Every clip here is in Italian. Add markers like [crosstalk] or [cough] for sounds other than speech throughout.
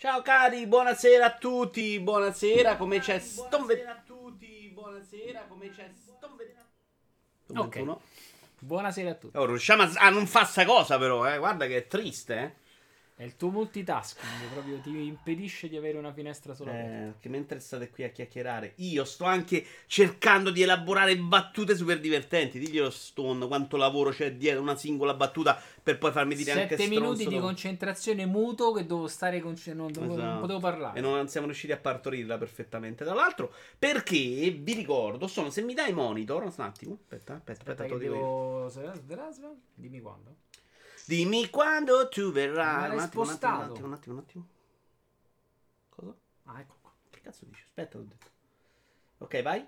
Ciao cari, buonasera a tutti, buonasera, come c'è Buonasera a tutti, buonasera, come c'è Ok. Buonasera a tutti. Oh, riusciamo a, a non fare sta cosa però, eh. Guarda che è triste, eh. È il tuo multitasking, proprio ti impedisce di avere una finestra solo. Eh, che mentre state qui a chiacchierare, io sto anche cercando di elaborare battute super divertenti. Diglielo Stone quanto lavoro c'è dietro una singola battuta per poi farmi dire anche Sette minuti di concentrazione muto che devo stare con... non, dovevo- non Esatto. potevo parlare. E non siamo riusciti a partorirla perfettamente. Tra l'altro, perché vi ricordo, sono se mi dai monitor, un attimo, aspetta, aspetta, aspetta, Aspetta io. devo... Dimmi quando. Dimmi quando tu verrai. Un attimo, un attimo, un attimo, un attimo, un attimo. Cosa? Ah, ecco qua. Che cazzo dici? Aspetta, l'ho detto. Ok, vai.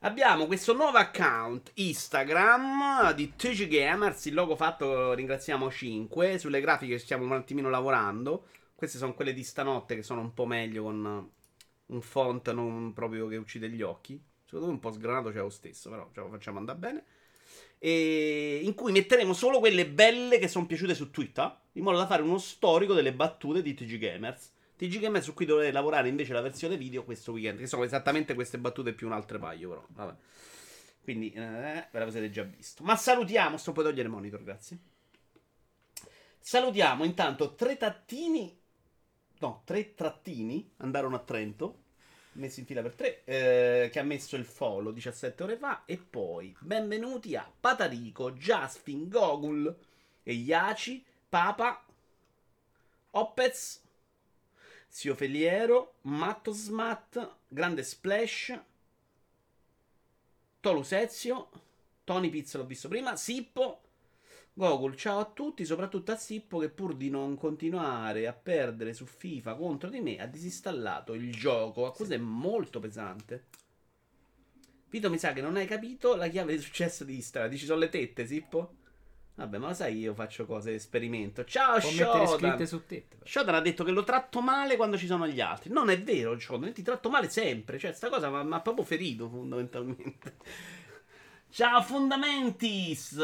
Abbiamo questo nuovo account Instagram di TG Gamers. Il logo fatto, ringraziamo 5. Sulle grafiche stiamo un attimino lavorando. Queste sono quelle di stanotte che sono un po' meglio con un font non proprio che uccide gli occhi. Secondo me un po' sgranato c'è lo stesso, però ce lo facciamo andare bene. E in cui metteremo solo quelle belle che sono piaciute su Twitter, in modo da fare uno storico delle battute di TG Gamers. TG Gamers su cui dovrei lavorare invece la versione video questo weekend, che sono esattamente queste battute più un altre paio, però. Vabbè. Quindi, eh, ve l'avete già visto. Ma salutiamo, sto puoi togliere monitor, grazie. Salutiamo intanto tre tattini, no, tre trattini, andarono a Trento, messi in fila per tre, eh, che ha messo il follow 17 ore fa. E poi benvenuti a Patarico, Jasfin, Gogul Iaci, Papa, Opez, Zio Feliero, Matto Smat, Grande Splash, Tolu Tony Pizza l'ho visto prima, Sippo, Gogol, ciao a tutti, soprattutto a Sippo che pur di non continuare a perdere su FIFA contro di me ha disinstallato il gioco, accusa è molto pesante. Vito mi sa che non hai capito la chiave di successo di Instagram, dici sono le tette Sippo? Vabbè ma lo sai io faccio cose, esperimento. Ciao Può mettere Shodan! scritte su te. però. Shodan ha detto che lo tratto male quando ci sono gli altri. Non è vero, Shodan, ti tratto male sempre. Cioè, sta cosa mi ha proprio ferito, fondamentalmente. [laughs] Ciao, Fundamentis!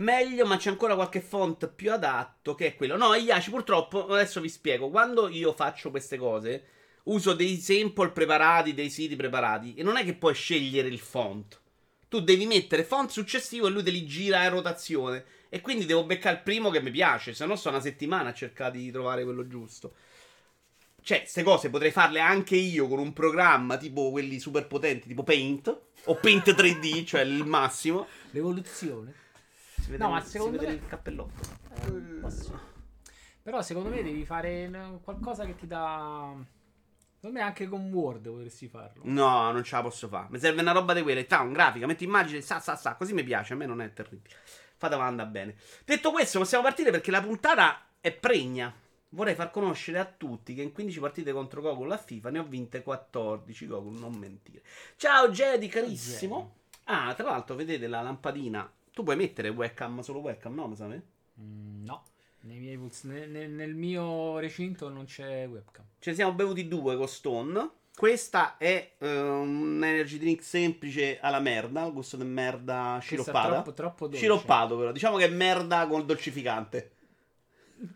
Meglio, ma c'è ancora qualche font più adatto che è quello. No, Iaci, purtroppo, adesso vi spiego. Quando io faccio queste cose, uso dei sample preparati, dei siti preparati. E non è che puoi scegliere il font. Tu devi mettere font successivo e lui te li gira a rotazione. E quindi devo beccare il primo che mi piace. Se no, sto una settimana a cercare di trovare quello giusto. Cioè, queste cose potrei farle anche io con un programma tipo quelli super potenti, tipo Paint o Paint 3D, cioè il massimo. L'evoluzione. Si vede, No, ma secondo me- il cappellotto. Però secondo me devi fare eh, qualcosa che ti dà... Secondo me anche con Word potresti farlo. No, non ce la posso fare. Mi serve una roba di quelle. Ta, un grafica, metti immagine, sa, sa, sa. Così mi piace. A me non è terribile. Fate avanti bene. Detto questo, possiamo partire perché la puntata è pregna. Vorrei far conoscere a tutti che in 15 partite contro Gogol a FIFA ne ho vinte 14. Gogol, non mentire. Ciao Jedi, carissimo. Ah, tra l'altro, vedete la lampadina. Tu puoi mettere webcam, solo webcam, no? Mi sa me? Mm, no. Nei miei nel, nel- nel mio recinto non c'è webcam. Ce ne siamo bevuti due con Stone. Questa è eh, un energy drink semplice alla merda, al gusto di merda sciroppata. troppo, troppo dolce. Sciroppato però, diciamo che è merda col dolcificante.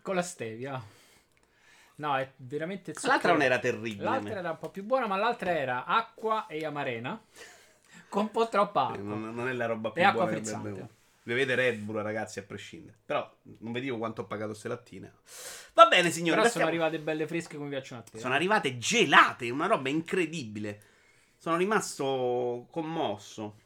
Con la stevia. No, è veramente zucchero. L'altra non era terribile. L'altra era un po' più buona, ma l'altra era acqua e amarena. Con un po' troppa Eh, acqua. Non, non è la roba più acqua buona abbia frizzante. bevuto. Bevete Red Bull, ragazzi, a prescindere. Però non vi dico quanto ho pagato queste lattine. Va bene, signori. Però sono stiamo- arrivate belle fresche come piacciono a te. sono arrivate gelate, una roba incredibile. Sono rimasto commosso.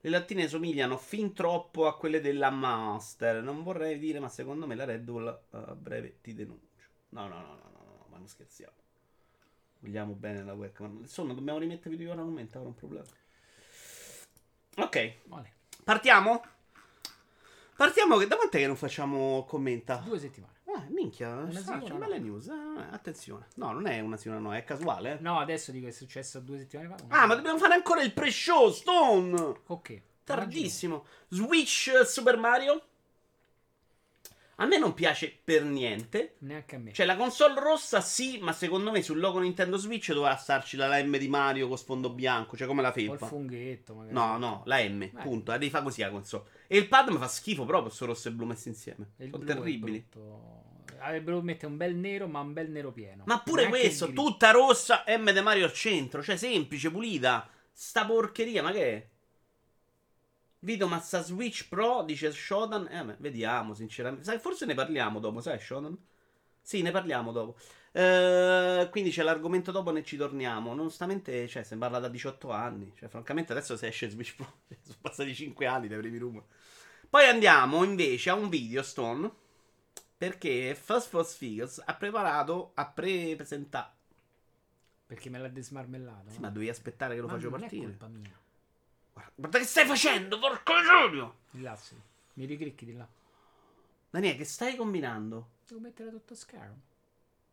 Le lattine somigliano fin troppo a quelle della Master. Non vorrei dire, ma secondo me la Red Bull eh, a breve ti denuncio. No, no, no, no, no, no, ma non scherziamo. Vogliamo bene la webcam. Insomma, dobbiamo rimettere video ora al momento, avrà un problema. Ok, Vale. partiamo? Partiamo che da quant'è che non facciamo commenta? Due settimane. Ah, minchia, Una una c'è no. belle news. Ah, attenzione. No, non è una una no, è casuale. eh. No, adesso dico che è successo due settimane fa. Ah, ma dobbiamo fare ancora il pre-show, Stone! Ok. Tardissimo. Switch eh, Super Mario? A me non piace per niente. Neanche a me. Cioè, la console rossa sì, ma secondo me sul logo Nintendo Switch doveva starci la M di Mario con sfondo bianco, cioè come la felpa. funghetto, magari. No, no, la M, Eh. punto. La devi fare così la console. E il pad mi fa schifo proprio, sto rosso e blu messi insieme. E il Sono terribili. avrebbero dovuto mettere un bel nero, ma un bel nero pieno. Ma pure Neanche questo, tutta rossa, M De Mario al centro, cioè semplice, pulita. Sta porcheria, ma che è? Vito Mazza Switch Pro, dice Shodan. Eh, beh, vediamo, sinceramente. Sai, forse ne parliamo dopo, sai, Shodan? Sì, ne parliamo dopo. Eh, quindi c'è l'argomento dopo, ne ci torniamo. Onestamente, cioè, se parla da 18 anni. Cioè, francamente, adesso se esce Switch Pro, sono passati 5 anni dai primi rumor. Poi andiamo invece a un video, Stone. Perché Fast Fox Figures ha preparato, ha pre-presentato. Perché me l'ha desmarmellato. Sì, no? ma dovevi aspettare che lo Ma non partire. è colpa mia. Guarda, guarda che stai facendo, porco Giulio! Sì. Mi riclicchi di là. Daniele, che stai combinando? Devo mettere tutto schermo.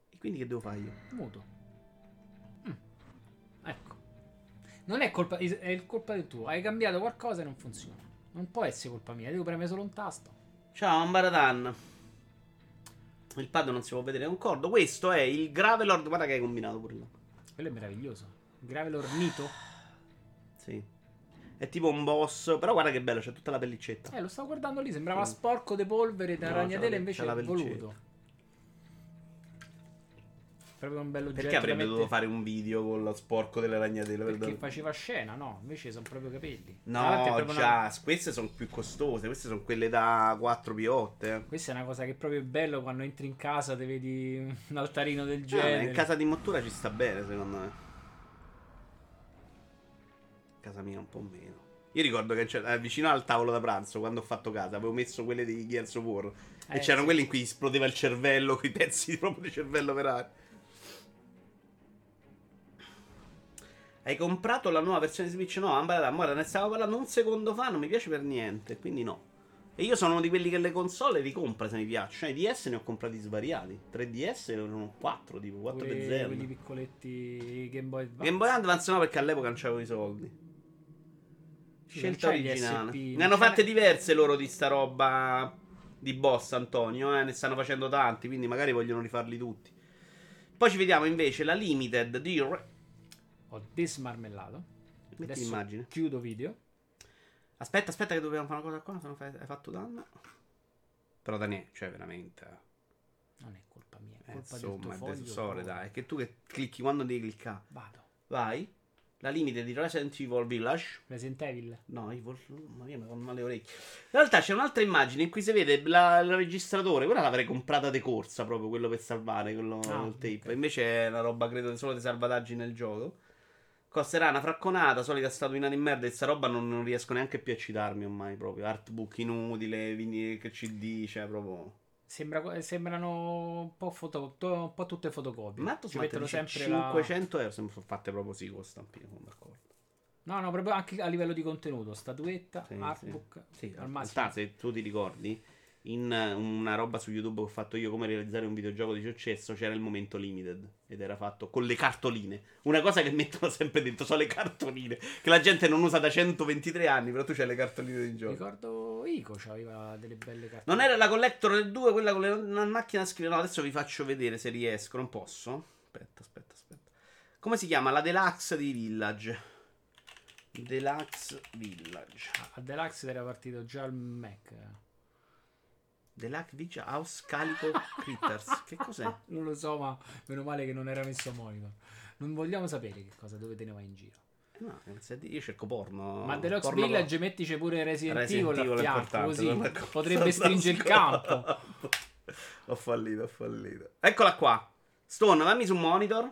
E quindi che devo fare io? Muto. Mm. Ecco. Non è colpa, è colpa del tuo. Hai cambiato qualcosa e non funziona. Non può essere colpa mia. Devo premere solo un tasto. Ciao, Ambaratan. Il pad non si può vedere, concordo. Questo è il Gravelord. Guarda che hai combinato pure là. Quello è meraviglioso. Gravelor Nito. Sì. È tipo un boss. Però guarda che bello, c'è tutta la pellicetta. Eh, lo stavo guardando lì. Sembrava Sì. sporco di polvere da No, ragnatela, invece è voluto. Proprio un bello oggetto. Perché avrebbe dovuto fare un video con lo sporco delle ragnatele? per Perché dare- faceva scena, no? Invece sono proprio capelli. No, già, una- queste sono più costose. Queste sono quelle da 4 piotte. eh. Questa è una cosa che è proprio bello quando entri in casa, te vedi un altarino del Ah, genere. in casa di Mottura ci sta bene, secondo me. Casa mia un po' meno. Io ricordo che c'era- eh, vicino al tavolo da pranzo, quando ho fatto casa, avevo messo quelle di Gears of War. Eh, e c'erano sì. quelli in cui esplodeva il cervello, [laughs] quei pezzi proprio di cervello per aria. Hai comprato la nuova versione di Switch? No, Amber, guarda, ne stavo parlando un secondo fa, non mi piace per niente, quindi no. E io sono uno di quelli che le console li compra se mi piacciono. I DS ne ho comprati svariati. 3DS erano 4, tipo 4 Pure per 0. quelli piccoletti Game Boy Advance. Game Boy Advance no, perché all'epoca non c'avevo i soldi. Scelta non originale. Ne non hanno fatte diverse loro di sta roba di boss, Antonio. Eh? Ne stanno facendo tanti, quindi magari vogliono rifarli tutti. Poi ci vediamo invece la Limited di. Ho desmarmellato. Metti Adesso l'immagine. chiudo video. Aspetta, aspetta, che dobbiamo fare una cosa qua. Se no fai- hai fatto danno. Però Daniele, cioè veramente. Non è colpa mia, è Eh, colpa del tuo insomma, è foglio. proprio. dai. È che tu che clicchi quando devi cliccare. Vado. Vai. La Limited di Resident Evil Village. Resident Evil. No, Evil. Ma mia, mi fanno male le orecchie. In realtà c'è un'altra immagine in cui si vede la- il registratore. Quella l'avrei comprata di corsa, proprio quello per salvare quello Ah, il tape. ok. Invece è una roba, credo, solo di salvataggi nel gioco. Costerà una fracconata, solita statuina di merda. E sta roba non, non riesco neanche più a citarmi ormai. Proprio artbook inutile, vini- che CD, cioè proprio. Sembra, sembrano un po', foto, to- un po' tutte fotocopie. Ma tu Ci mettono sempre la... 500 euro. Sono fatte proprio sì con stampino, sono d'accordo. No, no, proprio anche a livello di contenuto. Statuetta, Sì, artbook. Sì, al in massimo. realtà, se tu ti ricordi, in eh, una roba su YouTube che ho fatto io come realizzare un videogioco di successo, c'era il momento limited ed era fatto con le cartoline. Una cosa che mettono [laughs] sempre dentro sono le cartoline, che la gente non usa da 123 anni, però tu c'hai le cartoline di gioco. Ricordo Ico aveva delle belle carte. Non era la Collector del 2, quella con le, una macchina a scrivere. No, adesso vi faccio vedere se riesco. Non posso? Aspetta, aspetta, aspetta. Come si chiama? La Deluxe di Village. Deluxe Village. A Deluxe era partito già il Mac. Deluxe Village House Calico Critters. [laughs] Che cos'è? Non lo so, ma meno male che non era messo a monitor. Non vogliamo sapere che cosa dove te ne vai in giro. No, io cerco porno. ma Deluxe porno Village mettici pure Resident, Resident Evil a fianco, così potrebbe stringere il campo. ho fallito, ho fallito. Eccola qua. Stone, dammi su monitor.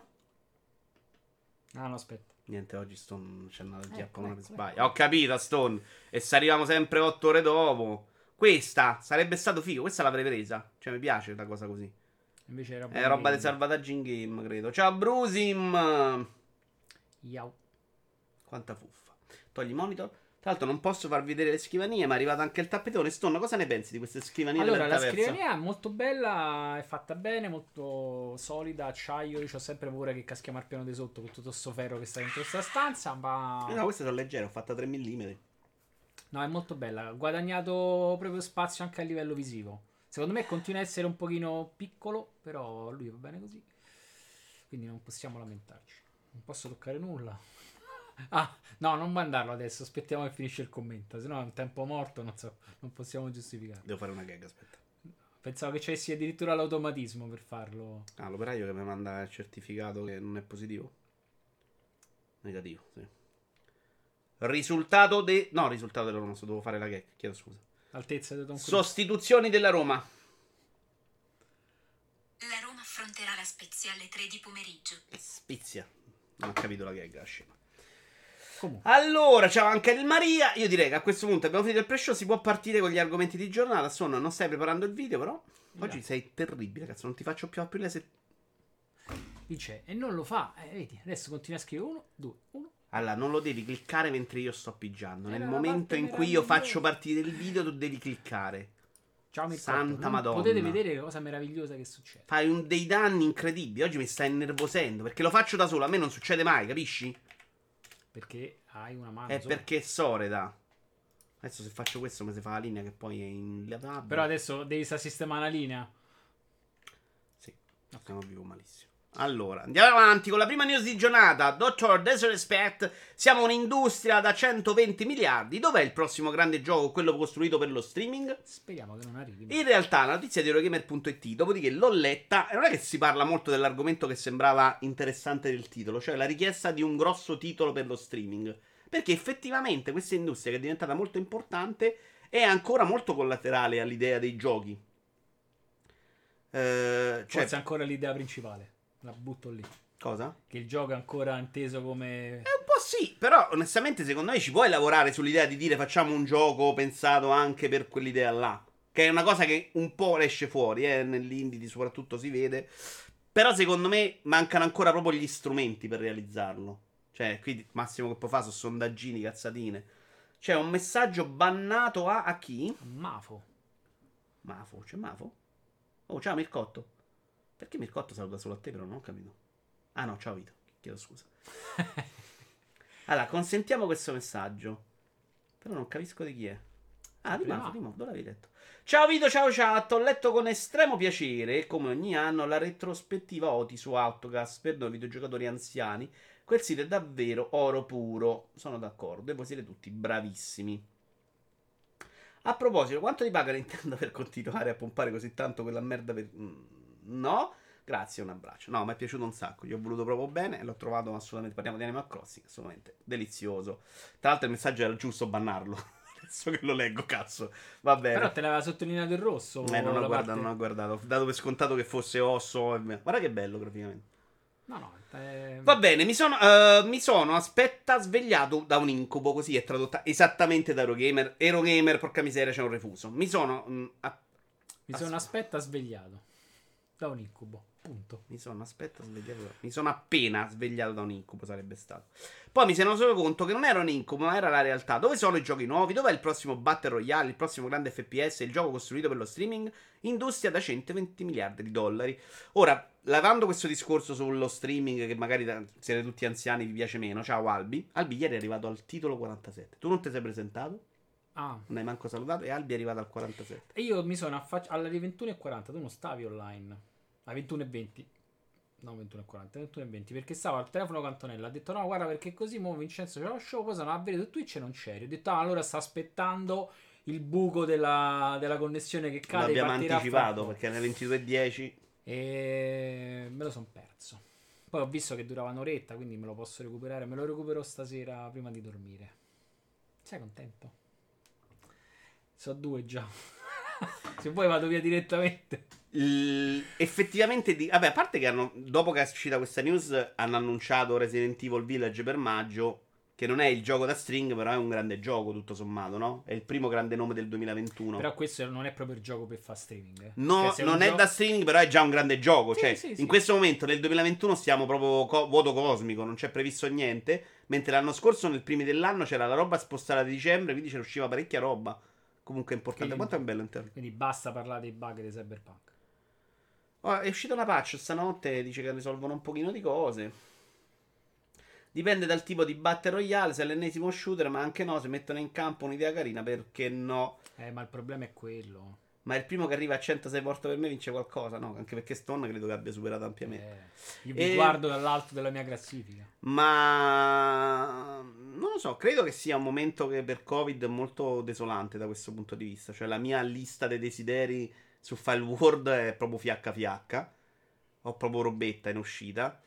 Ah, no, aspetta. Niente, oggi Stone c'è un'allergia Ecco, a una ecco. Ho capito, Stone. E se arriviamo sempre 8 ore dopo. Questa sarebbe stato figo. Questa l'avrei presa. Cioè, mi piace la cosa così. Invece era È roba dei salvataggi in game, credo. Ciao, Brusim. Yau. Quanta fuffa. Togli monitor. Tra l'altro, non posso farvi vedere le scrivanie, ma è arrivato anche il tappetone. Stone, cosa ne pensi di queste scrivanie? Allora, la scrivania è molto bella, è fatta bene, molto solida, acciaio. Io ho sempre paura che caschiamo al piano di sotto con tutto sto ferro che sta dentro questa stanza, ma... Eh No, queste sono leggere, ho fatta 3 mm. No, è molto bella. Ha guadagnato proprio spazio anche a livello visivo. Secondo me continua a essere un pochino piccolo, però lui va bene così. Quindi non possiamo lamentarci. Non posso toccare nulla. [laughs] Ah, no, non mandarlo adesso. Aspettiamo che finisce il commento. Se no è un tempo morto, non so. Non possiamo giustificare. Devo fare una gag, aspetta. Pensavo che c'avessi addirittura l'automatismo per farlo. Ah, l'operaio che mi manda il certificato che non è positivo. Negativo, sì. Risultato de... No, risultato della Roma, se devo fare la gag, chiedo scusa. Altezza di Cruise. Sostituzioni della Roma. La Roma affronterà la Spezia alle 3 di pomeriggio. Spizia. Non ho capito la gag, la scema. Comunque, Allora, ciao anche il Maria. Io direi che a questo punto abbiamo finito il pre-show. Si può partire con gli argomenti di giornata. Sono, non stai preparando il video, però. Oggi Dai. sei terribile, cazzo. Non ti faccio più aprire le se... dice, e non lo fa. Eh, vedi, adesso continua a scrivere 1, 2, 1. Allora, non lo devi cliccare mentre io sto pigiando. Nel momento in cui io faccio partire il video, tu devi cliccare. Ciao Mirko. Santa non Madonna. Potete vedere che cosa meravigliosa che succede. Fai un- dei danni incredibili. Oggi mi stai innervosendo. Perché lo faccio da solo. A me non succede mai, capisci? Perché hai una mano. È sola. perché è Soreda. Adesso se faccio questo mi si fa la linea che poi è inletabile. Però adesso devi sta sistemare la linea. Sì, stiamo vivo malissimo. Allora, andiamo avanti con la prima news di giornata. Dr. Desrespect, siamo un'industria da 120 miliardi. Dov'è il prossimo grande gioco, quello costruito per lo streaming? Speriamo che non arrivi. In realtà, la notizia di Eurogamer.it, dopodiché l'ho letta, e non è che si parla molto dell'argomento che sembrava interessante del titolo, cioè la richiesta di un grosso titolo per lo streaming. Perché effettivamente questa industria, che è diventata molto importante, è ancora molto collaterale all'idea dei giochi. Eh, cioè, Forse ancora l'idea principale. La butto lì. cosa? Che il gioco è ancora inteso come. Eh, un po' sì, però onestamente secondo me ci puoi lavorare sull'idea di dire facciamo un gioco pensato anche per quell'idea là. Che è una cosa che un po' esce fuori, eh, nell'indie soprattutto si vede. Però secondo me mancano ancora proprio gli strumenti per realizzarlo. Cioè, qui massimo che puoi fare sono sondaggini, cazzatine. C'è un messaggio bannato a, a chi? Mafo. Mafo, c'è Mafo? Oh, ciao Mircotto. Perché Mircotto saluta solo a te, però non ho capito. Ah no, ciao Vito, chiedo scusa. [laughs] Allora, consentiamo questo messaggio. Però non capisco di chi è. Ah, di. Mafo, di dove l'avevi letto? Ciao Vito, ciao chat, ho letto con estremo piacere, come ogni anno, la retrospettiva OTI su Autogas per noi videogiocatori anziani. Quel sito è davvero oro puro. Sono d'accordo, e voi siete tutti bravissimi. A proposito, quanto ti paga Nintendo [laughs] per continuare a pompare così tanto quella merda per... Mm, No? Grazie, un abbraccio. No, mi è piaciuto un sacco. Gli ho voluto proprio bene e l'ho trovato assolutamente. Parliamo di Animal Crossing, assolutamente delizioso. Tra l'altro, il messaggio era giusto bannarlo. [laughs] Adesso che lo leggo, cazzo. Va bene. Però te l'aveva sottolineato il rosso. Eh, non ho, guardato, non ho guardato. Ho dato per scontato che fosse osso. Guarda che bello graficamente. No, no. eh, Va bene, mi sono, eh, mi sono, aspetta, svegliato da un incubo, così è tradotta esattamente da Eurogamer. Eurogamer, porca miseria, c'è un refuso. Mi sono... mm, a- Mi sono aspetta svegliato. Da un incubo. Punto. Mi sono, aspetta, svegliato. da- Mi sono appena svegliato da un incubo, sarebbe stato. Poi mi sono reso conto che non era un incubo, ma era la realtà. Dove sono i giochi nuovi? Dov'è il prossimo Battle Royale? Il prossimo grande FPS? Il gioco costruito per lo streaming? Industria da 120 miliardi di dollari. Ora, lavando questo discorso sullo streaming, che magari da- siete tutti anziani, vi piace meno. Ciao Albi. Albi ieri è arrivato al titolo 47. Tu non ti sei presentato? Ah, Non hai manco salutato? E Albi è arrivato al 47. e io mi sono affacciato alle 21.40. Tu non stavi online. Alle 21.20. No, 21.40, 21.20. Perché stavo al telefono cantonello. Ha detto: No, guarda, perché così mo Vincenzo c'è lo show. Poi sono a vedere su Twitch e non c'eri. Ho detto: Ah, allora sta aspettando il buco della, della connessione che cade. L'abbiamo anticipato perché alle 22.10. E me lo sono perso. Poi ho visto che durava un'oretta, quindi me lo posso recuperare. Me lo recupero stasera prima di dormire. Sei contento? So due già. [laughs] Se vuoi vado via direttamente. L- effettivamente, di- vabbè, a parte che hanno, dopo che è uscita questa news, hanno annunciato Resident Evil Village per maggio. Che non è il gioco da string, però è un grande gioco, tutto sommato, no? È il primo grande nome del 2021. Però questo non è proprio il gioco per fare streaming. eh. No, Cioè, non è gio- da streaming, però è già un grande gioco. Sì, cioè, sì, sì. in questo momento, nel 2021, stiamo proprio co- vuoto cosmico, non c'è previsto niente. Mentre l'anno scorso, nel primi dell'anno, c'era la roba spostata di dicembre, quindi ce usciva parecchia roba. Comunque è importante. Quindi- Quanto è bello interno? Quindi basta parlare dei bug di Cyberpunk. Oh, è uscita una patch stanotte, dice che risolvono un pochino di cose. Dipende dal tipo di Battle Royale, se è l'ennesimo shooter, ma anche no, se mettono in campo un'idea carina, perché no? Eh, ma il problema è quello. Ma il primo che arriva a 106 porte per me vince qualcosa, no? Anche perché Stone credo che abbia superato ampiamente. Eh, io vi E- guardo dall'alto della mia classifica. Ma non lo so, credo che sia un momento che per Covid è molto desolante da questo punto di vista. Cioè, la mia lista dei desideri Su File World è proprio fiacca fiacca. Ho proprio robetta in uscita.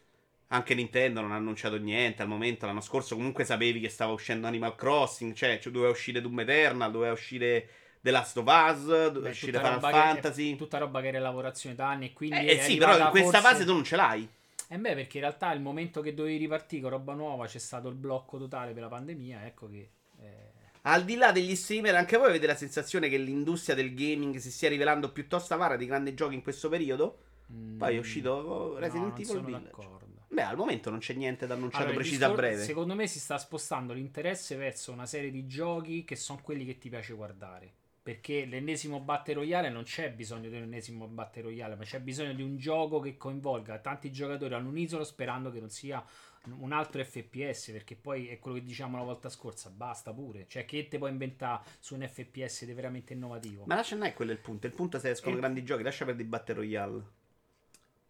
Anche Nintendo non ha annunciato niente al momento. L'anno scorso comunque sapevi che stava uscendo Animal Crossing. Cioè, cioè doveva uscire Doom Eternal, doveva uscire The Last of Us, doveva uscire Final roba che- Fantasy. tutta roba che era in lavorazione da anni e quindi Eh, eh sì, però in questa forse- fase tu non ce l'hai. Eh beh, perché in realtà il momento che dovevi ripartire con roba nuova c'è stato il blocco totale per la pandemia, ecco che... eh, Al di là degli streamer, anche voi avete la sensazione che l'industria del gaming si stia rivelando piuttosto avara di grandi giochi in questo periodo? mm, Poi è uscito Resident no, non Evil Village. d'accordo. Beh, al momento non c'è niente da annunciato Allora, il preciso a discor- breve. Secondo me si sta spostando l'interesse verso una serie di giochi che sono quelli che ti piace guardare. Perché l'ennesimo Battle Royale non c'è bisogno di un ennesimo Battle Royale, ma c'è bisogno di un gioco che coinvolga tanti giocatori all'unisono sperando che non sia un altro FPS, perché poi è quello che diciamo la volta scorsa, basta pure. Cioè che te puoi inventare su un FPS di veramente innovativo? Ma lascia non è quello il punto. Il punto è se escono Eh. grandi giochi, lascia perdere i Battle Royale.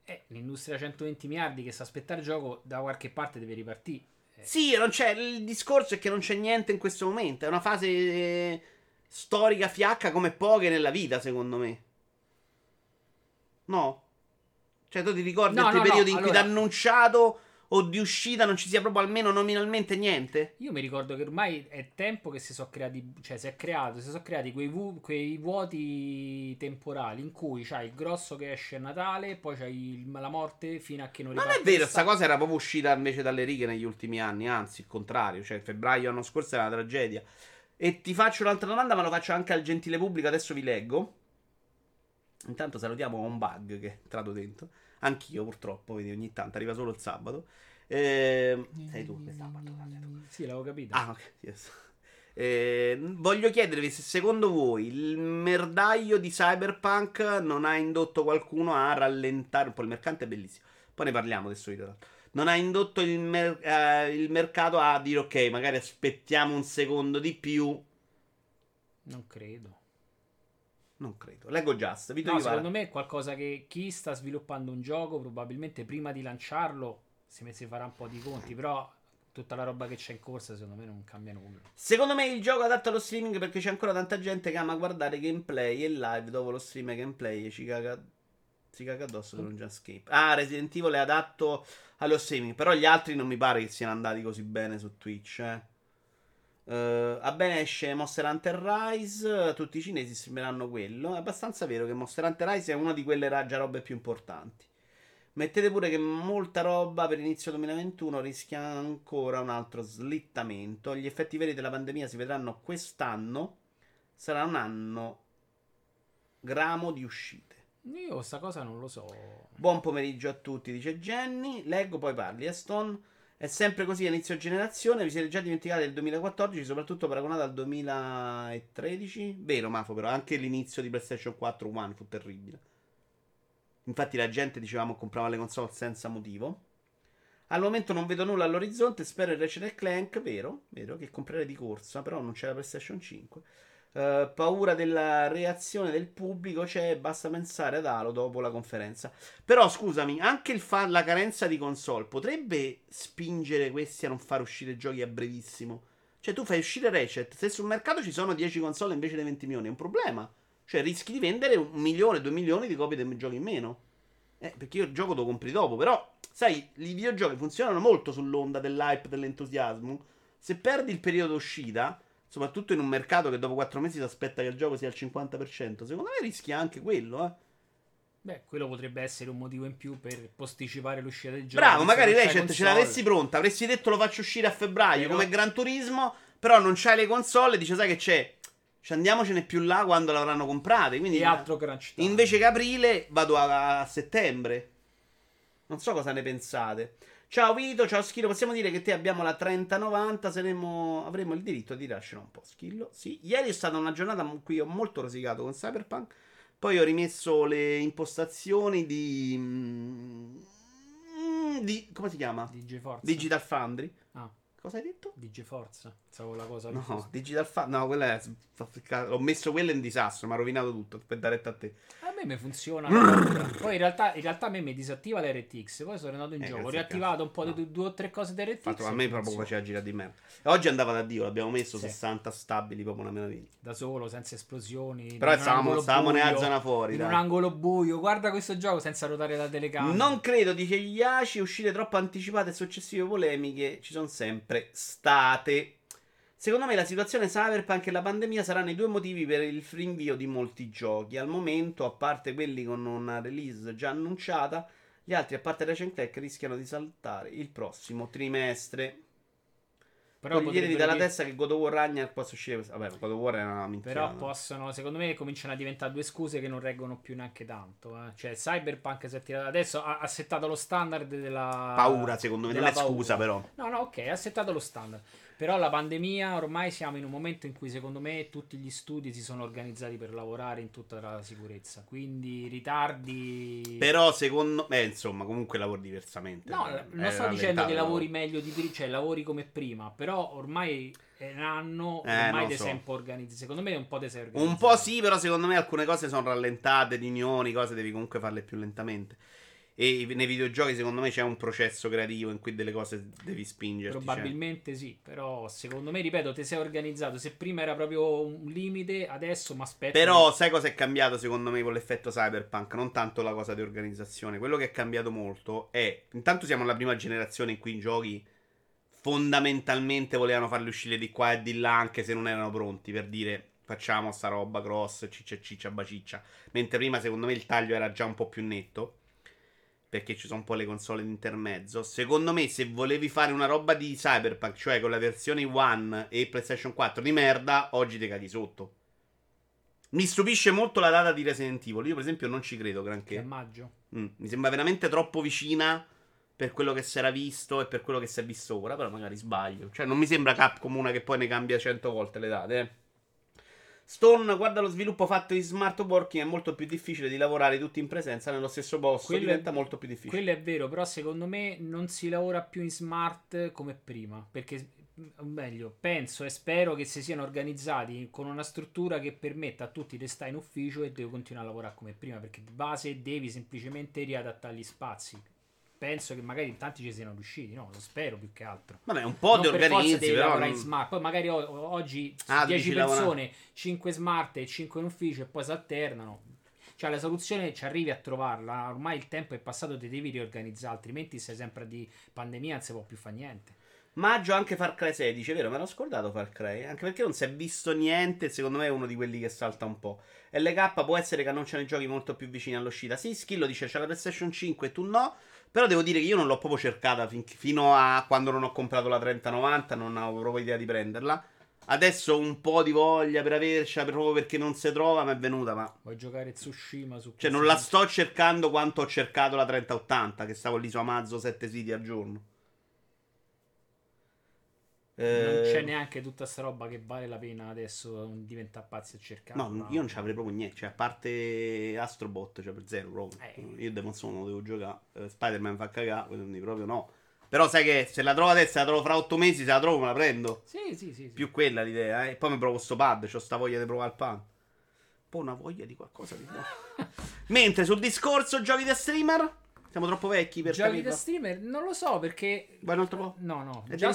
Eh, l'industria 120 miliardi che sa aspettare il gioco da qualche parte deve ripartire. Eh, Sì, non c'è. Il discorso è che non c'è niente in questo momento. È una fase eh, storica fiacca come poche nella vita, secondo me. No? Cioè, tu ti ricordi No, altri no, no, periodi in cui allora- da annunciato o di uscita non ci sia proprio almeno nominalmente niente? Io mi ricordo che ormai è tempo che si sono creati, cioè si è creato, si sono creati quei, vu- quei vuoti temporali in cui c'hai il grosso che esce a Natale, poi c'hai il- la morte fino a che non Non riparte è vero, l'estate. sta cosa era proprio uscita invece dalle righe negli ultimi anni, anzi, il contrario, cioè febbraio l'anno scorso era una tragedia. E ti faccio un'altra domanda, ma lo faccio anche al gentile pubblico, adesso vi leggo. Intanto salutiamo un bug che è entrato dentro. Anch'io purtroppo, vedi, ogni tanto arriva solo il sabato. Ehm, sei tu che sabato. Sì, l'avevo capito. Ah, ok, yes. Eh, voglio chiedervi se secondo voi il merdaio di Cyberpunk non ha indotto qualcuno a rallentare un po'. Il mercante è bellissimo. Poi ne parliamo adesso tra l'altro. Non ha indotto il, mer- eh, il mercato a dire ok, magari aspettiamo un secondo di più. Non credo. Non credo. Leggo Just. Vito No, secondo me è qualcosa che chi sta sviluppando un gioco probabilmente prima di lanciarlo si si farà un po' di conti, però tutta la roba che c'è in corsa secondo me non cambia nulla. Secondo me il gioco adatto allo streaming perché c'è ancora tanta gente che ama guardare gameplay e live dopo lo stream e gameplay e ci caga, si caga addosso per un jumpscape. Ah, Resident Evil è adatto allo streaming, però gli altri non mi pare che siano andati così bene su Twitch. Eh. Eh, a bene esce Monster Hunter Rise, tutti i cinesi streameranno quello. È abbastanza vero che Monster Hunter Rise è una di quelle ra- già robe più importanti. Mettete pure che molta roba per inizio 2021 rischia ancora un altro slittamento. Gli effetti veri della pandemia si vedranno quest'anno. Sarà un anno gramo di uscite. Io sta cosa non lo so. Buon pomeriggio a tutti, dice Jenny. Leggo, poi parli. Aston. È sempre così inizio generazione. Vi siete già dimenticati del 2014, soprattutto paragonato al 2013. Vero, Mafo, però anche l'inizio di PlayStation 4 One fu terribile. Infatti la gente, dicevamo, comprava le console senza motivo. Al momento non vedo nulla all'orizzonte. Spero il Ratchet Clank, vero, vero, che comprerei di corsa, però non c'è la PlayStation 5. Eh, paura della reazione del pubblico c'è, basta pensare ad Halo dopo la conferenza. Però scusami, anche fa- la carenza di console potrebbe spingere questi a non far uscire giochi a brevissimo. Cioè tu fai uscire Ratchet, se sul mercato ci sono 10 console invece dei 20 milioni, è un problema. Cioè rischi di vendere un milione, due milioni di copie dei giochi in meno. Eh, perché io il gioco lo compri dopo, però sai, i videogiochi funzionano molto sull'onda dell'hype, dell'entusiasmo. Se perdi il periodo uscita, soprattutto in un mercato che dopo 4 mesi si aspetta che il gioco sia al 50%, secondo me rischia anche quello, eh. Beh, quello potrebbe essere un motivo in più per posticipare l'uscita del gioco. Bravo, magari c'hai Ratchet ce l'avessi pronta, avresti detto lo faccio uscire a febbraio Però- come Gran Turismo, però non c'hai le console dice sai che c'è, ci andiamocene più là quando l'avranno comprate, quindi E altro crunch time. invece che aprile vado a, a settembre. Non so cosa ne pensate. Ciao Vito, ciao Schillo, possiamo dire che te abbiamo la 3090, saremo, avremo il diritto di tirarcela un po', Schillo. Sì, ieri è stata una giornata in cui ho molto rosicato con Cyberpunk, poi ho rimesso le impostazioni di... mm, di come si chiama? DJ Forza. Digital Foundry. Ah. Cosa hai detto? Digiforce. Pensavo la cosa. No, Digital Fa... No, quella è... Ho messo quello in disastro, mi ha rovinato tutto. Per dare a te. A me mi funziona. poi in realtà, in realtà a me mi disattiva l'RTX. Poi sono andato in Eh, gioco. Ho riattivato un po' No. di due o tre cose di RTX. Fatto, a me proprio faceva girare di merda. E oggi andava da Dio, l'abbiamo messo Sì. 60 stabili, proprio una meraviglia. Da solo, senza esplosioni. Però stavamo- stavamo nella buio, zona fuori, In dai. un angolo buio. Guarda questo gioco senza ruotare la telecamera. Non credo, dice Iaci, uscite troppo anticipate e successive polemiche ci sono sempre state. Secondo me la situazione Cyberpunk e la pandemia saranno i due motivi per il rinvio di molti giochi. Al momento, a parte quelli con una release già annunciata, gli altri, a parte Ratchet Clank, rischiano di saltare il prossimo trimestre. Però potrebbero dalla dire- testa che God of War Ragnarok possa uscire. Vabbè, God of War è una minchiata. Però possono, secondo me, cominciano a diventare due scuse che non reggono più neanche tanto. eh. Cioè, Cyberpunk si è tirato adesso ha, ha settato lo standard della Paura, secondo me, non della è scusa, paura. però. No, no, ok, ha settato lo standard. Però la pandemia, ormai siamo in un momento in cui, secondo me, tutti gli studi si sono organizzati per lavorare in tutta la sicurezza. Quindi ritardi. Però secondo me, insomma, comunque lavori diversamente. No, Eh, non è sto dicendo che lavori meglio di prima, cioè lavori come prima, però ormai è un anno, Eh, ormai te so. sei un po' organizzato. Secondo me un po' te sei organizzato. Un po' sì, però secondo me alcune cose sono rallentate, riunioni, cose devi comunque farle più lentamente. E nei videogiochi secondo me c'è un processo creativo in cui delle cose devi spingerti. cioè. Probabilmente sì, però secondo me, ripeto, ti sei organizzato. Se prima era proprio un limite, adesso mi aspetto. Però sai cosa è cambiato secondo me con l'effetto cyberpunk? Non tanto la cosa di organizzazione. Quello che è cambiato molto è... Intanto siamo alla prima generazione in cui i giochi fondamentalmente volevano farli uscire di qua e di là anche se non erano pronti per dire facciamo sta roba cross, ciccia ciccia baciccia. Mentre prima secondo me il taglio era già un po' più netto. Perché ci sono un po' le console in intermezzo. Secondo me, se volevi fare una roba di Cyberpunk, cioè con la versione One e PlayStation 4 di merda, oggi te caghi sotto. Mi stupisce molto la data di Resident Evil. Io, per esempio, non ci credo che a granché. maggio. Mm, mi sembra veramente troppo vicina per quello che si era visto e per quello che si è visto ora. Però magari sbaglio. Cioè, non mi sembra Capcom una che poi ne cambia 100 volte le date. Eh. Stone, guarda lo sviluppo fatto in smart working. È molto più difficile di lavorare tutti in presenza nello stesso posto. Quello diventa è- molto più difficile. Quello è vero, però secondo me non si lavora più in smart come prima. Perché, o meglio, penso e spero che si siano organizzati con una struttura che permetta a tutti di stare in ufficio e devo continuare a lavorare come prima. Perché di base devi semplicemente riadattare gli spazi. Penso che magari in tanti ci siano riusciti, no? Lo spero più che altro. Vabbè, un po' Non di per organizzi, però. non- smart. Poi magari o- oggi Ah, 10 dici lavorare. persone, 5 smart e 5 in ufficio e poi si alternano. Cioè la soluzione ci arrivi a trovarla. Ormai il tempo è passato, ti devi riorganizzare, altrimenti sei sempre di pandemia, non si può più fare niente. Maggio anche Far Cry 16, vero? Me l'ho scordato Far Cry. Anche perché non si è visto niente. Secondo me è uno di quelli che salta un po'. LK può essere che annunciano i giochi molto più vicini all'uscita. Sì, Skillo dice c'è la PlayStation 5 e tu no. Però devo dire che io non l'ho proprio cercata fin- fino a quando non ho comprato la 3090. Non avevo proprio idea di prenderla. Adesso un po' di voglia per avercela proprio perché non si trova. Mi è venuta, ma. Vuoi giocare Tsushima su Cioè, non la sto cercando quanto ho cercato la 3080. Che stavo lì su Amazon 7 siti al giorno. Non Eh, c'è neanche tutta sta roba che vale la pena adesso diventare pazzi a cercare. No, io non ci avrei proprio niente. Cioè, a parte Astrobot, cioè per zero proprio. Eh. Io Demon Soul non devo giocare. Eh, Spider-Man fa cagare, quindi proprio no. Però sai che se la trovo adesso, se la trovo fra otto mesi, se la trovo me la prendo. Sì, sì, sì. sì. Più quella l'idea, eh. E poi mi provo sto pad, c'ho sta voglia di provare il pad. Un po' una voglia di qualcosa di buono. [laughs] Mentre sul discorso giochi da streamer, siamo troppo vecchi per Giochi capirlo. da streamer? Non lo so perché Vai un altro po'. No, no. È Già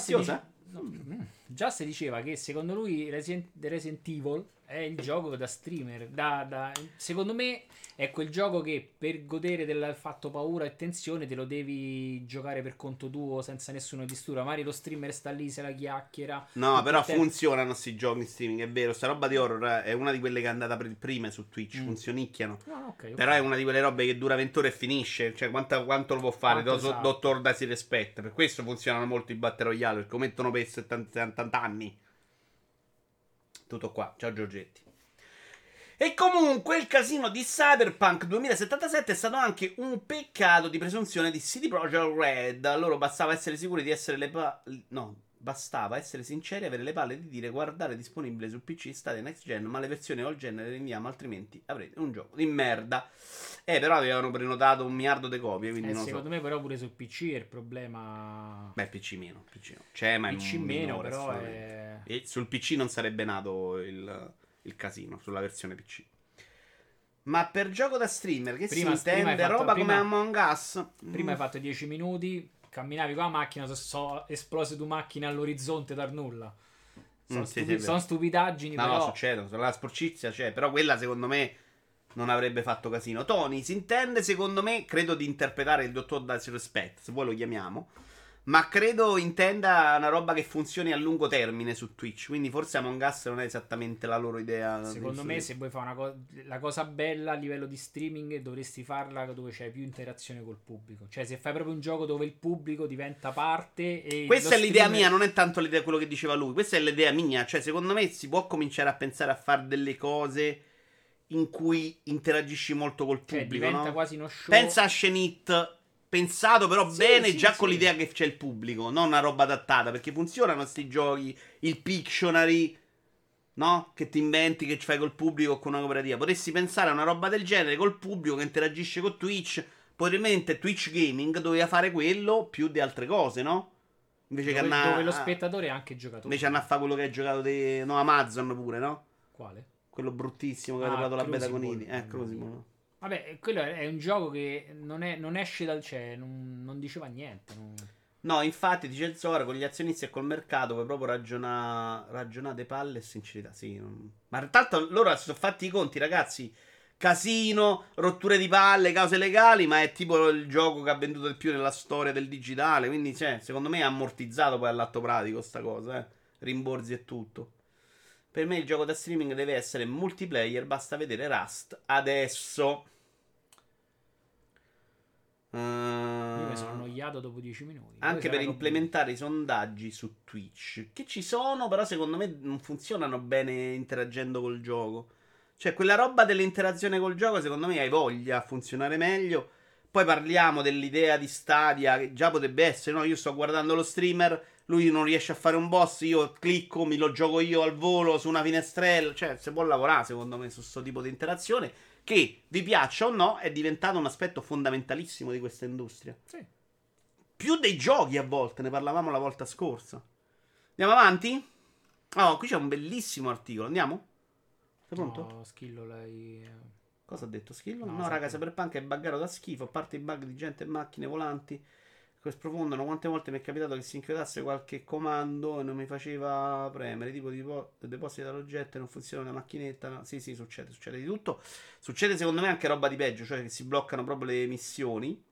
si deliziosa? dice- no, mm. Già si diceva che secondo lui Resident, Resident Evil è il gioco da streamer. Da, da- secondo me è quel gioco che per godere del fatto paura e tensione te lo devi giocare per conto tuo senza nessuno che disturba. Magari lo streamer sta lì, se la chiacchiera. No, però tempo. funzionano sti giochi in streaming, è vero. Sta roba di horror eh, è una di quelle che è andata per prime su Twitch, Mm. funzionicchiano. No, no, ok, ok. Però è una di quelle robe che dura 20 ore e finisce. Cioè, quanta- quanto lo può fare? Quanto Do-. Dottor Dasi Respect. Per questo funzionano molto i Battle Royale. Perché mettono per 70, 70 anni. Tutto qua. Ciao Giorgetti. E comunque il casino di Cyberpunk 2077 è stato anche un peccato di presunzione di CD Projekt Red. A loro bastava essere sicuri di essere le pa- no, Bastava essere sinceri e avere le palle di dire guardare disponibile su PC state next gen, ma le versioni all gen le rinviamo, altrimenti avrete un gioco di merda. Eh, però avevano prenotato un miliardo di copie, quindi Eh, non secondo so. me, però, pure sul PC è il problema. Beh, PC meno, PC no. C'è, ma è PC un meno, però è. E sul PC non sarebbe nato il, il casino, sulla versione PC. Ma per gioco da streamer, che Prima- si intende? prima fatto- roba prima- come Among Us? Prima Mm. hai fatto 10 minuti, camminavi con la macchina, so, so esplose due macchine all'orizzonte dal nulla. Sono, Mm, sì, stupi- sì, vero. sono stupidaggini, No, però. no, succedono. La sporcizia c'è. Però quella, secondo me, non avrebbe fatto casino. Tony si intende, secondo me, credo di interpretare il dottor Disrespect, se vuoi lo chiamiamo. Ma credo intenda una roba che funzioni a lungo termine su Twitch. Quindi forse Among Us non è esattamente la loro idea. Secondo me, se vuoi fare una co- la cosa bella a livello di streaming, dovresti farla dove c'è più interazione col pubblico. Cioè, se fai proprio un gioco dove il pubblico diventa parte. E Questa è l'idea streamer- mia, non è tanto l'idea quello che diceva lui. Questa è l'idea mia. Cioè, secondo me si può cominciare a pensare a fare delle cose in cui interagisci molto col Cioè, pubblico. diventa no? quasi uno show. Pensa a Shenit pensato però Sì, bene sì, già sì. con l'idea che c'è il pubblico, non una roba adattata, perché funzionano sti giochi, il Pictionary, no? Che ti inventi, che ci fai col pubblico o con una cooperativa. Potresti pensare a una roba del genere col pubblico che interagisce con Twitch, probabilmente Twitch Gaming doveva fare quello più di altre cose, no? Invece dove, che andare dove lo spettatore è anche giocatore. Invece andare a fare quello che hai giocato di no, Amazon pure, no? Quale? Quello bruttissimo che Ah, avete provato la beta con Crucible. Idi. Eh, Crucible. Vabbè, quello è un gioco che non, è- non esce dal cioè, non, non diceva niente. non- No, infatti, dice il Zora, con gli azionisti e col mercato puoi proprio ragionare ragionate palle e sincerità. Sì, non- ma intanto loro si sono fatti i conti, ragazzi. Casino, rotture di palle, cause legali, ma è tipo il gioco che ha venduto di più nella storia del digitale. Quindi, cioè, secondo me è ammortizzato poi all'atto pratico sta cosa, eh. Rimborsi e tutto. Per me il gioco da streaming deve essere multiplayer, basta vedere Rust adesso. Io Uh, mi sono annoiato dopo 10 minuti. Anche per implementare i sondaggi su Twitch, che ci sono, però secondo me non funzionano bene interagendo col gioco. Cioè, quella roba dell'interazione col gioco, secondo me hai voglia a funzionare meglio. Poi parliamo dell'idea di Stadia, che già potrebbe essere, no? Io sto guardando lo streamer, lui non riesce a fare un boss, io clicco, mi lo gioco io al volo su una finestrella. Cioè, si può lavorare, secondo me, su questo tipo di interazione, che, vi piaccia o no, è diventato un aspetto fondamentalissimo di questa industria. Sì. Più dei giochi a volte, ne parlavamo la volta scorsa. Andiamo avanti? Oh, qui c'è un bellissimo articolo. Andiamo? Sei pronto? No, Schillo l'hai... Cosa ha detto Schillo? No, No, raga, Cyberpunk è buggato da schifo. A parte i bug di gente e macchine volanti che sprofondano. Quante volte mi è capitato che si inchiodasse qualche comando e non mi faceva premere. Tipo depo- deposita l'oggetto e non funziona la macchinetta. No, Sì, sì, succede, succede di tutto. Succede secondo me anche roba di peggio, cioè che si bloccano proprio le missioni.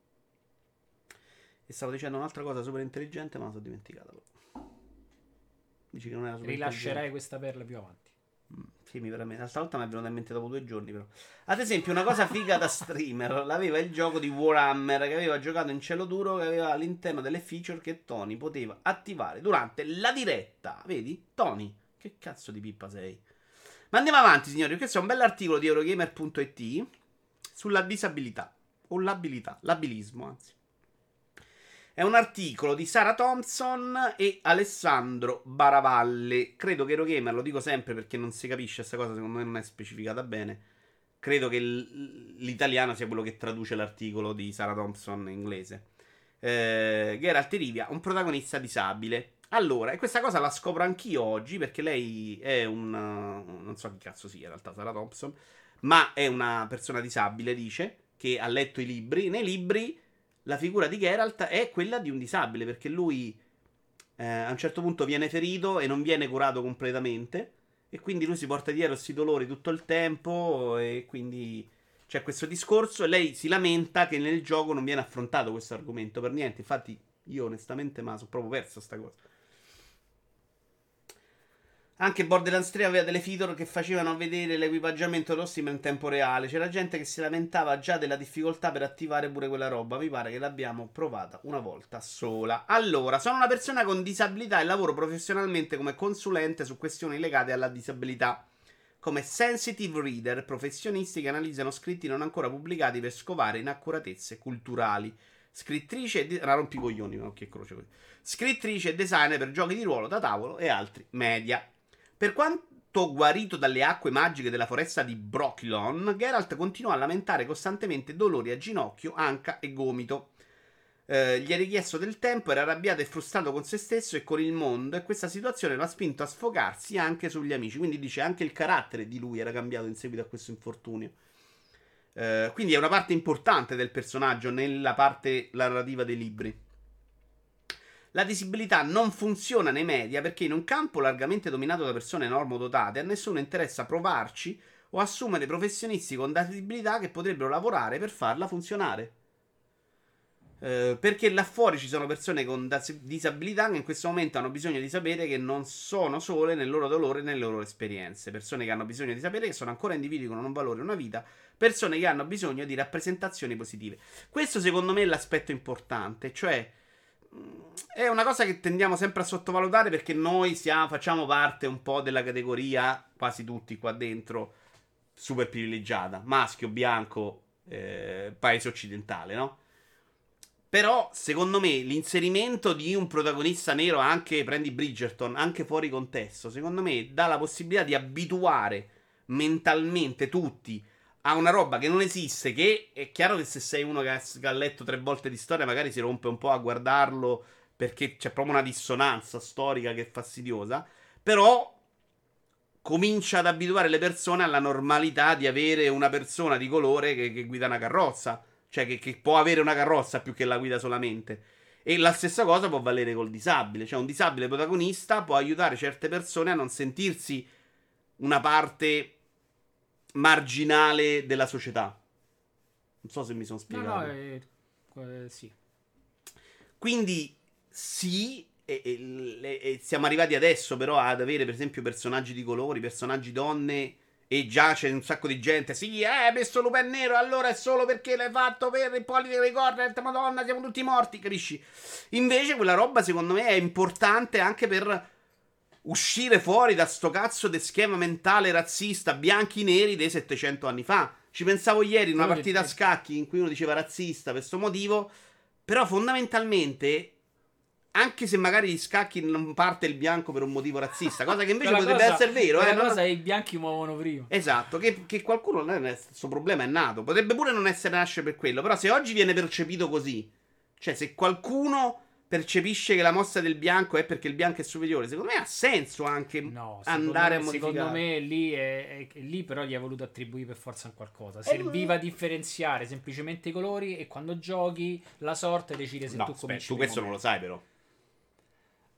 E stavo dicendo un'altra cosa super intelligente, ma la sono dimenticata. Dici che non era super Rilascerai questa perla più avanti. Mm, Sì, mi veramente. L'altra volta mi è venuta in mente dopo due giorni, però. Ad esempio, una cosa figa da streamer [laughs] l'aveva il gioco di Warhammer che aveva giocato in cielo duro, che aveva all'interno delle feature che Tony poteva attivare durante la diretta. Vedi? Tony, che cazzo di pippa sei? Ma andiamo avanti, signori. Questo è un bell'articolo di Eurogamer.it sulla disabilità o l'abilità, l'abilismo, anzi. È un articolo di Sara Thompson e Alessandro Baravalle. Credo che Eurogamer, lo dico sempre perché non si capisce questa cosa, secondo me non è specificata bene. Credo che l'italiano sia quello che traduce l'articolo di Sara Thompson in inglese. Eh, Geralt Rivia, un protagonista disabile. Allora, e questa cosa la scopro anch'io oggi perché lei è un... non so chi cazzo sia in realtà Sara Thompson, ma è una persona disabile, dice, che ha letto i libri. Nei libri la figura di Geralt è quella di un disabile, perché lui eh, a un certo punto viene ferito e non viene curato completamente. E quindi lui si porta dietro questi dolori tutto il tempo. E quindi c'è questo discorso. E lei si lamenta che nel gioco non viene affrontato questo argomento per niente. Infatti, io onestamente, ma sono proprio perso sta cosa. Anche Borderlands 3 aveva delle feature che facevano vedere l'equipaggiamento dello streamer in tempo reale. C'era gente che si lamentava già della difficoltà per attivare pure quella roba. Mi pare che l'abbiamo provata una volta sola. Allora, sono una persona con disabilità e lavoro professionalmente come consulente su questioni legate alla disabilità. Come sensitive reader, professionisti che analizzano scritti non ancora pubblicati per scovare inaccuratezze culturali. scrittrice e... E così. Scrittrice e designer per giochi di ruolo da tavolo e altri media. Per quanto guarito dalle acque magiche della foresta di Brokilon, Geralt continuò a lamentare costantemente dolori a ginocchio, anca e gomito. Eh, gli è richiesto del tempo, era arrabbiato e frustrato con se stesso e con il mondo e questa situazione lo ha spinto a sfogarsi anche sugli amici. Quindi dice anche il carattere di lui era cambiato in seguito a questo infortunio. Eh, quindi è una parte importante del personaggio nella parte narrativa dei libri. La disabilità non funziona nei media perché in un campo largamente dominato da persone normodotate a nessuno interessa provarci o assumere professionisti con disabilità che potrebbero lavorare per farla funzionare. Eh, perché là fuori ci sono persone con disabilità che in questo momento hanno bisogno di sapere che non sono sole nel loro dolore e nelle loro esperienze. Persone che hanno bisogno di sapere che sono ancora individui con un valore una vita. Persone che hanno bisogno di rappresentazioni positive. Questo secondo me è l'aspetto importante, cioè è una cosa che tendiamo sempre a sottovalutare perché noi siamo, facciamo parte un po' della categoria, quasi tutti qua dentro, super privilegiata, maschio, bianco, eh, paese occidentale, no? Però, secondo me, l'inserimento di un protagonista nero, anche prendi Bridgerton, anche fuori contesto, secondo me dà la possibilità di abituare mentalmente tutti a una roba che non esiste. Che è chiaro che se sei uno che ha, che ha letto tre volte di storia, magari si rompe un po' a guardarlo perché c'è proprio una dissonanza storica che è fastidiosa. Però comincia ad abituare le persone alla normalità di avere una persona di colore che, che guida una carrozza. Cioè, che, che può avere una carrozza più che la guida solamente. E la stessa cosa può valere col disabile. Cioè, un disabile protagonista può aiutare certe persone a non sentirsi una parte marginale della società. Non so se mi sono No, spiegato. no, eh, eh, sì. Quindi sì, e, e- e siamo arrivati adesso però ad avere per esempio personaggi di colori, personaggi donne e già c'è un sacco di gente. Sì, eh, hai messo Lupin nero, allora è solo perché l'hai fatto per il pollice dei cornet, madonna, siamo tutti morti, capisci? Invece quella roba secondo me è importante anche per uscire fuori da sto cazzo di schema mentale razzista bianchi-neri dei 700 anni fa. Ci pensavo ieri in una partita a scacchi in cui uno diceva razzista per questo motivo, però fondamentalmente anche se magari gli scacchi non parte il bianco per un motivo razzista, cosa che invece potrebbe cosa- essere vero, eh, quella non- cosa i bianchi muovono prima. Esatto, che, che qualcuno questo problema è nato. Potrebbe pure non essere nasce per quello. Però se oggi viene percepito così, cioè se qualcuno percepisce che la mossa del bianco è perché il bianco è superiore, secondo me ha senso anche No, andare me, a modificare. Secondo me lì, è, è- lì però gli ha voluto attribuire per forza un qualcosa. Serviva a differenziare semplicemente i colori e quando giochi la sorte decide se No, tu aspetta, cominci tu questo non lo sai però.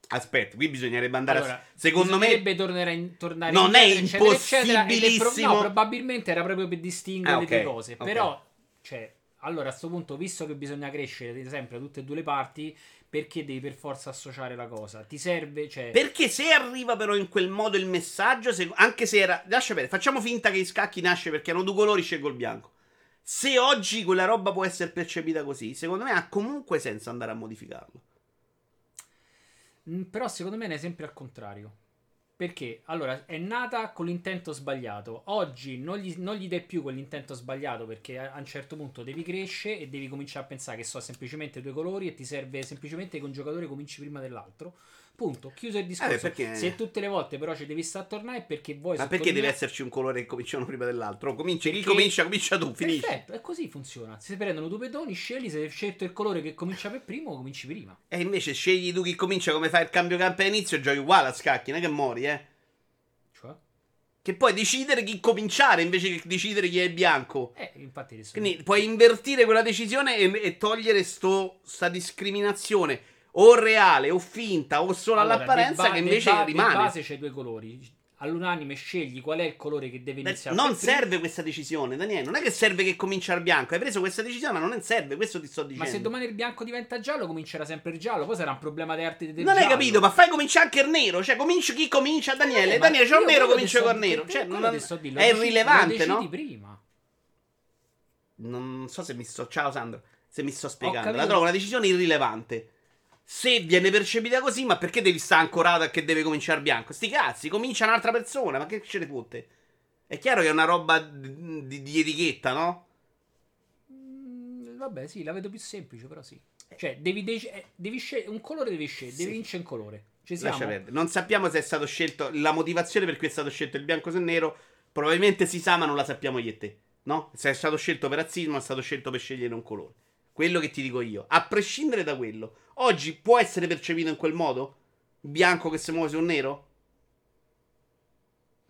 Aspetta, qui bisognerebbe andare Allora, a... Secondo me... tornare, in, tornare Non è indietro, eccetera, eccetera, ed è pro- impossibilissimo- no, probabilmente era proprio per distinguere Ah, le due cose. ok. Però, cioè, allora a questo punto, visto che bisogna crescere sempre tutte e due le parti, perché devi per forza associare la cosa? Ti serve, cioè... Perché se arriva però in quel modo il messaggio, se- anche se era... Lascia perdere, facciamo finta che i scacchi nasce perché hanno due colori, scelgo il bianco. Se oggi quella roba può essere percepita così, secondo me ha comunque senso andare a modificarlo. Mm, Però secondo me è un esempio al contrario. Perché? Allora, è nata con l'intento sbagliato. Oggi non gli, non gli dai più quell'intento sbagliato perché a, un certo punto devi crescere e devi cominciare a pensare che sono semplicemente due colori e ti serve semplicemente che un giocatore cominci prima dell'altro. Punto. Chiuso il discorso. Eh, perché- Se tutte le volte però ci devi stare a tornare è perché vuoi Ma perché deve esserci un colore che comincia uno prima dell'altro? Comincia, chi Perché- comincia, comincia tu, finisci. Perfetto, è così funziona. Se si prendono due pedoni, scegli se hai scelto il colore che comincia per primo, cominci prima. E invece scegli tu chi comincia, come fai il cambio campo all'inizio giochi uguale a scacchi, non è che muori, eh. Cioè? Che puoi decidere chi cominciare invece che decidere chi è bianco. Eh, infatti. Quindi puoi invertire quella decisione e, e togliere sto, sta discriminazione o reale o finta o solo Allora, all'apparenza ba- che invece ba- rimane. base c'è due colori. All'unanime scegli qual è il colore che deve Beh, iniziare. Non serve questa decisione, Daniele. Non è che serve che comincia il bianco. Hai preso questa decisione, ma non serve. Questo ti sto Ma dicendo. se domani il bianco diventa giallo, comincerà sempre il giallo. Poi sarà un problema di arte del non hai giallo. capito, ma fai cominciare anche il nero. Cioè, comincia chi comincia, Daniele. Eh, ma Daniele, c'è un io nero, comincia col nero. Cioè, non- ti sto di- è irrilevante, no? prima. Non so se mi sto. Ciao, Sandro. Se mi sto spiegando. La trovo una decisione irrilevante. Se viene percepita così, ma perché devi stare ancorato a che deve cominciare bianco? Sti cazzi, comincia un'altra persona. Ma che ce ne fotte? È chiaro che è una roba di, di- di etichetta, no? Mm, vabbè, sì, la vedo più semplice, però sì. Cioè, devi, dec- eh, devi scegliere un colore, devi scegliere, Sì. devi vincere un colore. Ci siamo? Lascia perdere. Non sappiamo se è stato scelto la motivazione per cui è stato scelto il bianco sul nero. Probabilmente si sa, ma non la sappiamo io e te. No? Se è stato scelto per razzismo, è stato scelto per scegliere un colore. Quello che ti dico io. A prescindere da quello, oggi può essere percepito in quel modo? Bianco che si muove su un nero?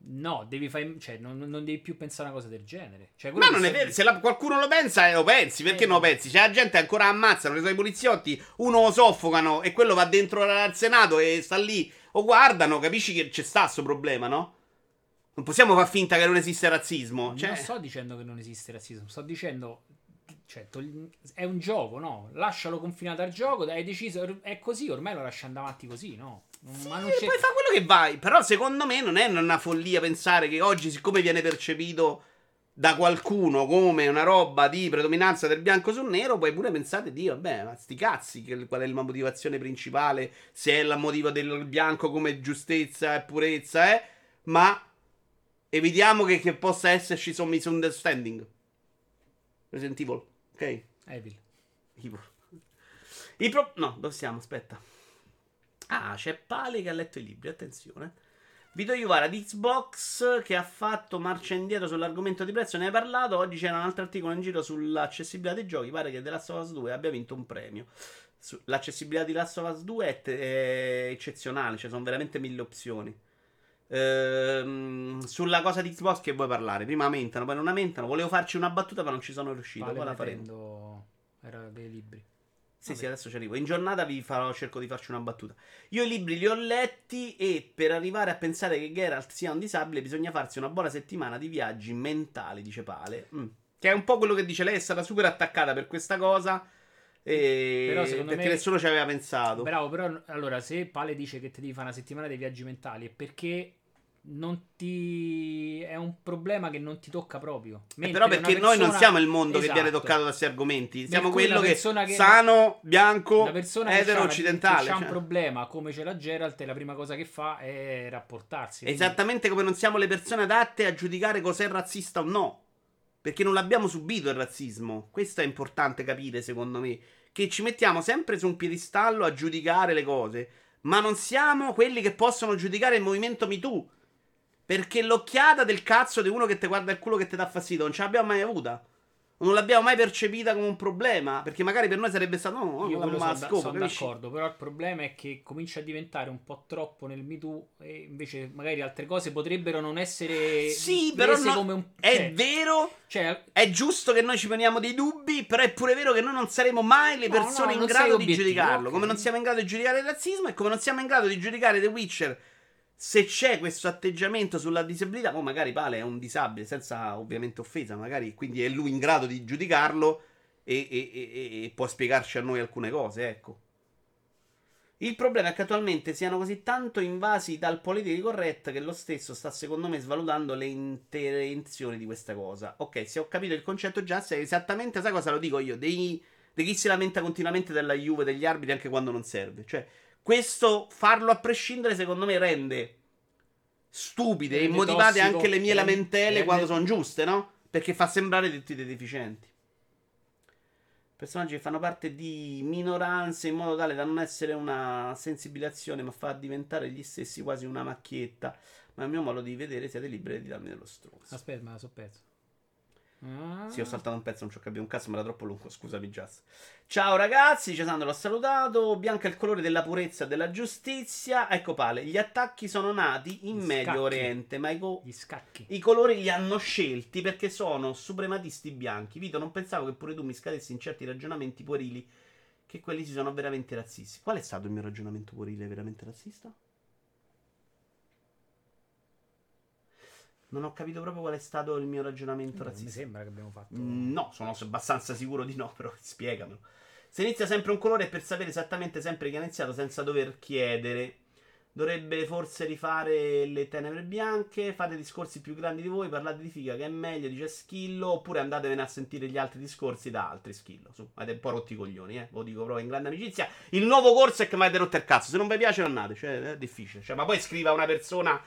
No, devi fare. Cioè, non, non devi più pensare a una cosa del genere. Cioè, Ma non è vero, se la- qualcuno lo pensa, eh, lo pensi. Perché Eh. non lo pensi? C'è la gente ancora ammazzano, suoi poliziotti, uno lo soffocano e quello va dentro al Senato e sta lì. O guardano, capisci che c'è sta sto problema, no? Non possiamo far finta che non esiste razzismo. Cioè, Non sto dicendo che non esiste razzismo, sto dicendo. Cioè, togli- è un gioco, no? Lascialo confinato al gioco, hai deciso, è così, ormai lo lasci andare avanti così, no? Ma non c'è. puoi fare quello che vai. Però secondo me non è una follia pensare che oggi, siccome viene percepito da qualcuno come una roba di predominanza del bianco sul nero, puoi pure pensare di, vabbè, ma sti cazzi, che- qual è la motivazione principale, se è il motivo del bianco come giustezza e purezza, eh? Ma evitiamo che, che possa esserci some misunderstanding. Resident Evil, ok? Evil. Evil. I pro- no, dove siamo? Aspetta. Ah, c'è Pale che ha letto i libri, attenzione. Vito Iuvara di Xbox che ha fatto marcia indietro sull'argomento di prezzo, ne hai parlato. Oggi c'era un altro articolo in giro sull'accessibilità dei giochi. Pare che The Last of Us 2 abbia vinto un premio. L'accessibilità di Last of Us 2 è, te- è eccezionale, cioè sono veramente mille opzioni. Ehm, sulla cosa di Xbox che vuoi parlare? Prima aumentano, poi non aumentano. Volevo farci una battuta, ma non ci sono riuscito. Poi la faremo. Era dei libri. Sì, Vabbè. sì, adesso ci arrivo. In giornata vi farò, cerco di farci una battuta. Io i libri li ho letti e per arrivare a pensare che Geralt sia un disabile bisogna farsi una buona settimana di viaggi mentali, dice Pale. Mm. Che è un po' quello che dice lei, è stata super attaccata per questa cosa. E... Però secondo perché me- nessuno ci aveva pensato. Bravo, però allora se Pale dice che ti devi fare una settimana dei viaggi mentali è perché non ti è un problema che non ti tocca proprio. Eh, però perché una noi non persona- siamo il mondo che Esatto. viene toccato da questi argomenti. Siamo quello che, persona che- sano, bianco, persona che etero, occidentale. che ha un cioè. problema come ce l'ha Geralt, la prima cosa che fa è rapportarsi. quindi- Esattamente come non siamo le persone adatte a giudicare cos'è razzista o no. Perché non l'abbiamo subito il razzismo. Questo è importante capire, secondo me. Che ci mettiamo sempre su un piedistallo a giudicare le cose. Ma non siamo quelli che possono giudicare il movimento MeToo. Perché l'occhiata del cazzo di uno che ti guarda il culo che ti dà fastidio non ce l'abbiamo mai avuta. Non l'abbiamo mai percepita come un problema. Perché magari per noi sarebbe stato. No, no, Io non quello sono, scopo, sono d'accordo, però il problema è che comincia a diventare un po' troppo nel Me Too e invece magari altre cose potrebbero non essere Sì, però no- un... è cioè- vero cioè, È giusto che noi ci poniamo dei dubbi, però è pure vero che noi non saremo mai le persone in grado di giudicarlo. ok. Come non siamo in grado di giudicare il razzismo e come non siamo in grado di giudicare The Witcher. Se c'è questo atteggiamento sulla disabilità, o magari Pale è un disabile, senza ovviamente offesa, magari quindi è lui in grado di giudicarlo e, e- e- e può spiegarci a noi alcune cose, ecco. Il problema è che attualmente siano così tanto invasi dal politically correct che lo stesso sta secondo me svalutando le intenzioni di questa cosa. Ok, se ho capito il concetto già, è esattamente, sai cosa lo dico io? Dei, di chi si lamenta continuamente della Juve, degli arbitri anche quando non serve. Cioè, questo farlo a prescindere secondo me rende stupide e immotivate tossico, anche le mie lamentele rende- quando sono giuste, no? Perché fa sembrare tutti dei deficienti. Personaggi che fanno parte di minoranze in modo tale da non essere una sensibilazione, ma fa diventare gli stessi quasi una macchietta. Ma il mio modo di vedere siete liberi di darmi dello stronzo. aspetta, ma la so perso. Ah. Sì, ho saltato un pezzo, non ci ho capito un cazzo, ma era troppo lungo. Scusami, Just. Ciao ragazzi, Cesandro l'ho salutato. Bianca è il colore della purezza e della giustizia. Ecco Pale, gli attacchi sono nati in Gli Medio scacchi. Oriente, ma i, co- i colori li hanno scelti perché sono suprematisti bianchi. Vito, non pensavo che pure tu mi scadessi in certi ragionamenti puerili, che quelli si sono veramente razzisti. Qual è stato il mio ragionamento puerile veramente razzista? Non ho capito proprio qual è stato il mio ragionamento mi razzista. sembra che abbiamo fatto. Mm, No, sono abbastanza sicuro di no, [laughs] però spiegamelo. Se inizia sempre un colore per sapere esattamente sempre chi ha iniziato senza dover chiedere. Dovrebbe forse rifare le tenebre bianche. Fate discorsi più grandi di voi. Parlate di figa che è meglio, dice Schillo. Oppure andatevene a sentire gli altri discorsi da altri Schillo. Su, avete un po' rotti i coglioni, eh. Lo dico proprio in grande amicizia. Il nuovo corso è che mi avete rotto il cazzo. Se non vi piace, non andate. Cioè, è difficile. Cioè, ma poi scriva una persona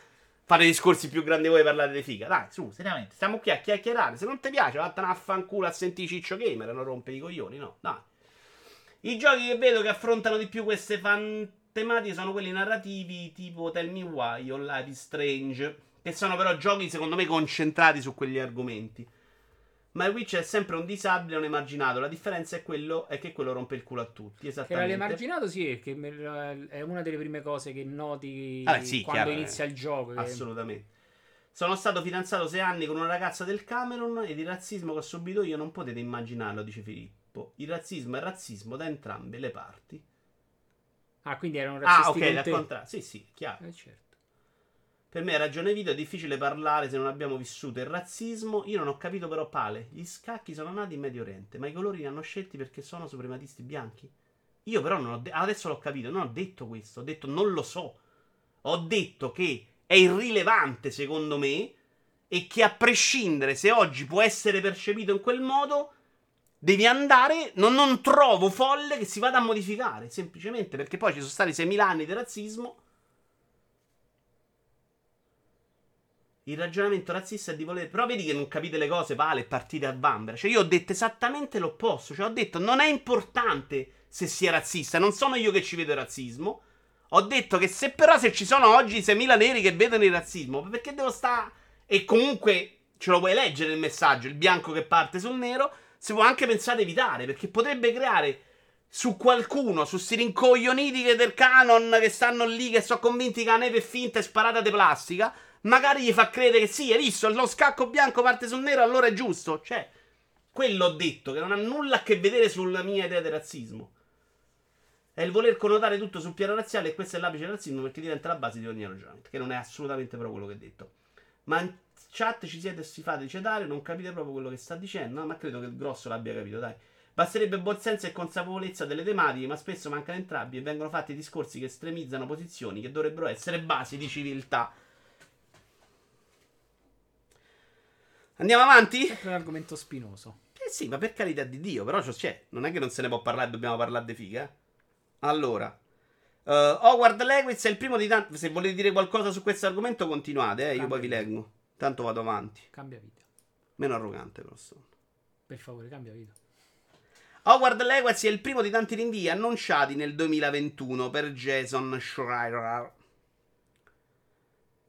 fare discorsi più grandi voi e parlare di figa. Dai, su, seriamente, stiamo qui a chiacchierare. Se non ti piace, vattene a fanculo a sentire Ciccio Gamer non rompe i coglioni, no? Dai. I giochi che vedo che affrontano di più queste fan tematiche sono quelli narrativi tipo Tell Me Why o Life is Strange, che sono però giochi secondo me concentrati su quegli argomenti. Ma il Witch è sempre un disabile e un emarginato. La differenza è, quello, è che quello rompe il culo a tutti. Che era Esattamente. l'emarginato, sì, è, che è una delle prime cose che noti Vabbè, sì, quando chiaro, inizia eh. il gioco. che- Assolutamente. Sono stato fidanzato sei anni con una ragazza del Camerun ed il razzismo che ho subito io non potete immaginarlo, dice Filippo. Il razzismo è razzismo da entrambe le parti. Ah, quindi erano Ah, razzisti ok, da te. contrario. Sì, sì, chiaro. Eh, certo. Per me, ragione video, è difficile parlare se non abbiamo vissuto il razzismo. Io non ho capito però, Pale. Gli scacchi sono nati in Medio Oriente, ma i colori li hanno scelti perché sono suprematisti bianchi. Io però non ho de- adesso l'ho capito, non ho detto questo, ho detto non lo so. Ho detto che è irrilevante secondo me e che a prescindere se oggi può essere percepito in quel modo, devi andare, non, non trovo folle che si vada a modificare, semplicemente perché poi ci sono stati 6.000 anni di razzismo. Il ragionamento razzista è di voler. Però vedi che non capite le cose, vale, partite a vanvera. Cioè, io ho detto esattamente l'opposto. Cioè, ho detto non è importante se si è razzista. Non sono io che ci vedo il razzismo. Ho detto che se però se ci sono oggi 6.000 neri che vedono il razzismo, perché devo stare. E comunque ce lo puoi leggere il messaggio, il bianco che parte sul nero. Si può anche pensare di evitare, perché potrebbe creare su qualcuno, su sti rincoglioniti del canon che stanno lì, che sono convinti che la neve è finta e sparata di plastica. Magari gli fa credere che sì, hai visto, lo scacco bianco parte sul nero, allora è giusto. Cioè, quello ho detto, che non ha nulla a che vedere sulla mia idea del razzismo. È il voler connotare tutto sul piano razziale e questo è l'apice del razzismo perché diventa la base di ogni ragionamento, che non è assolutamente proprio quello che ho detto. Ma in chat ci siete sfifati cedare, non capite proprio quello che sta dicendo, ma credo che il grosso l'abbia capito, dai. Basterebbe buon senso e consapevolezza delle tematiche, ma spesso mancano entrambi e vengono fatti discorsi che estremizzano posizioni che dovrebbero essere basi di civiltà. Andiamo avanti? Sempre un argomento spinoso. Eh sì, ma per carità di Dio, però c'è, non è che non se ne può parlare, dobbiamo parlare di figa. eh. Allora, uh, Howard Lewis è il primo di tanti. Se volete dire qualcosa su questo argomento, continuate, eh, io poi vi leggo. Tanto vado avanti. Cambia vita. Meno arrogante, però sono. Per favore, cambia vita. Howard Lewis è il primo di tanti rinvii annunciati nel 2021 per Jason Schreier.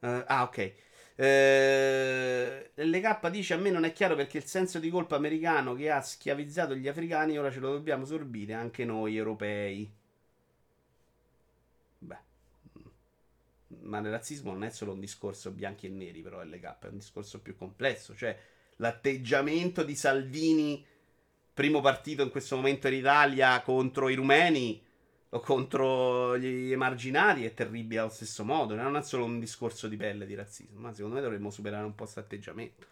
Eh, ah, ok. Eh, LK dice a me non è chiaro perché il senso di colpa americano che ha schiavizzato gli africani ora ce lo dobbiamo sorbire anche noi europei. Beh, ma il razzismo non è solo un discorso bianchi e neri, però LK è un discorso più complesso, cioè l'atteggiamento di Salvini primo partito in questo momento in Italia contro i rumeni contro gli emarginati è terribile allo stesso modo. Non è solo un discorso di pelle di razzismo, ma secondo me dovremmo superare un po' questo atteggiamento.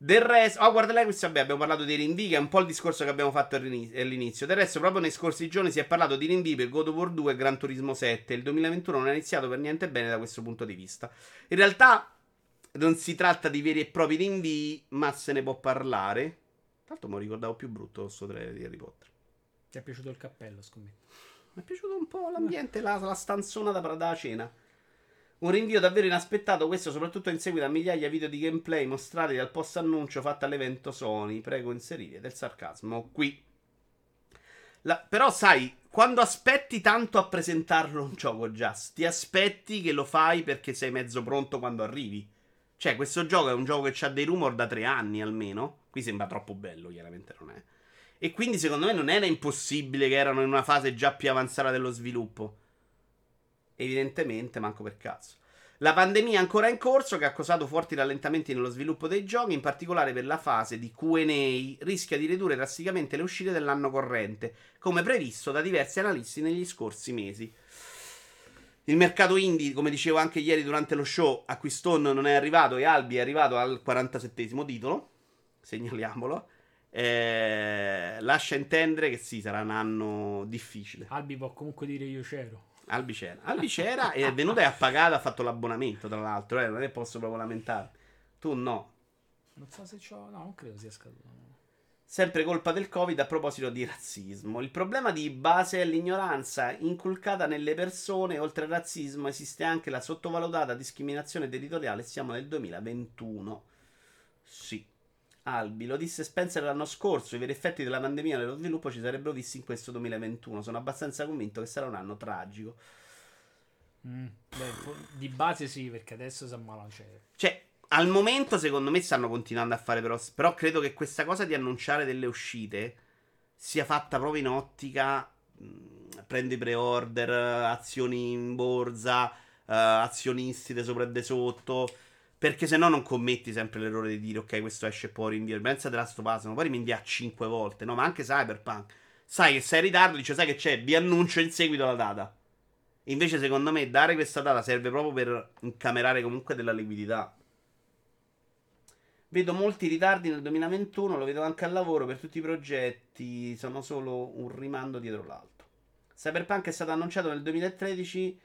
Del resto, oh, guarda Lewis, vabbè, abbiamo parlato dei rinvii, che è un po' il discorso che abbiamo fatto all'ini- all'inizio. Del resto, proprio nei scorsi giorni si è parlato di rinvii per God of War 2 e Gran Turismo 7. Il 2021 non è iniziato per niente bene da questo punto di vista. In realtà, non si tratta di veri e propri rinvii, ma se ne può parlare. Me lo ricordavo più brutto questo trailer di Harry Potter. Ti è piaciuto il cappello, scommetto. Mi è piaciuto un po' l'ambiente, la, la stanzona da, da cena. Un rinvio davvero inaspettato, questo soprattutto in seguito a migliaia di video di gameplay mostrati dal post annuncio fatto all'evento Sony. Prego inserire del sarcasmo qui. La- però sai, quando aspetti tanto a presentarlo un gioco Just, ti aspetti che lo fai perché sei mezzo pronto quando arrivi. Cioè, questo gioco è un gioco che ha dei rumor da tre anni almeno. Qui sembra troppo bello, chiaramente non è. E quindi secondo me non era impossibile che erano in una fase già più avanzata dello sviluppo. Evidentemente, manco per cazzo. La pandemia ancora in corso, che ha causato forti rallentamenti nello sviluppo dei giochi, in particolare per la fase di QA, rischia di ridurre drasticamente le uscite dell'anno corrente, come previsto da diversi analisti negli scorsi mesi. Il mercato indie, come dicevo anche ieri durante lo show, a cui Stone non è arrivato e Albi è arrivato al 47 titolo, segnaliamolo, eh, lascia intendere che sì, sarà un anno difficile. Albi può comunque dire io c'ero. Albi c'era. Albi c'era e è venuta e ha pagato, ha fatto l'abbonamento, tra l'altro, eh, non è che posso proprio lamentare. Tu no. Non so se c'ho... No, non credo sia scaduto. Sempre colpa del Covid a proposito di razzismo. Il problema di base è l'ignoranza inculcata nelle persone. Oltre al razzismo esiste anche la sottovalutata discriminazione territoriale. Siamo nel 2021. Sì. Albi, lo disse Spencer l'anno scorso. I veri effetti della pandemia nello sviluppo ci sarebbero visti in questo 2021. Sono abbastanza convinto che sarà un anno tragico. Mm, beh, di base sì, perché adesso si ammala. Cioè, Cioè, al momento, secondo me, stanno continuando a fare, però. Però credo che questa cosa di annunciare delle uscite sia fatta proprio in ottica. mh, Prende i pre-order, azioni in borsa, eh, azionisti di sopra e di sotto. Perché se no non commetti sempre l'errore di dire ok, questo esce poi rinvio. Pensa della Stopasa, poi rinvia 5 volte. No, ma anche Cyberpunk. Sai che sei in ritardo, dice sai che c'è, vi annuncio in seguito la data. Invece, secondo me, dare questa data serve proprio per incamerare comunque della liquidità. Vedo molti ritardi nel 2021, lo vedo anche al lavoro per tutti i progetti, sono solo un rimando dietro l'altro. Cyberpunk è stato annunciato nel 2013,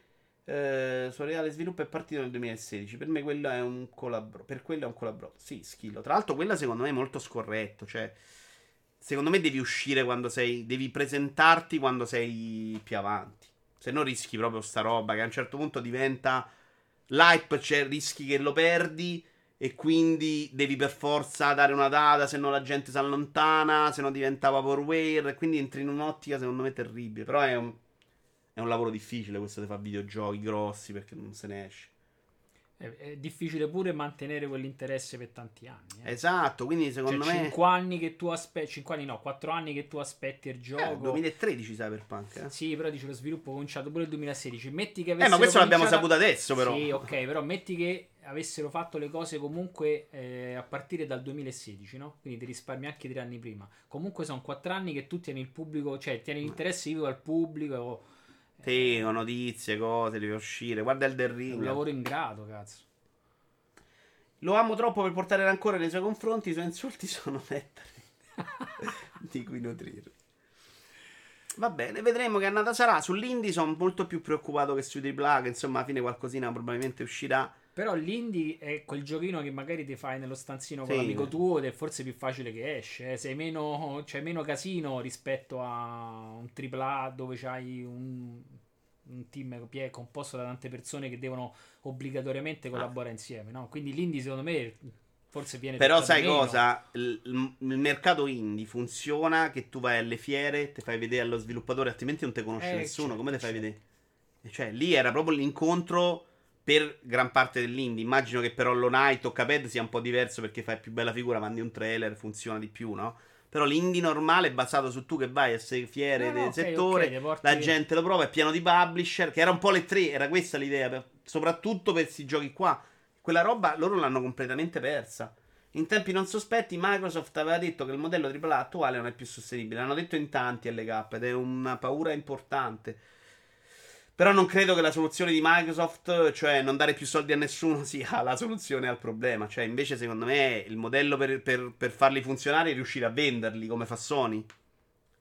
eh, suo reale sviluppo è partito nel 2016. Per me quello è un collaboro. Per quello è un collaboro. Sì, schillo. Tra l'altro, quella secondo me è molto scorretto. Cioè, secondo me devi uscire quando sei. Devi presentarti quando sei più avanti. Se no rischi proprio sta roba che a un certo punto diventa. L'hype, cioè rischi che lo perdi. E quindi devi per forza dare una data, se no la gente si allontana, se no diventa vaporware. Quindi entri in un'ottica, secondo me, terribile. Però è un, è un lavoro difficile questo di fare videogiochi grossi perché non se ne esce. è, è difficile pure mantenere quell'interesse per tanti anni. Eh. Esatto, quindi secondo Cioè, me. 5 anni che tu aspetti, 5 anni no, 4 anni che tu aspetti il Eh, gioco. 2013 Cyberpunk. Eh. Sì, però dice lo sviluppo cominciato pure il 2016. Metti che Eh, avessero ma questo l'abbiamo cominciato- saputo adesso, però. Sì, ok, però metti che avessero fatto le cose comunque eh, a partire dal 2016, no? Quindi ti risparmi anche tre anni prima. Comunque sono 4 anni che tu tieni il pubblico, cioè tieni l'interesse vivo al pubblico. Con notizie, cose, deve uscire. Guarda il The È un Ring. lavoro ingrato, cazzo. Lo amo troppo per portare rancore nei suoi confronti. I suoi insulti sono nettari [laughs] di cui nutrire. Va bene, vedremo che annata sarà. Sull'indie sono molto più preoccupato che sui AAA, che insomma alla fine qualcosina probabilmente uscirà. Però l'indie è quel giochino che magari ti fai nello stanzino con Sì. l'amico tuo ed è forse più facile che esce. eh. Sei meno, c'è meno casino rispetto a un AAA dove c'hai un, un team composto da tante persone che devono obbligatoriamente collaborare insieme. No? Quindi l'indie secondo me forse viene Però sai meno. cosa? Il, il- mercato indie funziona che tu vai alle fiere, ti fai vedere allo sviluppatore, altrimenti non ti conosce Eh, nessuno. certo, Come ti fai certo. vedere? Cioè, lì era proprio l'incontro per gran parte dell'indie. Immagino che però Hollow Knight o Caped sia un po' diverso perché fai più bella figura, mandi un trailer, funziona di più, no? Però l'indie normale è basato su tu che vai a sei fiere No, no, del ok, settore, ok, ti porti- la gente lo prova, è pieno di publisher, che era un po' le tre, era questa l'idea, per- soprattutto per questi giochi qua. Quella roba loro l'hanno completamente persa. In tempi non sospetti, Microsoft aveva detto che il modello AAA attuale non è più sostenibile. L'hanno detto in tanti LK ed è una paura importante. Però non credo che la soluzione di Microsoft, cioè non dare più soldi a nessuno, [laughs] sia la soluzione al problema. Cioè, invece, secondo me, il modello per, per- per farli funzionare è riuscire a venderli come fa Sony.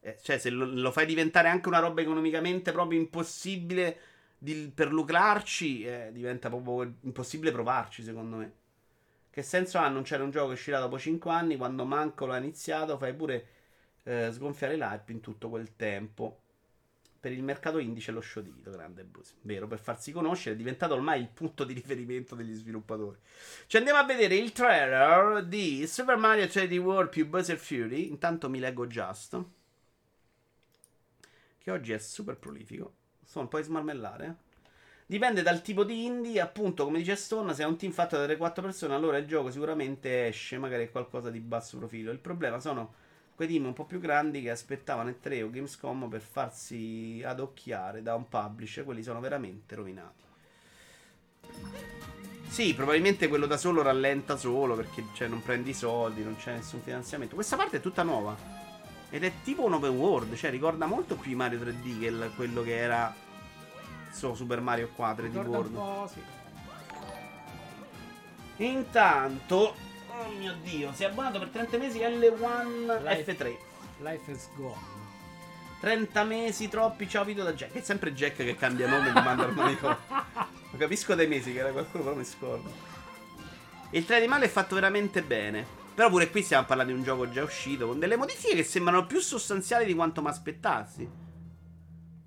Eh, cioè, se lo, lo fai diventare anche una roba economicamente proprio impossibile di- per lucrarci, eh, diventa proprio impossibile provarci, secondo me. Che senso ha annunciare un gioco che uscirà dopo 5 anni quando manco l'ha iniziato? Fai pure eh, sgonfiare l'hype in tutto quel tempo. Per il mercato indie c'è lo sciodito, grande Brusi. Vero, per farsi conoscere è diventato ormai il punto di riferimento degli sviluppatori. Ci andiamo a vedere il trailer di Super Mario 3D World più Buzzer Fury. Intanto mi leggo Just. Che oggi è super prolifico. Sto un po' a smarmellare. Dipende dal tipo di indie, appunto, come dice Stone, se è un team fatto da 3-4 persone, allora il gioco sicuramente esce, magari è qualcosa di basso profilo. Il problema sono quei team un po' più grandi che aspettavano E3 o Gamescom per farsi adocchiare da un publisher, quelli sono veramente rovinati. Sì, probabilmente quello da solo rallenta solo perché cioè, non prendi i soldi, non c'è nessun finanziamento. Questa parte è tutta nuova. Ed è tipo un open world, cioè ricorda molto più Mario 3D che il- quello che era so, Super Mario qua 3D Ricorda un World. sì. Intanto, oh mio dio, si è abbonato per 30 mesi L1 Life- F3. Life is gone. 30 mesi troppi, ciao Vito da Jack. È sempre Jack che cambia nome e manda al manicomio. Lo capisco dai mesi che era qualcuno, però mi scordo. Il 3 di male è fatto veramente bene. Però pure qui stiamo parlando di un gioco già uscito con delle modifiche che sembrano più sostanziali di quanto mi aspettassi.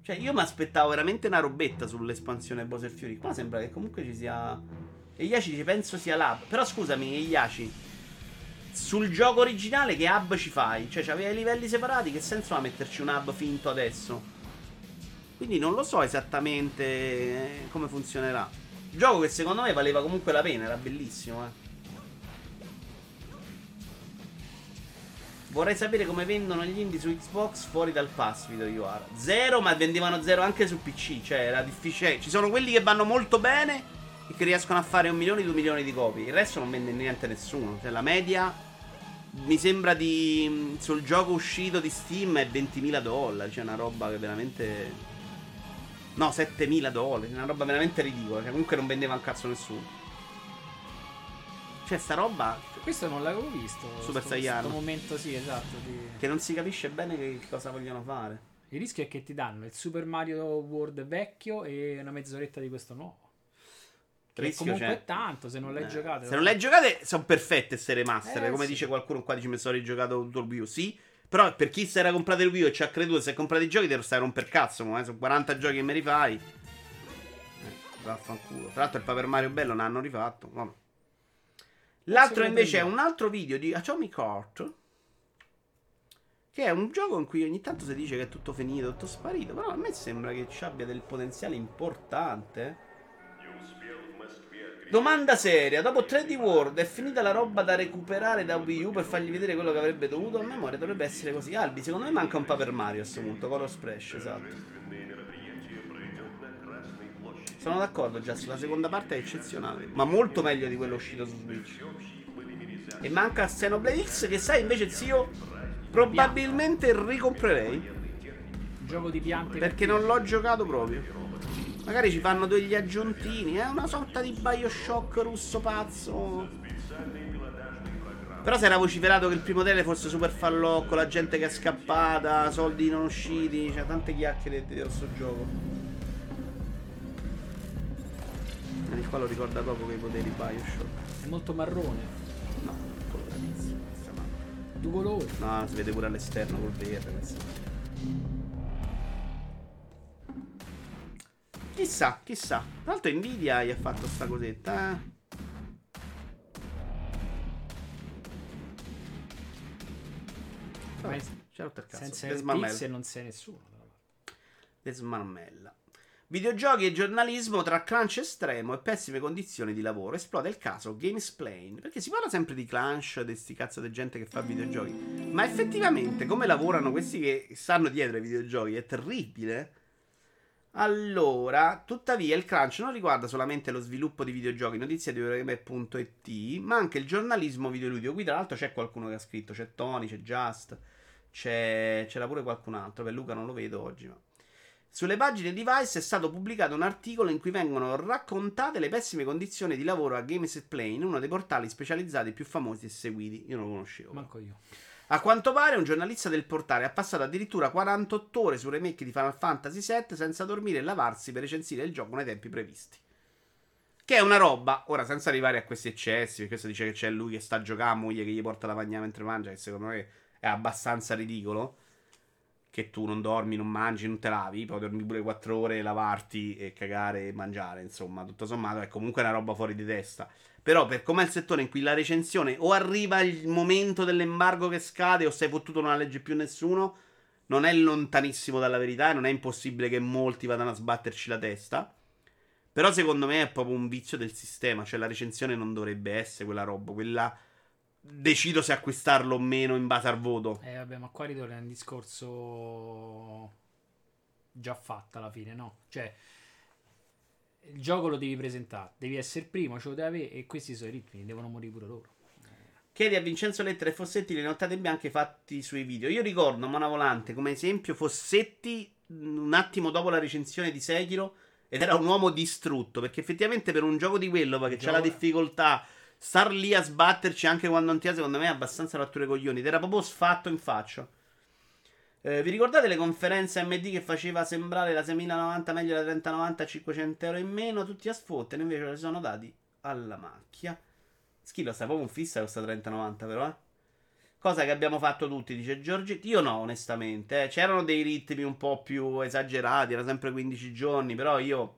Cioè, io mi aspettavo veramente una robetta sull'espansione Bowser Fury. Qua sembra che comunque ci sia. E Yashi dice, penso sia l'hub. Però scusami, Yashi. Sul gioco originale che hub ci fai? Cioè, c'aveva i livelli separati, che senso ha metterci un hub finto adesso? Quindi non lo so esattamente eh, come funzionerà. Gioco che secondo me valeva comunque la pena, era bellissimo, eh. Vorrei sapere come vendono gli indie su Xbox fuori dal pass video UR. Zero, ma vendevano zero anche su PC. Cioè, era difficile. Ci sono quelli che vanno molto bene e che riescono a fare un milione, due milioni di copie. Il resto non vende niente a nessuno. Cioè, la media mi sembra di. Sul gioco uscito di Steam è 20.000 dollari. Cioè, una roba che veramente. No, 7.000 dollari. Una roba veramente ridicola. Cioè, comunque non vendeva un cazzo nessuno. Cioè, sta roba. Questo non l'avevo visto. Super sto, Saiyan. Questo momento, sì, esatto. Di... Che non si capisce bene che cosa vogliono fare. Il rischio è che ti danno il Super Mario World vecchio e una mezz'oretta di questo nuovo. Che Rischio comunque c'è. è tanto, se non l'hai Eh, giocato. Se non l'hai giocate, sono perfette queste remaster. Eh, come sì. dice qualcuno qua, dice mi sono rigiocato tutto il Wii U. Sì, però per chi si era comprato il Wii U e ci ha creduto, se hai comprato i giochi, te lo stai a romper cazzo. eh, Sono 40 giochi che mi rifai. Eh, vaffanculo. Tra l'altro il Paper Mario bello ne hanno rifatto. Vabbè. L'altro invece è un altro video di Atomic Heart. Che è un gioco in cui ogni tanto si dice che è tutto finito, tutto sparito. Però a me sembra che ci abbia del potenziale importante. Domanda seria, dopo 3D World è finita la roba da recuperare da Wii U per fargli vedere quello che avrebbe dovuto? A memoria dovrebbe essere così. Albi, secondo me manca un Paper Mario a questo punto, Color Splash, esatto. Sono d'accordo, già la seconda parte è eccezionale, ma molto meglio di quello uscito su Switch. E manca Xenoblade X che sai invece zio probabilmente ricomprerei Gioco di piante. perché non l'ho giocato proprio. Magari ci fanno degli aggiuntini, è una sorta di Bioshock russo pazzo. Però si era vociferato che il primo tele fosse super fallocco, la gente che è scappata, soldi non usciti, cioè tante chiacchiere di questo gioco. E qua lo ricorda proprio che i poteri Bioshock. È molto marrone. No, coloratissimo. Due colori. No, si vede pure all'esterno col verde. questo. Chissà, chissà. Tra l'altro Nvidia gli ha fatto sta cosetta, eh. Vabbè, c'è rotto il cazzo. Senza non sei nessuno. Le smarmella. Videogiochi e giornalismo tra crunch estremo e pessime condizioni di lavoro. Esplode il caso Gamesplain. Perché si parla sempre di crunch, di sti cazzo di gente che fa videogiochi. Ma effettivamente come lavorano questi che stanno dietro ai videogiochi è terribile. Allora, tuttavia il crunch non riguarda solamente lo sviluppo di videogiochi, notizia di Eurogamer.it, ma anche il giornalismo videoludico. Qui tra l'altro c'è qualcuno che ha scritto, c'è Tony, c'è Just, c'è, c'era pure qualcun altro, per Luca non lo vedo oggi, ma... Sulle pagine Device è stato pubblicato un articolo in cui vengono raccontate le pessime condizioni di lavoro a Games Plane, uno dei portali specializzati più famosi e seguiti. Io non lo conoscevo. Manco io. A quanto pare, un giornalista del portale ha passato addirittura 48 ore sul remake di Final Fantasy VII senza dormire e lavarsi per recensire il gioco nei tempi previsti. Che è una roba, ora senza arrivare a questi eccessi, perché questo dice che c'è lui che sta a giocare a moglie che gli porta la pagna mentre mangia, che secondo me è abbastanza ridicolo. Che tu non dormi, non mangi, non te lavi, poi dormi pure 4 ore, lavarti e cagare e mangiare, insomma, tutto sommato è comunque una roba fuori di testa. Però per com'è il settore in cui la recensione o arriva il momento dell'embargo che scade o sei fottuto non la legge più nessuno, non è lontanissimo dalla verità e non è impossibile che molti vadano a sbatterci la testa. Però secondo me è proprio un vizio del sistema, cioè la recensione non dovrebbe essere quella roba, quella decido se acquistarlo o meno in base al voto. Eh vabbè, ma qua ritorna un discorso già fatto alla fine, no? Cioè, il gioco lo devi presentare, devi essere primo, ce lo devi avere e questi sono i ritmi, devono morire pure loro. Chiedi a Vincenzo Lettere e Fossetti le nottate bianche fatti sui video. Io ricordo Mona Volante come esempio Fossetti un attimo dopo la recensione di Sekiro ed era un uomo distrutto perché effettivamente per un gioco di quello perché c'è la difficoltà star lì a sbatterci anche quando non ti ha secondo me è abbastanza rotture coglioni ed era proprio sfatto in faccia. Eh, vi ricordate le conferenze MD che faceva sembrare la 6090 meglio della 3090 a 500 euro in meno? Tutti a sfottere, invece le sono dati alla macchia. Schillo sta proprio un fissa costa 30,90 però, eh. Cosa che abbiamo fatto tutti, dice Giorgetti. Io no, onestamente. eh. C'erano dei ritmi un po' più esagerati, era sempre 15 giorni, però io,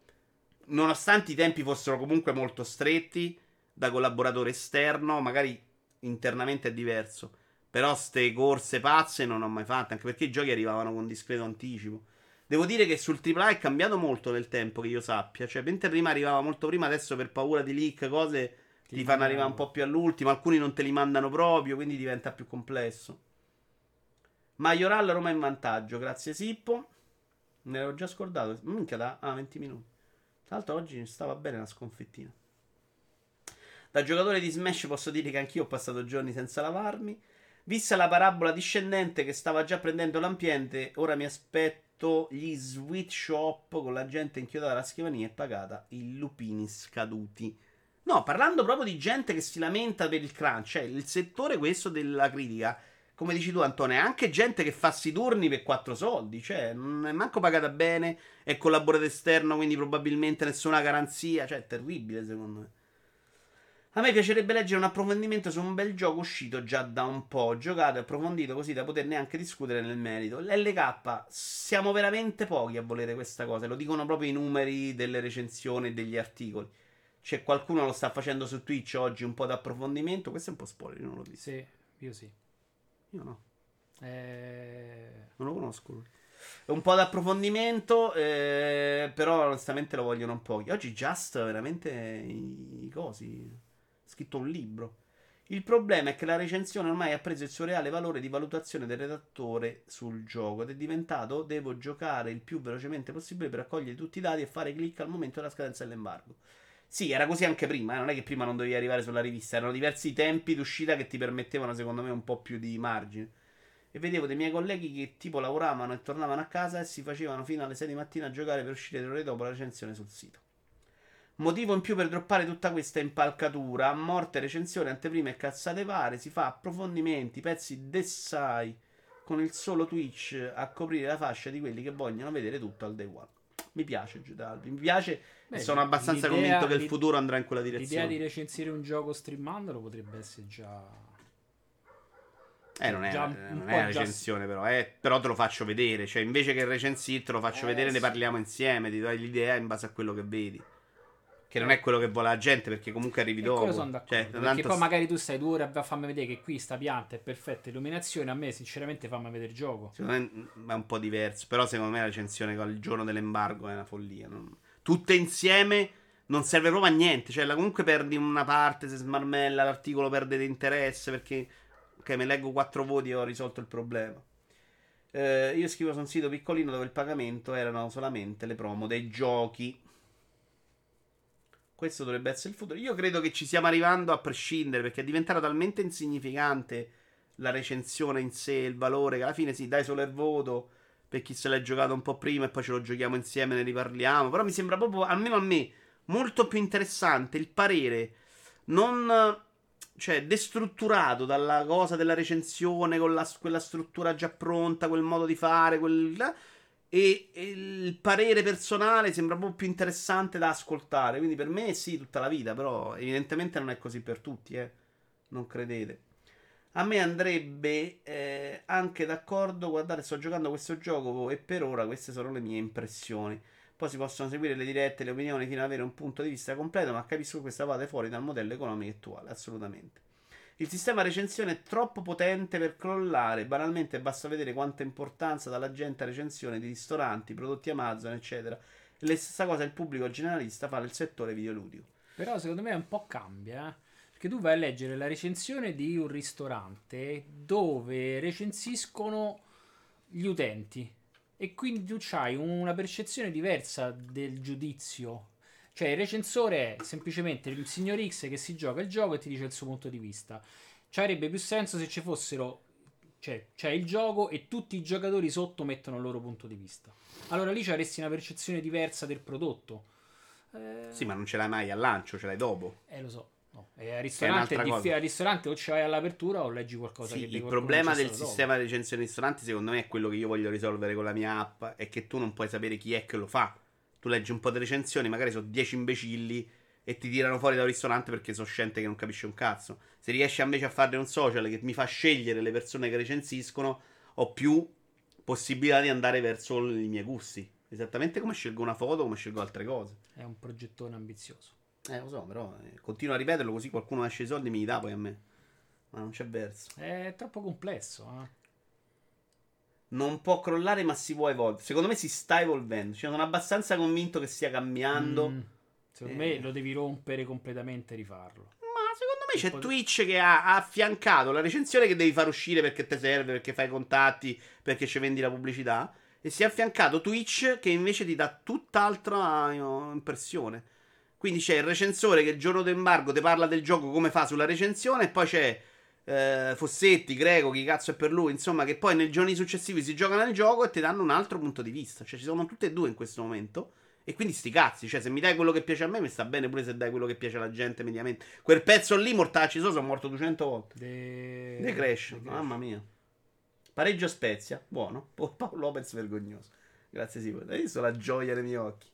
nonostante i tempi fossero comunque molto stretti, da collaboratore esterno, magari internamente è diverso. Però ste corse pazze non ho mai fatte, anche perché i giochi arrivavano con discreto anticipo. Devo dire che sul AAA è cambiato molto nel tempo che io sappia. Cioè, mentre prima arrivava molto prima, adesso per paura di leak, cose ti, Ti fanno arrivare un po' più all'ultimo. Alcuni non te li mandano proprio, quindi diventa più complesso. Majoral Roma in vantaggio, grazie Sippo. Me l'ero già scordato. Minchia da ah, 20 minuti. Tra l'altro oggi stava bene la sconfittina. Da giocatore di Smash posso dire che anch'io ho passato giorni senza lavarmi. Vista la parabola discendente che stava già prendendo l'ambiente, ora mi aspetto gli sweet shop con la gente inchiodata alla scrivania e pagata i lupini scaduti. No, parlando proprio di gente che si lamenta per il crunch, cioè il settore questo della critica, come dici tu Antonio, è anche gente che fa sti turni per quattro soldi, cioè non è manco pagata bene, è collaboratore esterno, quindi probabilmente nessuna garanzia, cioè è terribile secondo me. A me piacerebbe leggere un approfondimento su un bel gioco uscito già da un po', giocato e approfondito così da poterne anche discutere nel merito. L'LK, siamo veramente pochi a volere questa cosa, lo dicono proprio i numeri delle recensioni e degli articoli. C'è qualcuno lo sta facendo su Twitch oggi un po' d'approfondimento, questo è un po' spoiler, non l'ho visto. Sì, io sì. Io no, Eh, non lo conosco. lui. Un po' d'approfondimento, eh, però onestamente lo vogliono un po'. Oggi Just veramente i, i cosi. Scritto un libro. Il problema è che la recensione ormai ha preso il suo reale valore di valutazione del redattore sul gioco ed è diventato devo giocare il più velocemente possibile per raccogliere tutti i dati e fare clic al momento della scadenza dell'embargo. Sì, era così anche prima, eh, non è che prima non dovevi arrivare sulla rivista, erano diversi tempi d'uscita che ti permettevano secondo me un po' più di margine. E vedevo dei miei colleghi che tipo lavoravano e tornavano a casa e si facevano fino alle 6 di mattina a giocare per uscire tre ore dopo la recensione sul sito. Motivo in più per droppare tutta questa impalcatura, a morte recensione, anteprime e cazzate varie, si fa approfondimenti, pezzi d'essai con il solo Twitch a coprire la fascia di quelli che vogliono vedere tutto al day one. Mi piace Giudalbi, mi piace beh, e sono abbastanza l'idea- convinto che il futuro andrà in quella L'idea direzione. di recensire un gioco streamandolo potrebbe essere già. Eh, non è, non è una po' già- recensione, però, eh, però te lo faccio vedere. Cioè, invece che recensire, te lo faccio Eh, vedere, ne sì. parliamo insieme. Ti dai l'idea in base a quello che vedi. Che non è quello che vuole la gente, perché comunque arrivi E dopo. sono d'accordo. Cioè, perché tanto poi magari tu stai due ore a farmi vedere che qui sta pianta è perfetta illuminazione. A me, sinceramente, fammi vedere il gioco. Secondo me mm, è un po' diverso. Però, secondo me, la recensione con il giorno dell'embargo è una follia. non- Tutte insieme non serve proprio a niente. Cioè, la- comunque perdi una parte, se smarmella, l'articolo perde di interesse. Perché, ok, me leggo quattro voti e ho risolto il problema. Eh, io scrivo su un sito piccolino dove il pagamento erano solamente le promo dei giochi. Questo dovrebbe essere il futuro. Io credo che ci stiamo arrivando a prescindere perché è diventata talmente insignificante la recensione in sé, il valore, che alla fine sì, dai solo il voto per chi se l'è giocato un po' prima e poi ce lo giochiamo insieme, ne riparliamo. Però mi sembra proprio, almeno a me, molto più interessante il parere non cioè destrutturato dalla cosa della recensione con la- quella struttura già pronta, quel modo di fare, quel e, il parere personale sembra un po' più interessante da ascoltare. Quindi per me sì, tutta la vita, però evidentemente non è così per tutti, eh. Non credete. A me andrebbe eh, anche d'accordo, guardate, sto giocando questo gioco e per ora queste sono le mie impressioni. Poi si possono seguire le dirette, le opinioni fino ad avere un punto di vista completo, ma capisco che questa vada fuori dal modello economico attuale, assolutamente. Il sistema recensione è troppo potente per crollare, banalmente basta vedere quanta importanza dalla gente a recensione di ristoranti, prodotti Amazon, eccetera. La stessa cosa il pubblico generalista fa nel settore videoludico. Però secondo me un po' cambia. eh. Perché tu vai a leggere la recensione di un ristorante dove recensiscono gli utenti. E quindi tu hai una percezione diversa del giudizio. Cioè, il recensore è semplicemente il signor X che si gioca il gioco e ti dice il suo punto di vista. Ci avrebbe più senso se ci fossero. Cioè, c'è il gioco e tutti i giocatori sotto mettono il loro punto di vista. Allora lì ci avresti una percezione diversa del prodotto. Eh, Sì, ma non ce l'hai mai al lancio, ce l'hai dopo. eh, lo so. No. E al ristorante, diffi- al ristorante o ci vai all'apertura o leggi qualcosa Sì, che il problema del stato dopo. sistema di recensione ristoranti, secondo me, è quello che io voglio risolvere con la mia app. È che tu non puoi sapere chi è che lo fa. Tu leggi un po' di recensioni, magari sono 10 imbecilli e ti tirano fuori dal ristorante perché sono scente che non capisce un cazzo. Se riesci invece a fare un social che mi fa scegliere le persone che recensiscono, ho più possibilità di andare verso i miei gusti. Esattamente come scelgo una foto, come scelgo altre cose. È un progettone ambizioso. Eh, lo so, però eh, continuo a ripeterlo così qualcuno esce i soldi e mi li dà poi a me. Ma non c'è verso. È troppo complesso. Eh? Non può crollare, ma si può evolvere. Secondo me si sta evolvendo. Cioè, sono abbastanza convinto che stia cambiando. Mm, secondo Eh. me lo devi rompere completamente e rifarlo. Ma secondo me c'è Twitch che ha, ha affiancato la recensione che devi far uscire perché ti serve, perché fai contatti, perché ci vendi la pubblicità. E si è affiancato Twitch che invece ti dà tutt'altra eh, impressione. Quindi c'è il recensore che il giorno d'embargo ti parla del gioco come fa sulla recensione, e poi c'è eh, Fossetti, Greco, chi cazzo è per lui, insomma, che poi nei giorni successivi si giocano nel gioco e ti danno un altro punto di vista. Cioè, ci sono tutte e due in questo momento. E quindi sti cazzi, cioè se mi dai quello che piace a me, mi sta bene pure se dai quello che piace alla gente mediamente. Quel pezzo lì, mortacci so, sono morto 200 volte. De... The Crash, The mamma mia. Pareggio Spezia, buono. Pa- Paolo Lopez vergognoso. Grazie Sivo. Hai visto la gioia nei miei occhi?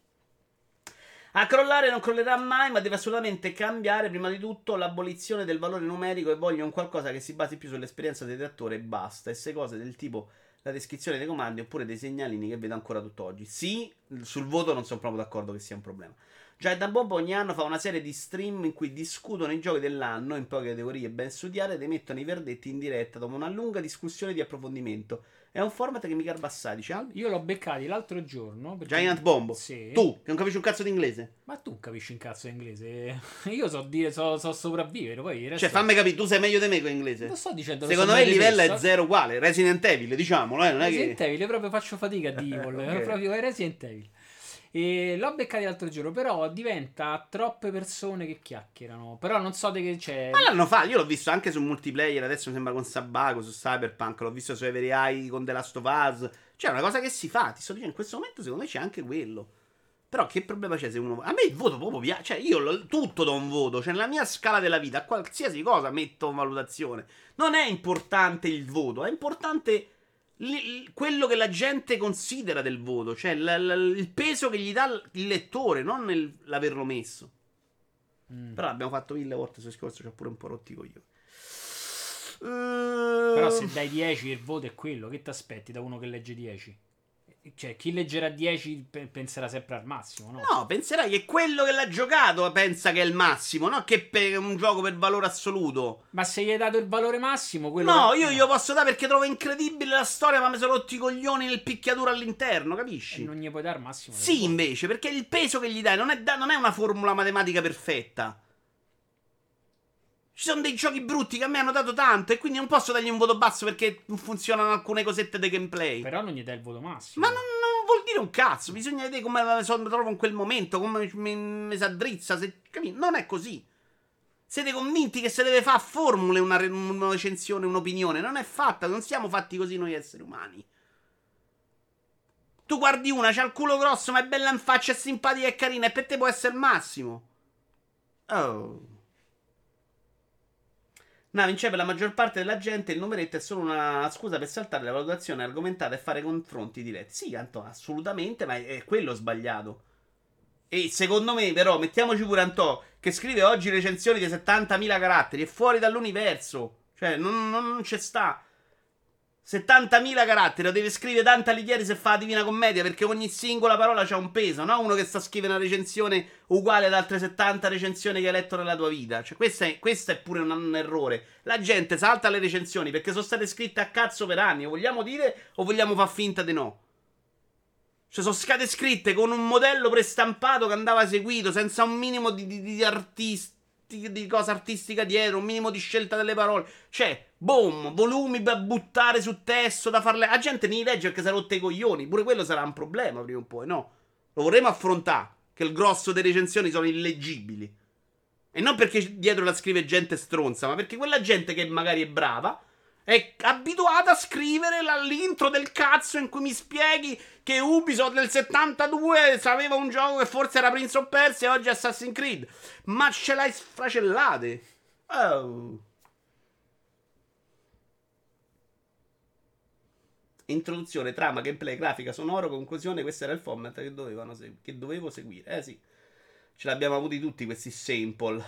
A crollare non crollerà mai, ma deve assolutamente cambiare prima di tutto l'abolizione del valore numerico e voglio un qualcosa che si basi più sull'esperienza del redattore e basta. E se cose del tipo la descrizione dei comandi oppure dei segnalini che vedo ancora tutt'oggi. Sì, sul voto non sono proprio d'accordo che sia un problema. Già è da Bob ogni anno fa una serie di stream in cui discutono i giochi dell'anno in poche categorie ben studiate ed emettono i verdetti in diretta dopo una lunga discussione di approfondimento. È un format che mi garba assai, dice Albi. Io l'ho beccati l'altro giorno. perché- Giant Bombo. Sì. Tu, che non capisci un cazzo di inglese. Ma tu capisci un cazzo di inglese? [laughs] Io so dire, so, so sopravvivere. Poi resto- Cioè, fammi capire, tu sei meglio di me con inglese. Non sto dicendo. Secondo me il livello è zero uguale. Resident Evil, diciamolo, eh, non è Resident che... Evil, proprio faccio fatica a dire. [laughs] Ok. proprio è Resident Evil. E l'ho beccati l'altro giorno, però diventa troppe persone che chiacchierano. Però non so di che c'è. Ma l'hanno fatto, io l'ho visto anche su multiplayer, adesso mi sembra con Sabaco, su Cyberpunk, l'ho visto su Every con The Last of Us. Cioè, è una cosa che si fa, ti sto dicendo, in questo momento secondo me c'è anche quello. Però che problema c'è se uno... A me il voto proprio piace, cioè io lo- tutto do un voto, cioè nella mia scala della vita, a qualsiasi cosa metto valutazione. Non è importante il voto, è importante quello che la gente considera del voto, cioè l- l- il peso che gli dà il lettore, non il- l'averlo messo. Mm. Però l'abbiamo fatto mille volte sul discorso, ci ho pure un po' rotti io. Però se dai 10 il voto è quello, che ti aspetti da uno che legge 10? Cioè, chi leggerà 10 pe- penserà sempre al massimo, no? No, penserai che quello che l'ha giocato pensa che è il massimo, no che per un gioco per valore assoluto. Ma se gli hai dato il valore massimo, quello No, che- io glielo posso dare perché trovo incredibile la storia, ma mi sono rotti i coglioni nel picchiatura all'interno, E capisci? non gli puoi dare il massimo. Sì, invece, perché il peso che gli dai non è, da- non è una formula matematica perfetta. Ci sono dei giochi brutti che a me hanno dato tanto e quindi non posso dargli un voto basso perché non funzionano alcune cosette di gameplay. Però non gli dai il voto massimo. Ma non, non vuol dire un cazzo. Bisogna vedere come me sono- trovo in quel momento, come mi, mi si addrizza. Se, capi? Non è così. Siete convinti che se deve fare a formule una, una recensione, un'opinione? Non è fatta, non siamo fatti così noi esseri umani. Tu guardi una, c'ha il culo grosso, ma è bella in faccia, è simpatica e carina, e per te può essere il massimo. Oh. No, Vince, per la maggior parte della gente il numeretto è solo una scusa per saltare la valutazione argomentata e fare confronti diretti. Sì, tanto assolutamente, ma è, quello sbagliato. E secondo me, però, mettiamoci pure Antò, che scrive oggi recensioni di 70.000 caratteri, è fuori dall'universo. Cioè, non, non, non c'è sta. 70.000 caratteri, lo deve scrivere Dante Alighieri se fa la Divina Commedia, perché ogni singola parola c'ha un peso, no? Uno che sta scrivendo una recensione uguale ad altre 70 recensioni che hai letto nella tua vita. Cioè, questo è, questo è pure un, un errore. La gente salta le recensioni perché sono state scritte a cazzo per anni. Lo vogliamo dire o vogliamo far finta di no? Cioè, sono state scritte con un modello prestampato che andava seguito, senza un minimo di, di, di artisti, di cosa artistica dietro, un minimo di scelta delle parole. Cioè, boom, volumi da buttare su testo, da farle. La gente ne legge perché si è rotta i coglioni. Pure quello sarà un problema prima o poi, no? Lo vorremmo affrontare. Che il grosso delle recensioni sono illeggibili. E non perché dietro la scrive gente stronza, ma perché quella gente che magari è brava è abituata a scrivere l'intro del cazzo in cui mi spieghi che Ubisoft nel 72 aveva un gioco che forse era Prince of Persia e oggi Assassin's Creed. Ma ce l'hai sfracellate. Oh. Introduzione, trama, gameplay, grafica, sonoro, conclusione. Questo era il format che, dovevano seg- che dovevo seguire. Eh sì. Ce l'abbiamo avuti tutti questi sample.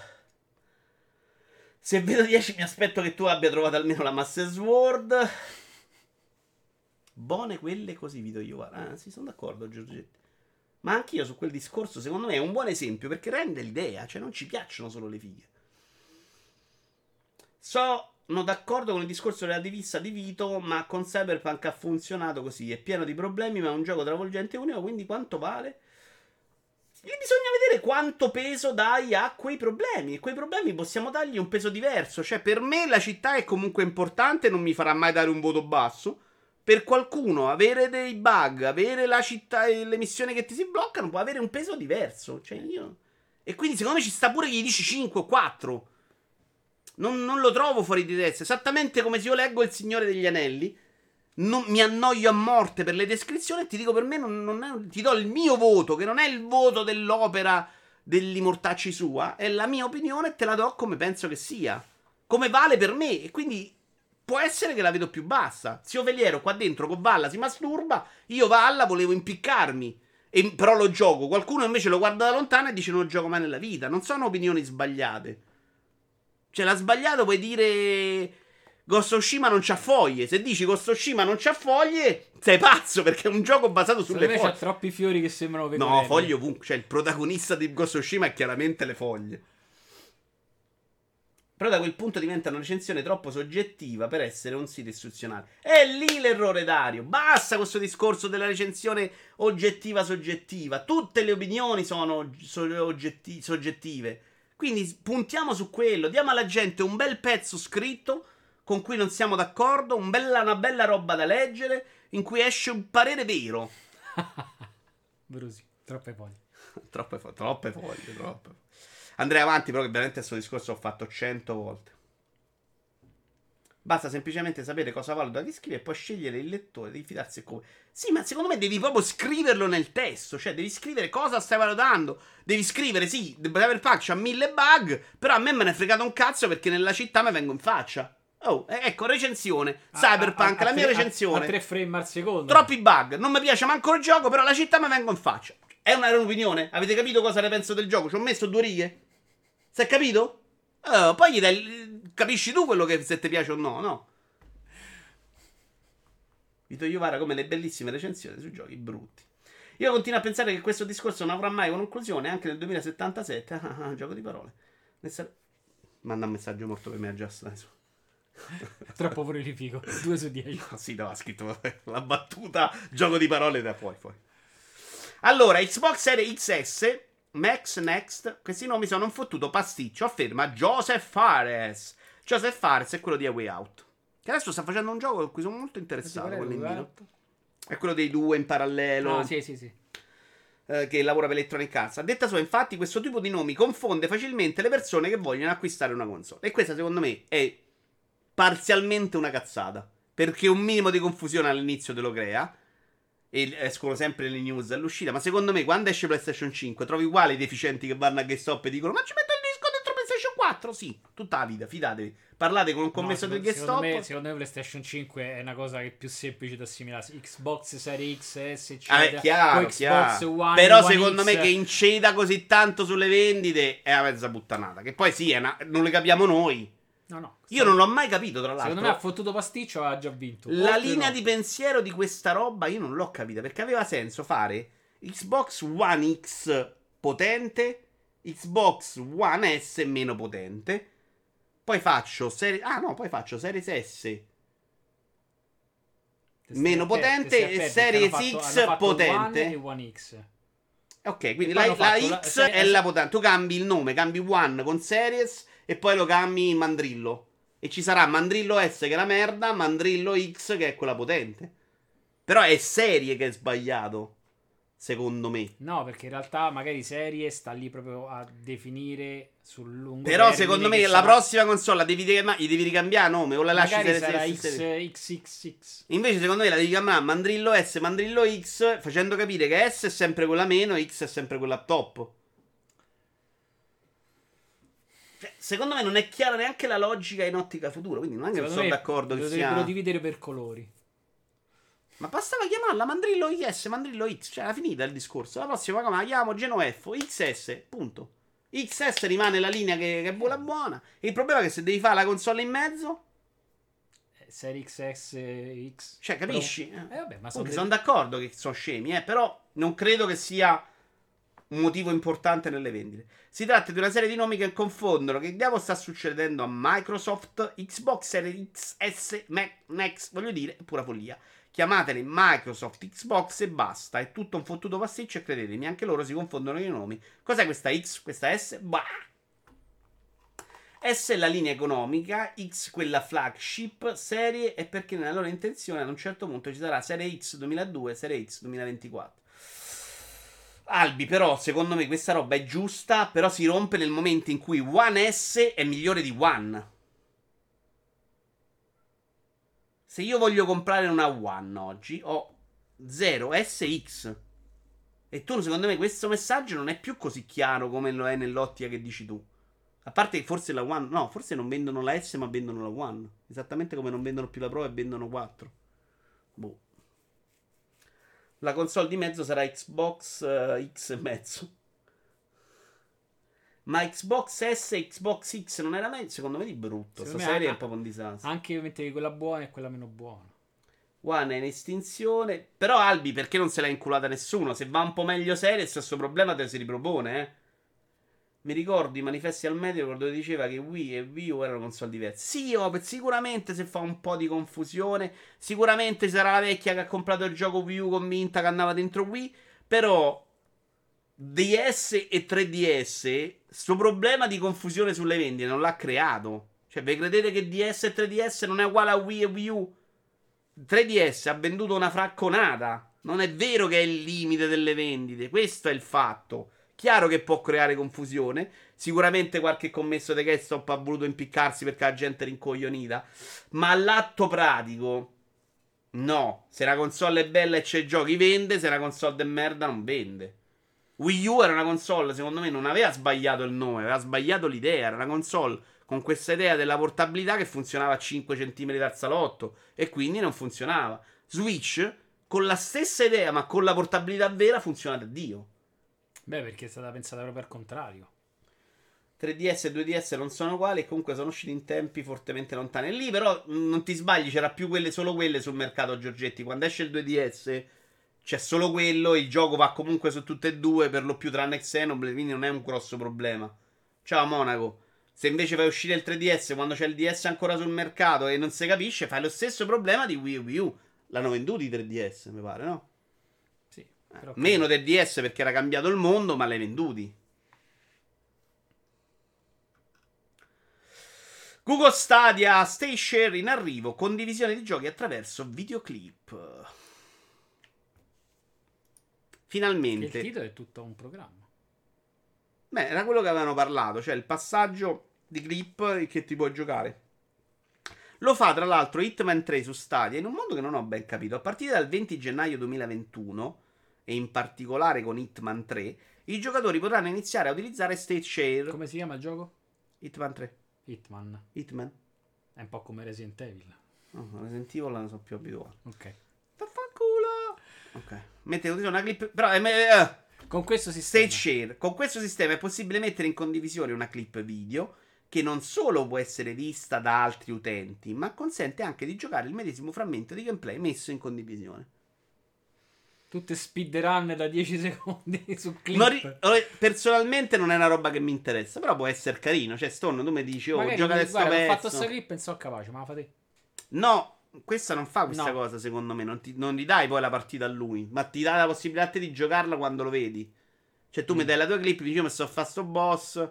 Se vedo 10 mi aspetto che tu abbia trovato almeno la Master Sword. Buone quelle così, Vito Iovara. Ah, sì, sono d'accordo, Giorgetti. Ma anch'io su quel discorso, secondo me, è un buon esempio perché rende l'idea. Cioè, non ci piacciono solo le fighe. Sono d'accordo con il discorso relativista di Vito, ma con Cyberpunk ha funzionato così. È pieno di problemi, ma è un gioco travolgente unico, quindi quanto vale? E bisogna vedere quanto peso dai a quei problemi. E quei problemi possiamo dargli un peso diverso. Cioè, per me la città è comunque importante, non mi farà mai dare un voto basso. Per qualcuno avere dei bug, avere la città e le missioni che ti si bloccano può avere un peso diverso. Cioè, io. E quindi secondo me ci sta pure che gli dici 5 o 4. Non, non lo trovo fuori di testa. Esattamente come se io leggo Il Signore degli Anelli. Non, mi annoio a morte per le descrizioni e ti dico per me non, non è, ti do il mio voto, che non è il voto dell'opera degli mortacci sua, è la mia opinione e te la do come penso che sia. Come vale per me. E quindi può essere che la vedo più bassa. Zio Veliero qua dentro con Valla si masturba, io Valla volevo impiccarmi. E, però lo gioco. Qualcuno invece lo guarda da lontano e dice non gioco mai nella vita. Non sono opinioni sbagliate. Cioè, la sbagliato puoi dire Ghost non c'ha foglie. Se dici Ghost non c'ha foglie, sei pazzo perché è un gioco basato sulle Secondo foglie. c'ha troppi fiori che sembrano No, pecorelle. foglie ovunque. Cioè, il protagonista di Ghost è chiaramente le foglie. Però da quel punto diventa una recensione troppo soggettiva per essere un sito istituzionale. È lì l'errore Dario. Basta questo discorso della recensione oggettiva-soggettiva. Tutte le opinioni sono so- oggetti- soggettive. Quindi puntiamo su quello. Diamo alla gente un bel pezzo scritto con cui non siamo d'accordo, un bella- una bella roba da leggere in cui esce un parere vero. [laughs] Brusi, troppe foglie. [laughs] troppe, fo- troppe foglie, troppe. Andrei avanti, però, che veramente questo discorso l'ho fatto cento volte. Basta semplicemente sapere cosa valuta chi scrive e poi scegliere il lettore, devi fidarsi come. Sì, ma secondo me devi proprio scriverlo nel testo, cioè devi scrivere cosa stai valutando. Devi scrivere, sì, The Cyberpunk c'ha mille bug, però a me me ne è fregato un cazzo perché nella città mi vengo in faccia. Oh, ecco, recensione. Cyberpunk, A- a- a la mia recensione. A 3 frame al secondo. Troppi bug, non mi piace manco il gioco, però la città mi vengo in faccia. È una- un'opinione? Avete capito cosa ne penso del gioco? Ci ho messo due righe? Si è capito? Oh, poi gli dai, capisci tu quello che se ti piace o no, no? Vito Iovara come le bellissime recensioni sui giochi brutti. Io continuo a pensare che questo discorso non avrà mai conclusione anche nel 2077. Ah, ah, gioco di parole. Ne sa- Manda un messaggio morto per me a Just adesso. Troppo prolifico. [laughs] 2 su 10. Ah, sì, no, ha scritto [laughs] la battuta gioco di parole da poi, poi. Allora, Xbox Series XS, Max Next, questi nomi sono un fottuto pasticcio, afferma Joseph Fares. Joseph Fares è quello di A Way Out. Che adesso sta facendo un gioco a cui sono molto interessato, quell'indino. È quello dei due in parallelo. Ah, sì, sì, sì. eh, che lavora per Electronic Arts. A detta sua, infatti, questo tipo di nomi confonde facilmente le persone che vogliono acquistare una console. E questa, secondo me, è parzialmente una cazzata. Perché un minimo di confusione all'inizio te lo crea. E escono sempre le news all'uscita. Ma secondo me, quando esce PlayStation 5, trovi uguali i deficienti che vanno a GameStop e dicono: Ma ci metto il disco dentro PlayStation 4? Sì, tutta la vita, fidatevi. Parlate con un commesso No, del secondo, secondo, GameStop. me, secondo me PlayStation 5 è una cosa che è più semplice da assimilare. Xbox Series X, S, Ah, eccetera. è chiaro, chiaro. One, Però One secondo X. me che inceda così tanto sulle vendite è una mezza puttanata. Che poi sì, una- non le capiamo noi. No, no. Io non l'ho mai capito, tra l'altro. Secondo me ha fottuto pasticcio ha già vinto. La Oltre linea no. di pensiero di questa roba io non l'ho capita. Perché aveva senso fare Xbox One X potente, Xbox One S meno potente. Poi faccio Series. Ah, no, poi faccio Series S meno potente e Series fatto- X potente. One e One X. Ok, quindi E la, la la- X se- è la potente. Tu cambi il nome, cambi One con Series e poi lo cambi in Mandrillo. E ci sarà Mandrillo S che è la merda, Mandrillo X che è quella potente. Però è serie che è sbagliato, secondo me. No, perché in realtà magari serie sta lì proprio a definire sul lungo Però secondo me la sarà- prossima console la devi, gli devi ricambiare nome o la lasci Series sarà X, XXX. Invece secondo me la devi chiamare Mandrillo S, Mandrillo X, facendo capire che S è sempre quella meno, X è sempre quella top. Cioè, secondo me non è chiara neanche la logica in ottica futuro, quindi non è che non Secondo sono d'accordo che sia... dividere per colori. Ma bastava chiamarla Mandrillo XS, Mandrillo X, cioè era finita il discorso. La prossima come la chiamo Genoeffo XS, punto. XS rimane la linea che, che è buona buona. Il problema è che se devi fare la console in mezzo, Eh, Serie XS X. cioè capisci? Però- Eh, vabbè, ma sono dei- sono d'accordo che sono scemi, eh, però non credo che sia motivo importante nelle vendite. Si tratta di una serie di nomi che confondono. Che diavolo sta succedendo a Microsoft, Xbox Series XS, Mac, Next, voglio dire, è pura follia. Chiamateli Microsoft Xbox e basta. È tutto un fottuto pasticcio e credetemi, anche loro si confondono i nomi. Cos'è questa X, questa S? Bah! S è la linea economica, X quella flagship, serie è perché nella loro intenzione ad un certo punto ci sarà serie X 2002 serie X 2024. Albi, però, secondo me questa roba è giusta, però si rompe nel momento in cui One S è migliore di One. Se io voglio comprare una One oggi, ho 0 SX. E tu, secondo me, questo messaggio non è più così chiaro come lo è nell'ottica che dici tu. A parte che forse la One. No, forse non vendono la S, ma vendono la One. Esattamente come non vendono più la Pro e vendono 4. Boh. La console di mezzo sarà Xbox eh, X e mezzo. Ma Xbox S e Xbox X non era meglio? Secondo me di brutto. Secondo Sta me serie è proprio un disastro. Anche io mettevi quella buona e quella meno buona. One è in estinzione. Però Albi, perché non se l'ha inculata nessuno? Se va un po' meglio serie, il stesso problema te si ripropone, eh. Mi ricordo i manifesti al medio dove diceva che Wii e Wii U erano console diverse. Sì, oh, sicuramente se fa un po' di confusione. Sicuramente sarà la vecchia che ha comprato il gioco Wii U convinta che andava dentro Wii. Però DS e 3DS, sto problema di confusione sulle vendite non l'ha creato. Cioè, vi credete che DS e 3DS non è uguale a Wii e Wii U? 3DS ha venduto una fracconata. Non è vero che è il limite delle vendite. Questo è il fatto. Chiaro che può creare confusione. Sicuramente qualche commesso di GameStop ha voluto impiccarsi perché la gente è rincoglionita. Ma all'atto pratico, no. Se la console è bella e c'è giochi, vende. Se la console è merda, non vende. Wii U era una console, secondo me, non aveva sbagliato il nome, aveva sbagliato l'idea. Era una console con questa idea della portabilità che funzionava a 5 cm dal salotto e quindi non funzionava. Switch, con la stessa idea, ma con la portabilità vera, funziona da Dio. Beh, perché è stata pensata proprio al contrario. 3DS e 2DS non sono uguali comunque sono usciti in tempi fortemente lontani. Lì però mh, non ti sbagli, c'era più quelle, solo quelle sul mercato Giorgetti. Quando esce il 2DS c'è solo quello, il gioco va comunque su tutte e due, per lo più tranne Xenoblade, quindi non è un grosso problema. Ciao Monaco. Se invece fai uscire il 3DS quando c'è il DS ancora sul mercato e non si capisce, fai lo stesso problema di Wii U. L'hanno venduti i 3DS, mi pare, no? Però Meno del DS perché era cambiato il mondo, ma l'hai venduti. Google Stadia Stay Share in arrivo, condivisione di giochi attraverso videoclip. il Finalmente. titolo è tutto un programma. Beh, era quello che avevano parlato, cioè il passaggio di clip che ti puoi giocare. Lo fa tra l'altro Hitman 3 su Stadia in un modo che non ho ben capito. A partire dal 20 gennaio 2021, e in particolare con Hitman 3, i giocatori potranno iniziare a utilizzare State Share. Come si chiama il gioco? Hitman 3. Hitman. Hitman? È un po' come Resident Evil. Oh, Resident Evil non sono più abituato. Ok. Vaffanculo! Ok. Mette una clip. Però. eh, eh, Con questo sistema. Stage Share. Con questo sistema è possibile mettere in condivisione una clip video che non solo può essere vista da altri utenti, ma consente anche di giocare il medesimo frammento di gameplay messo in condivisione. Tutte speedrun da 10 [laughs] secondi su clip. Non ri- personalmente non è una roba che mi interessa, però può essere carino. Cioè, Stone, tu mi dici, oh, Magari gioca adesso guarda, ho fatto pezzo. sta clip e so capace, ma la fate. No, questa non fa questa No. cosa, secondo me. Non, ti, non gli dai poi la partita a lui, ma ti dà la possibilità a te di giocarla quando lo vedi. Cioè, tu mi dai la tua clip, dici, io mi sto a fare sto boss.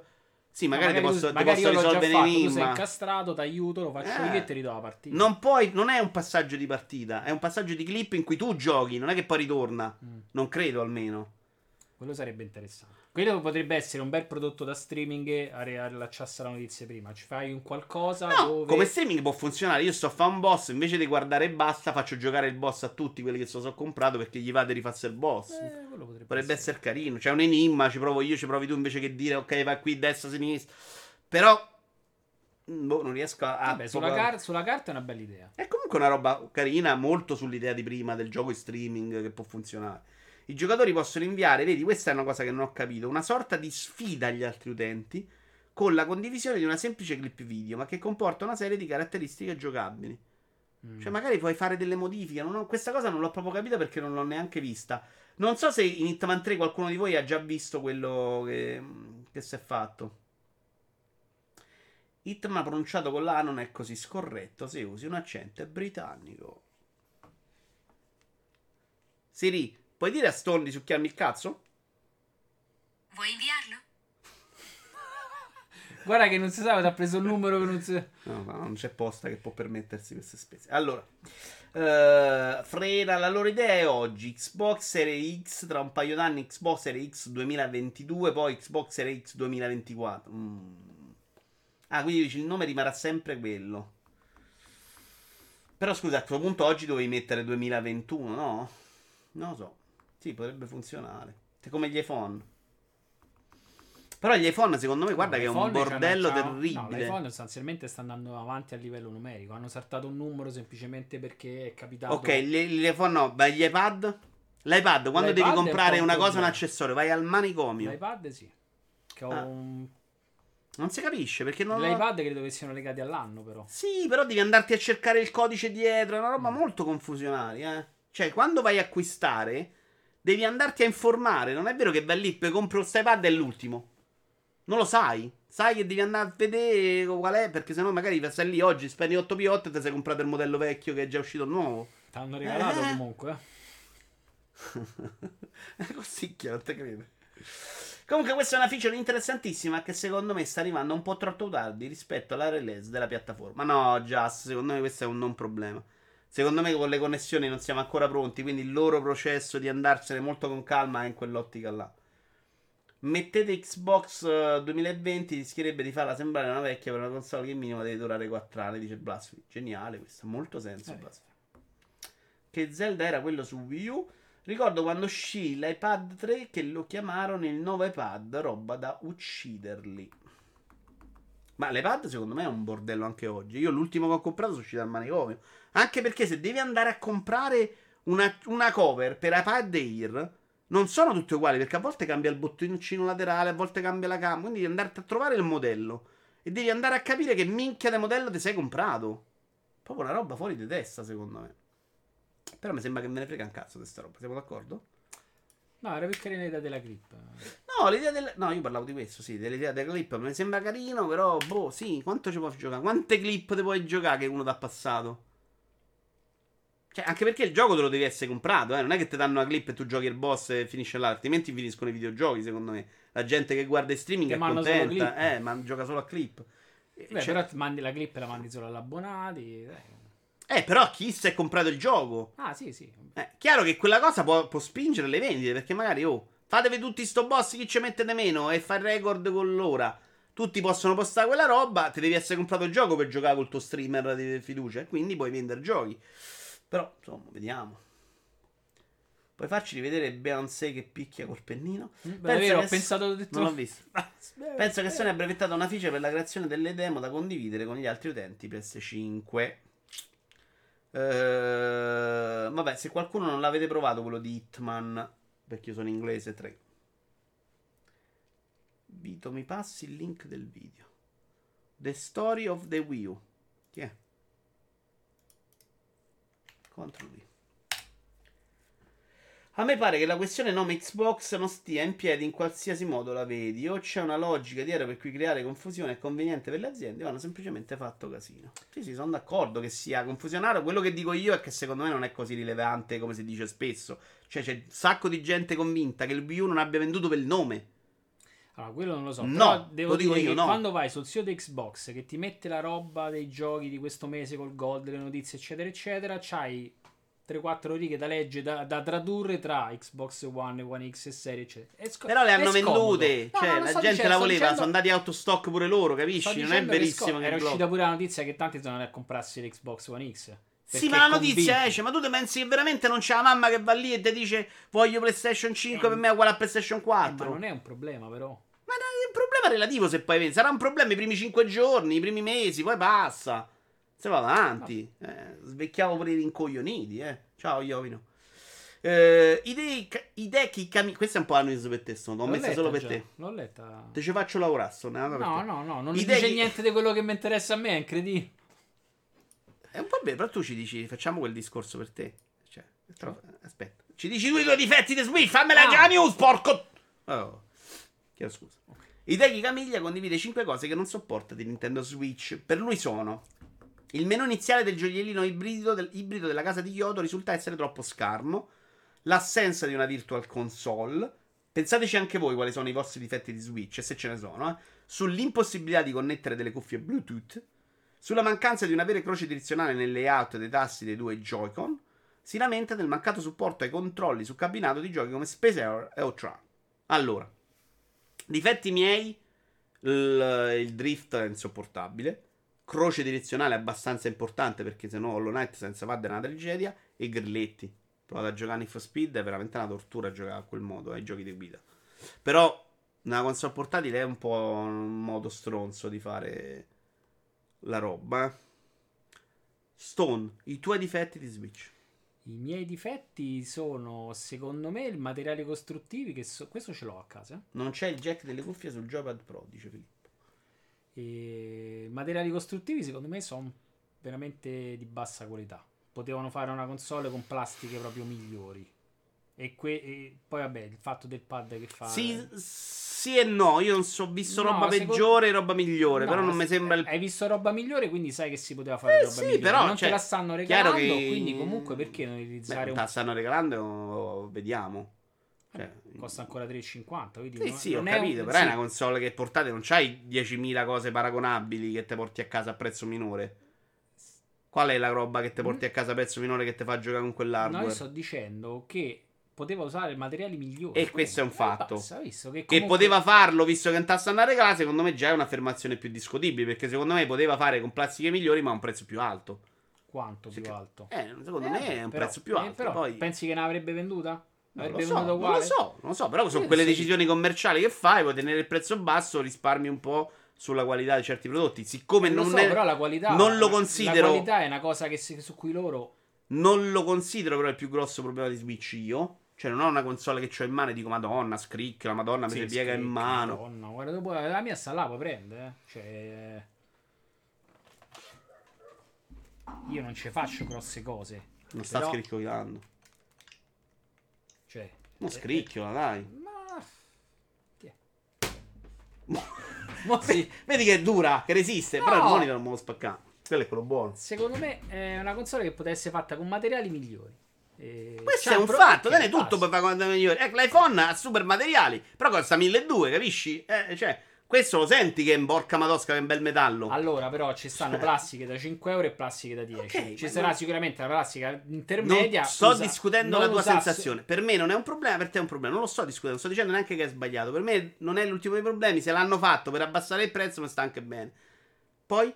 Sì, magari, No, ti posso, tu- ti magari posso risolvere fatto, tu sei incastrato, ti aiuto, lo faccio Eh. io e ti ridò la partita. Non puoi, non è un passaggio di partita, è un passaggio di clip in cui tu giochi, non è che poi ritorna. Mm. Non credo almeno. Quello sarebbe interessante. Quello potrebbe essere un bel prodotto da streaming e a riallacciarsi alla notizia prima. Ci fai un qualcosa No, dove... come streaming può funzionare. Io sto a fare un boss, invece di guardare e basta, faccio giocare il boss a tutti quelli che so, so comprato perché gli va di rifarsi il boss. Eh, quello potrebbe, Potrebbe essere carino. C'è un enigma, ci provo io, ci provi tu invece che dire ok, vai qui, destra, sinistra. Però mm, boh, non riesco a... a Vabbè, sulla, proprio- car- sulla carta è una bella idea. È comunque una roba carina, molto sull'idea di prima del gioco in streaming che può funzionare. I giocatori possono inviare, vedi, questa è una cosa che non ho capito, una sorta di sfida agli altri utenti con la condivisione di una semplice clip video, ma che comporta una serie di caratteristiche giocabili. Mm. Cioè, magari puoi fare delle modifiche. non ho- questa cosa non l'ho proprio capita perché non l'ho neanche vista. Non so se in Hitman 3 qualcuno di voi ha già visto quello che, che si è fatto. Hitman pronunciato con la non è così scorretto se usi un accento britannico. Siri, puoi dire a Stone di succhiarmi il cazzo? Vuoi inviarlo? [laughs] Guarda che non si sa, ti ha preso il numero che non si... No, no, non c'è posta che può permettersi queste spese. Allora, eh, Freda, la loro idea è oggi Xbox Series X, tra un paio d'anni Xbox Series X 2022, poi Xbox Series X 2024. Mm. Ah, quindi dici il nome rimarrà sempre quello. Però scusa, a questo punto oggi dovevi mettere 2021, no? Non lo so. Sì, potrebbe funzionare. È come gli iPhone. Però gli iPhone, secondo me, guarda No, che è un bordello c'hanno- No, terribile. l'iPhone sostanzialmente sta andando avanti a livello numerico. Hanno saltato un numero semplicemente perché è capitato. Ok, gli, gli iPhone no, ma gli iPad? L'iPad, quando L'iPad devi un comprare un una cosa, un accessorio, vai al manicomio. L'iPad sì. Che ho Ah. un... Non si capisce perché non. L'iPad credo che siano legati all'anno, però. Sì, però devi andarti a cercare il codice dietro. È una roba molto confusionaria. Eh. Cioè, quando vai a acquistare, devi andarti a informare. Non è vero che vai lì e compro questo iPad è l'ultimo. Non lo sai. Sai che devi andare a vedere qual è. Perché sennò magari stai lì oggi, spendi 8 P8 e ti sei comprato il modello vecchio che è già uscito nuovo. Ti hanno regalato Eh. comunque. eh. È [laughs] così chiaro, te credo. Comunque, questa è una feature interessantissima che secondo me sta arrivando un po' troppo tardi rispetto alla release della piattaforma. No, Just, secondo me questo è un non problema. Secondo me con le connessioni non siamo ancora pronti, quindi il loro processo di andarsene molto con calma è in quell'ottica là. Mettete Xbox eh, 2020 rischierebbe di farla sembrare una vecchia per una console che minimo deve durare 4 anni, dice Blasphemy. Geniale, questo ha molto senso. Eh. Blasphemy. Che Zelda era quello su Wii U. Ricordo quando uscì l'iPad 3 che lo chiamarono il nuovo iPad, roba da ucciderli. Ma l'iPad secondo me è un bordello anche oggi. Io l'ultimo che ho comprato sono uscito dal manicomio. Anche perché se devi andare a comprare una, una cover per iPad Air, non sono tutte uguali. Perché a volte cambia il bottoncino laterale, a volte cambia la cam. Quindi devi andarti a trovare il modello. E devi andare a capire che minchia di modello ti sei comprato. Proprio una roba fuori di testa, secondo me. Però mi sembra che me ne frega un cazzo di sta roba. Siamo d'accordo? No, era più carina l'idea della clip. No, l'idea del. No, io parlavo di questo, sì, dell'idea della clip. Mi sembra carino, però, boh, sì, quanto ci puoi giocare? Quante clip ti puoi giocare che uno t'ha passato? Cioè, anche perché il gioco te lo devi essere comprato, eh. Non è che ti danno una clip e tu giochi il boss e finisce là, altrimenti finiscono i videogiochi, secondo me. La gente che guarda i streaming Che è contenta, eh, ma gioca solo a clip. Eh, Beh, cioè- però ti mandi la clip e la mandi solo agli abbonati. eh. Eh, però chi si è comprato il gioco? Ah, sì, sì. Eh, chiaro che quella cosa può, può spingere le vendite, perché magari, oh, fatevi tutti sto boss, chi ci mettete meno e fa il record con l'ora. Tutti possono postare quella roba, ti devi essere comprato il gioco per giocare col tuo streamer di fiducia, e quindi puoi vendere giochi. Però, insomma, vediamo. Puoi farci rivedere Beyoncé che picchia col pennino? Mm, Pensa Davvero, che- ho pensato... Detto... Non l'ho visto. [laughs] Penso che Sony abbia brevettato una feature per la creazione delle demo da condividere con gli altri utenti PS5. Eh, vabbè, se qualcuno non l'avete provato quello di Hitman, perché io sono inglese 3. Vito, mi passi il link del video. The Story of the Wii U. Chi è? Contro V. A me pare che la questione nome Xbox non stia in piedi in qualsiasi modo la vedi, o c'è una logica dietro per cui creare confusione è conveniente per le aziende, o hanno semplicemente fatto casino. Sì, sì, sono d'accordo che sia confusionario. Quello che dico io è che secondo me non è così rilevante come si dice spesso. Cioè, c'è un sacco di gente convinta che il Wii U non abbia venduto per il nome. Allora, quello non lo so. No, però devo lo dico dire io, che no. quando vai sul sito di Xbox che ti mette la roba dei giochi di questo mese col gold, le notizie, eccetera, eccetera, c'hai 3-4 righe da leggere, da, da tradurre tra Xbox One, One X e serie, eccetera. È sco- Però le hanno vendute. No, cioè, la gente dicendo- la voleva, dicendo- sono andati out of stock pure loro, capisci? Non è dicendo che verissimo sco- che Era blocca. uscita pure la notizia che tanti sono andati a comprarsi l'Xbox One X. Sì, ma la convinti. notizia esce, ma tu ti pensi che veramente non c'è la mamma che va lì e ti dice voglio PlayStation 5 Eh, per me è uguale a PlayStation Eh, 4? ma non è un problema, però. Ma è un problema relativo se poi sarà un problema i primi 5 giorni, i primi mesi, poi passa. Se va avanti. Eh, svecchiamo pure i rincoglioniti, eh. Ciao, Iovino. Eh, idee, Hideki Kami... Questo è un po' la news per te, sto, l'ho L'ho messa solo per già, te. L'ho letta. Te ci faccio lavorare, per No, no, no, non Idee dice niente di quello che mi interessa a me, è incredibile. È un po' vero, però tu ci dici, facciamo quel discorso per te. Cioè, però, aspetta. Ci dici tu i tuoi difetti di Switch, fammi leggere la Ah. news, porco... Oh, chiedo scusa. Hideki Camiglia condivide 5 cose che non sopporta di Nintendo Switch. Per lui sono... Il menu iniziale del gioiellino ibrido, del- ibrido della casa di Kyoto risulta essere troppo scarno. L'assenza di una virtual console. Pensateci anche voi quali sono i vostri difetti di Switch, e se ce ne sono, eh. Sull'impossibilità di connettere delle cuffie Bluetooth. Sulla mancanza di una vera croce direzionale nel layout dei tasti dei due Joy-Con. Si lamenta del mancato supporto ai controlli su cabinato di giochi come Space Air e Outrun. Allora, difetti miei: il, il drift è insopportabile. Croce direzionale abbastanza importante perché se no Hollow Knight senza pad è una tragedia. E grilletti. Provato a giocare in for speed è veramente una tortura giocare a quel modo ai giochi di guida. Però una console portatile è un po' un modo stronzo di fare la roba. eh. Stone, i tuoi difetti di Switch. I miei difetti sono, secondo me, i materiali costruttivi. Che so- questo ce l'ho a casa. Non c'è il jack delle cuffie sul Joypad Pro, dice Filippo. E materiali costruttivi, secondo me, sono veramente di bassa qualità. Potevano fare una console con plastiche proprio migliori. E, que- e poi, vabbè, il fatto del pad che fa. Sì, sì e no, io non so, ho visto No, roba secondo- peggiore e roba migliore, No, però non mi sembra il... Hai visto roba migliore, quindi sai che si poteva fare Eh, roba sì, migliore. però, non cioè, te la stanno regalando, che- quindi comunque perché non utilizzare Beh, un la stanno regalando, vediamo. Cioè, costa ancora 3,50 quindi Sì, non- sì, ho non è un- capito, però è sì. una console che portate, non c'hai 10.000 cose paragonabili che te porti a casa a prezzo minore. Qual è la roba che te porti a casa a prezzo minore che te fa giocare con No, quell'hardware? io sto dicendo che poteva usare materiali migliori. E questo è un Eh, fatto. basta, visto che, Che comunque- poteva farlo visto che non tassa andare a regalare, secondo me già è un'affermazione più discutibile. Perché secondo me poteva fare con plastiche migliori, ma a un prezzo più alto. Quanto più che- alto? Eh, secondo Eh, me è un però- prezzo più eh, alto. però Poi... pensi che ne avrebbe venduta? Non lo, so, non lo so, non lo so, però sono Io quelle sì. decisioni commerciali che fai, puoi tenere il prezzo basso, risparmi un po' sulla qualità di certi prodotti. Siccome Lo non, so, è- però la qualità non lo La considero qualità è una cosa che su cui loro Non lo considero però il più grosso problema di Switch io. Cioè, non ho una console che ho in mano e dico, Madonna, scricchiola, Madonna, mi Sì, si piega in mano. Madonna, guarda, dopo la mia sta là, puoi prendere. eh. Cioè, io non ci faccio grosse cose. Non sta però- scricchiolando. Cioè, Non eh, scricchiola, dai. eh, ma... [laughs] Mo sì. Vedi che è dura, che resiste, però il No. monitor non me lo spaccare. Quello è quello buono. Secondo me è una console che potesse essere fatta con materiali migliori. E Questo c'ha è un fatto, te ne tutto per fare quanto migliore. Ecco, l'iPhone ha super materiali, però costa 1200, capisci? Eh, cioè, questo lo senti che è in porca madosca, che è un bel metallo. Allora, però ci stanno plastiche da 5 euro e plastiche da 10. Ok, ci sarà non- sicuramente la plastica Non intermedia. sto usa- discutendo non la tua usasse- sensazione. Per me non è un problema, per te è un problema. Non lo sto discutendo, non sto dicendo neanche che è sbagliato. Per me non è l'ultimo dei problemi. Se l'hanno fatto per abbassare il prezzo, mi sta anche bene. Poi,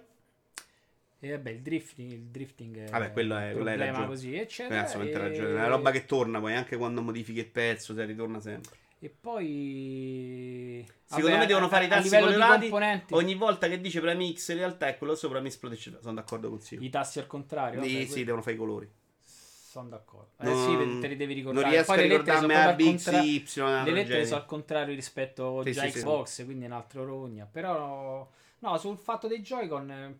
E vabbè, il drifting, il drifting è Vabbè, quello è- un problema ragione. così, eccetera. penso che e... ragione. È una roba che torna poi, anche quando modifichi il pezzo, se ritorna sempre. E poi... Secondo vabbè, me devono a- fare i a di colorati. Ogni volta che dice premi X, in realtà è quello sopra mi esplode. Sono d'accordo con Simo. I tassi al contrario. Sì, vabbè, sì, que- devono fare i colori. Sono d'accordo. Eh Non- sì, te li devi ricordare. Non riesco Poi a ricordarmi A, B, contra- Y. Le lettere sono al contrario rispetto Sì, già sì, sì. Xbox, quindi è un altro rogna. Però, no, sul fatto dei Joy-Con eh,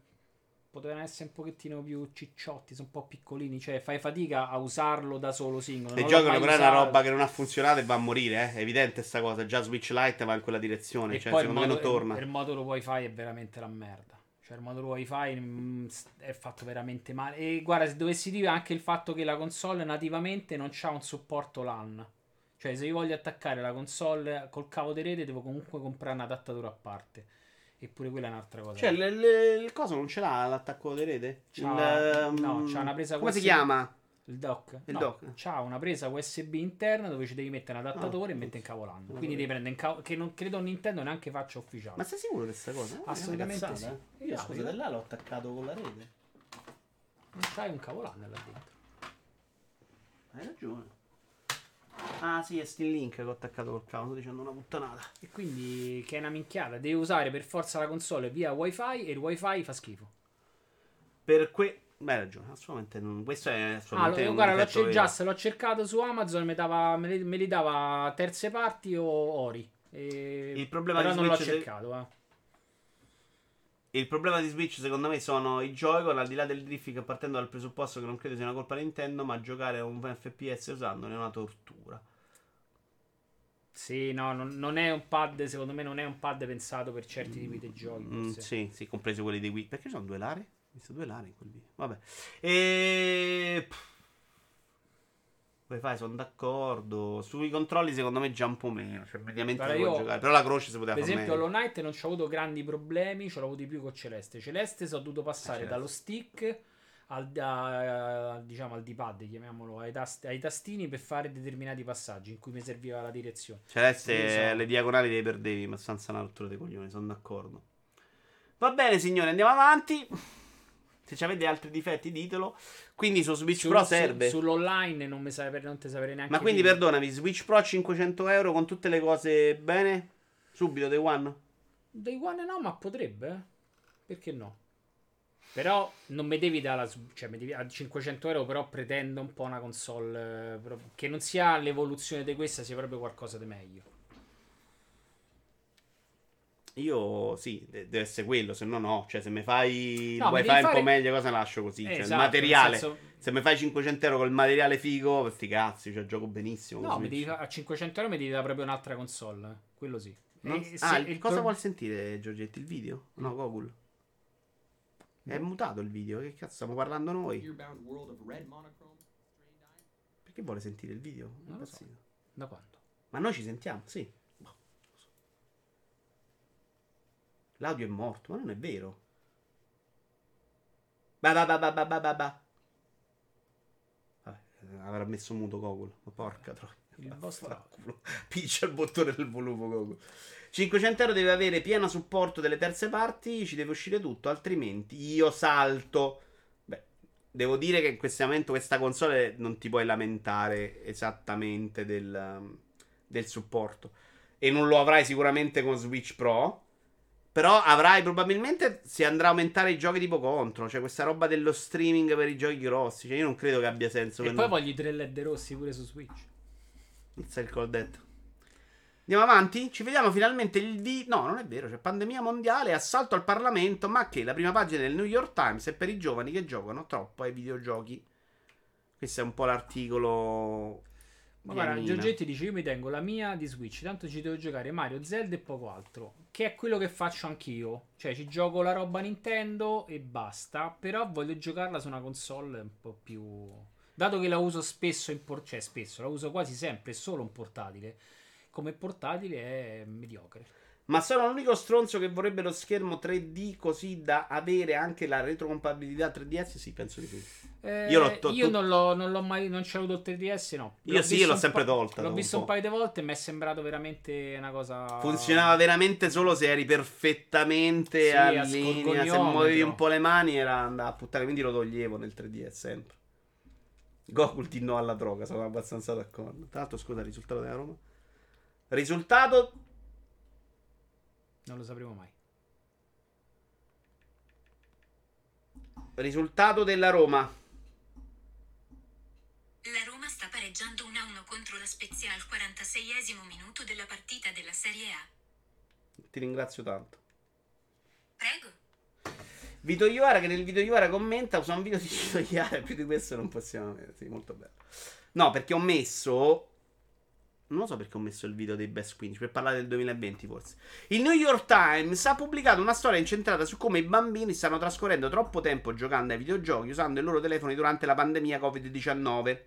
potevano essere un pochettino più cicciotti, sono un po' piccolini. Cioè, fai fatica a usarlo da solo singolo. L'ho giocano però è una roba che non ha funzionato e va a morire, eh. È evidente sta cosa. Già Switch Lite va in quella direzione. E Cioè, secondo me non torna. Il, il modulo wifi è veramente la merda. Cioè, il modulo wifi mm, è fatto veramente male. E guarda, se dovessi dire anche il fatto che la console nativamente non c'ha un supporto LAN. Cioè, se io voglio attaccare la console col cavo di rete, devo comunque comprare un adattatore a parte. Eppure quella è un'altra cosa. Cioè, le- le- il coso non ce l'ha l'attacco di rete? C'ha- Il, no, ehm, c'ha una presa Come si USB. chiama? il dock. Il No, dock. C'ha una presa USB interna dove ci devi mettere un adattatore Ah. e mette in cavo LAN. Ah, Quindi devi prendere in cavo. Che non credo Nintendo neanche faccia ufficiale. Ma sei sicuro di questa cosa? Eh, Assolutamente cazzata, sì. eh. Io No, scusa, da là l'ho attaccato con la rete. Non c'hai un cavo LAN là dentro. Hai ragione. Ah, sì, è Steam Link che ho attaccato col cavo. Sto dicendo una puttanata. E quindi che è una minchiata. Devi usare per forza la console via wifi e il wifi fa schifo. Per que. Beh, hai ragione. Assolutamente non. Questo è Ah, assolutamente. lo, un guarda, l'ho, cer- just, l'ho cercato su Amazon, me, dava- me li, me li dava terze parti o ori. E- Il problema però di non l'ho Switch cercato, eh. Il problema di Switch, secondo me, sono i Joy-Con. Al di là del drift, partendo dal presupposto che non credo sia una colpa Nintendo, ma giocare un FPS usandone è una tortura. Sì, no, non, non è un pad, secondo me non è un pad pensato per certi tipi di giochi. Mm, sì, sì, compresi quelli di Wii. Perché sono due lare? Ho visto due lare in quel video. Vabbè. E. pff. Wi-Fi sono d'accordo. Sui controlli, secondo me, già un po' meno. Cioè, mediamente Guarda, io- giocare. Però la croce si poteva Per fare esempio, meglio. Hollow Knight non ci ho avuto grandi problemi, ce l'ho avuti più con Celeste. Celeste sono dovuto passare Celeste. dallo stick al, a- diciamo, al D-pad, chiamiamolo, ai, tast- ai tastini per fare determinati passaggi in cui mi serviva la direzione. Celeste, Quindi le diagonali le perdevi, ma senza una rottura dei coglioni, sono d'accordo. Va bene, signori, andiamo avanti. Se avete altri difetti, ditelo. Quindi su Switch Su- Pro su- serve. sull'online non mi non sapere neanche Ma quindi dire. perdonami, Switch Pro 500 euro con tutte le cose bene? Subito, day one? Day One no, ma potrebbe. eh. Perché no? Però non mi devi dare la cioè mi devi, a 500 euro però pretendo un po' una console eh, che non sia l'evoluzione di questa, sia proprio qualcosa di meglio. Io sì, de- deve essere quello, se no no. Cioè, se mi fai il No, wifi devi un po' fare- meglio, cosa lascio così? Eh, Cioè, esatto, il materiale. senso- Se mi fai 500 euro col materiale figo, sti cazzi, cioè gioco benissimo. No, mi devi fa- a 500 euro mi devi dare proprio un'altra console. eh. Quello sì. Non- E se- ah, il- il cosa vuol sentire Giorgetti? Il video? No, Google. È mutato il video, che cazzo stiamo parlando noi? Perché vuole sentire il video? È Non lo so. Da quando? Ma noi ci sentiamo, sì. Boh, non so. L'audio è morto, ma non è vero. Ba ba ba ba ba ba ba. Vabbè, avrà messo muto Google. Ma porca troia. Il vostro Vaffanculo. Piccia il bottone del volume Google. 500 euro deve avere pieno supporto delle terze parti, ci deve uscire tutto, altrimenti io salto. Beh, devo dire che in questo momento questa console non ti puoi lamentare esattamente del, del supporto. E non lo avrai sicuramente con Switch Pro. Però avrai probabilmente si andrà a aumentare i giochi tipo contro. Cioè questa roba dello streaming per i giochi grossi. Cioè io non credo che abbia senso. E poi non- voglio i tre LED rossi pure su Switch. Inizia il call dead. Andiamo avanti? Ci vediamo finalmente il di... No, non è vero, c'è pandemia mondiale, assalto al Parlamento, ma che la prima pagina del New York Times è per i giovani che giocano troppo ai videogiochi. Questo è un po' l'articolo... Ma guarda. Giorgetti dice: Io mi tengo la mia di Switch. Tanto ci devo giocare Mario, Zelda e poco altro. Che è quello che faccio anch'io. Cioè, ci gioco la roba Nintendo e basta. Però voglio giocarla su una console un po' più. Dato che la uso spesso in por- cioè spesso, la uso quasi sempre solo in portatile. Come portatile è mediocre. Ma sono l'unico stronzo che vorrebbe lo schermo 3D così da avere anche la retrocompatibilità 3DS? Sì, penso di sì. Eh, Io l'ho to- io non l'ho, non l'ho mai. Non c'è avuto il 3DS, no. Io sì, l'ho sempre po'- tolta L'ho visto un paio di volte e mi è sembrato veramente una cosa. Funzionava veramente solo se eri perfettamente Sì, a linea. Se muovevi un po' le mani era andava a puttane. Quindi lo toglievo nel 3DS sempre. Goku di no alla droga, sono abbastanza d'accordo. Tra l'altro, scusa, il risultato della Roma. Risultato Non lo sapremo mai. Risultato della Roma. La Roma sta pareggiando 1-1 contro la Spezia al 46esimo minuto della partita della Serie A. Ti ringrazio tanto. Prego. Vito Iovara che nel video Iovara commenta usa un video di Vito Iovara [laughs] più di questo non possiamo avere sì molto bello no perché ho messo non lo so perché ho messo il video dei best 15 per parlare del 2020 forse il New York Times ha pubblicato una storia incentrata su come i bambini stanno trascorrendo troppo tempo giocando ai videogiochi usando i loro telefoni durante la pandemia Covid-19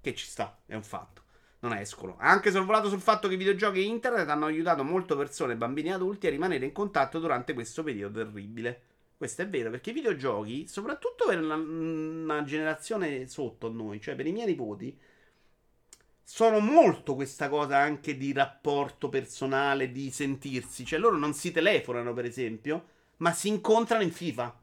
che ci sta è un fatto non escono. Ha anche sorvolato sul fatto che i videogiochi e internet hanno aiutato molte persone, bambini e adulti, a rimanere in contatto durante questo periodo terribile. Questo è vero, perché i videogiochi, soprattutto per una, una generazione sotto noi, cioè per i miei nipoti, sono molto questa cosa anche di rapporto personale, di sentirsi. Cioè loro non si telefonano, per esempio, ma si incontrano in FIFA.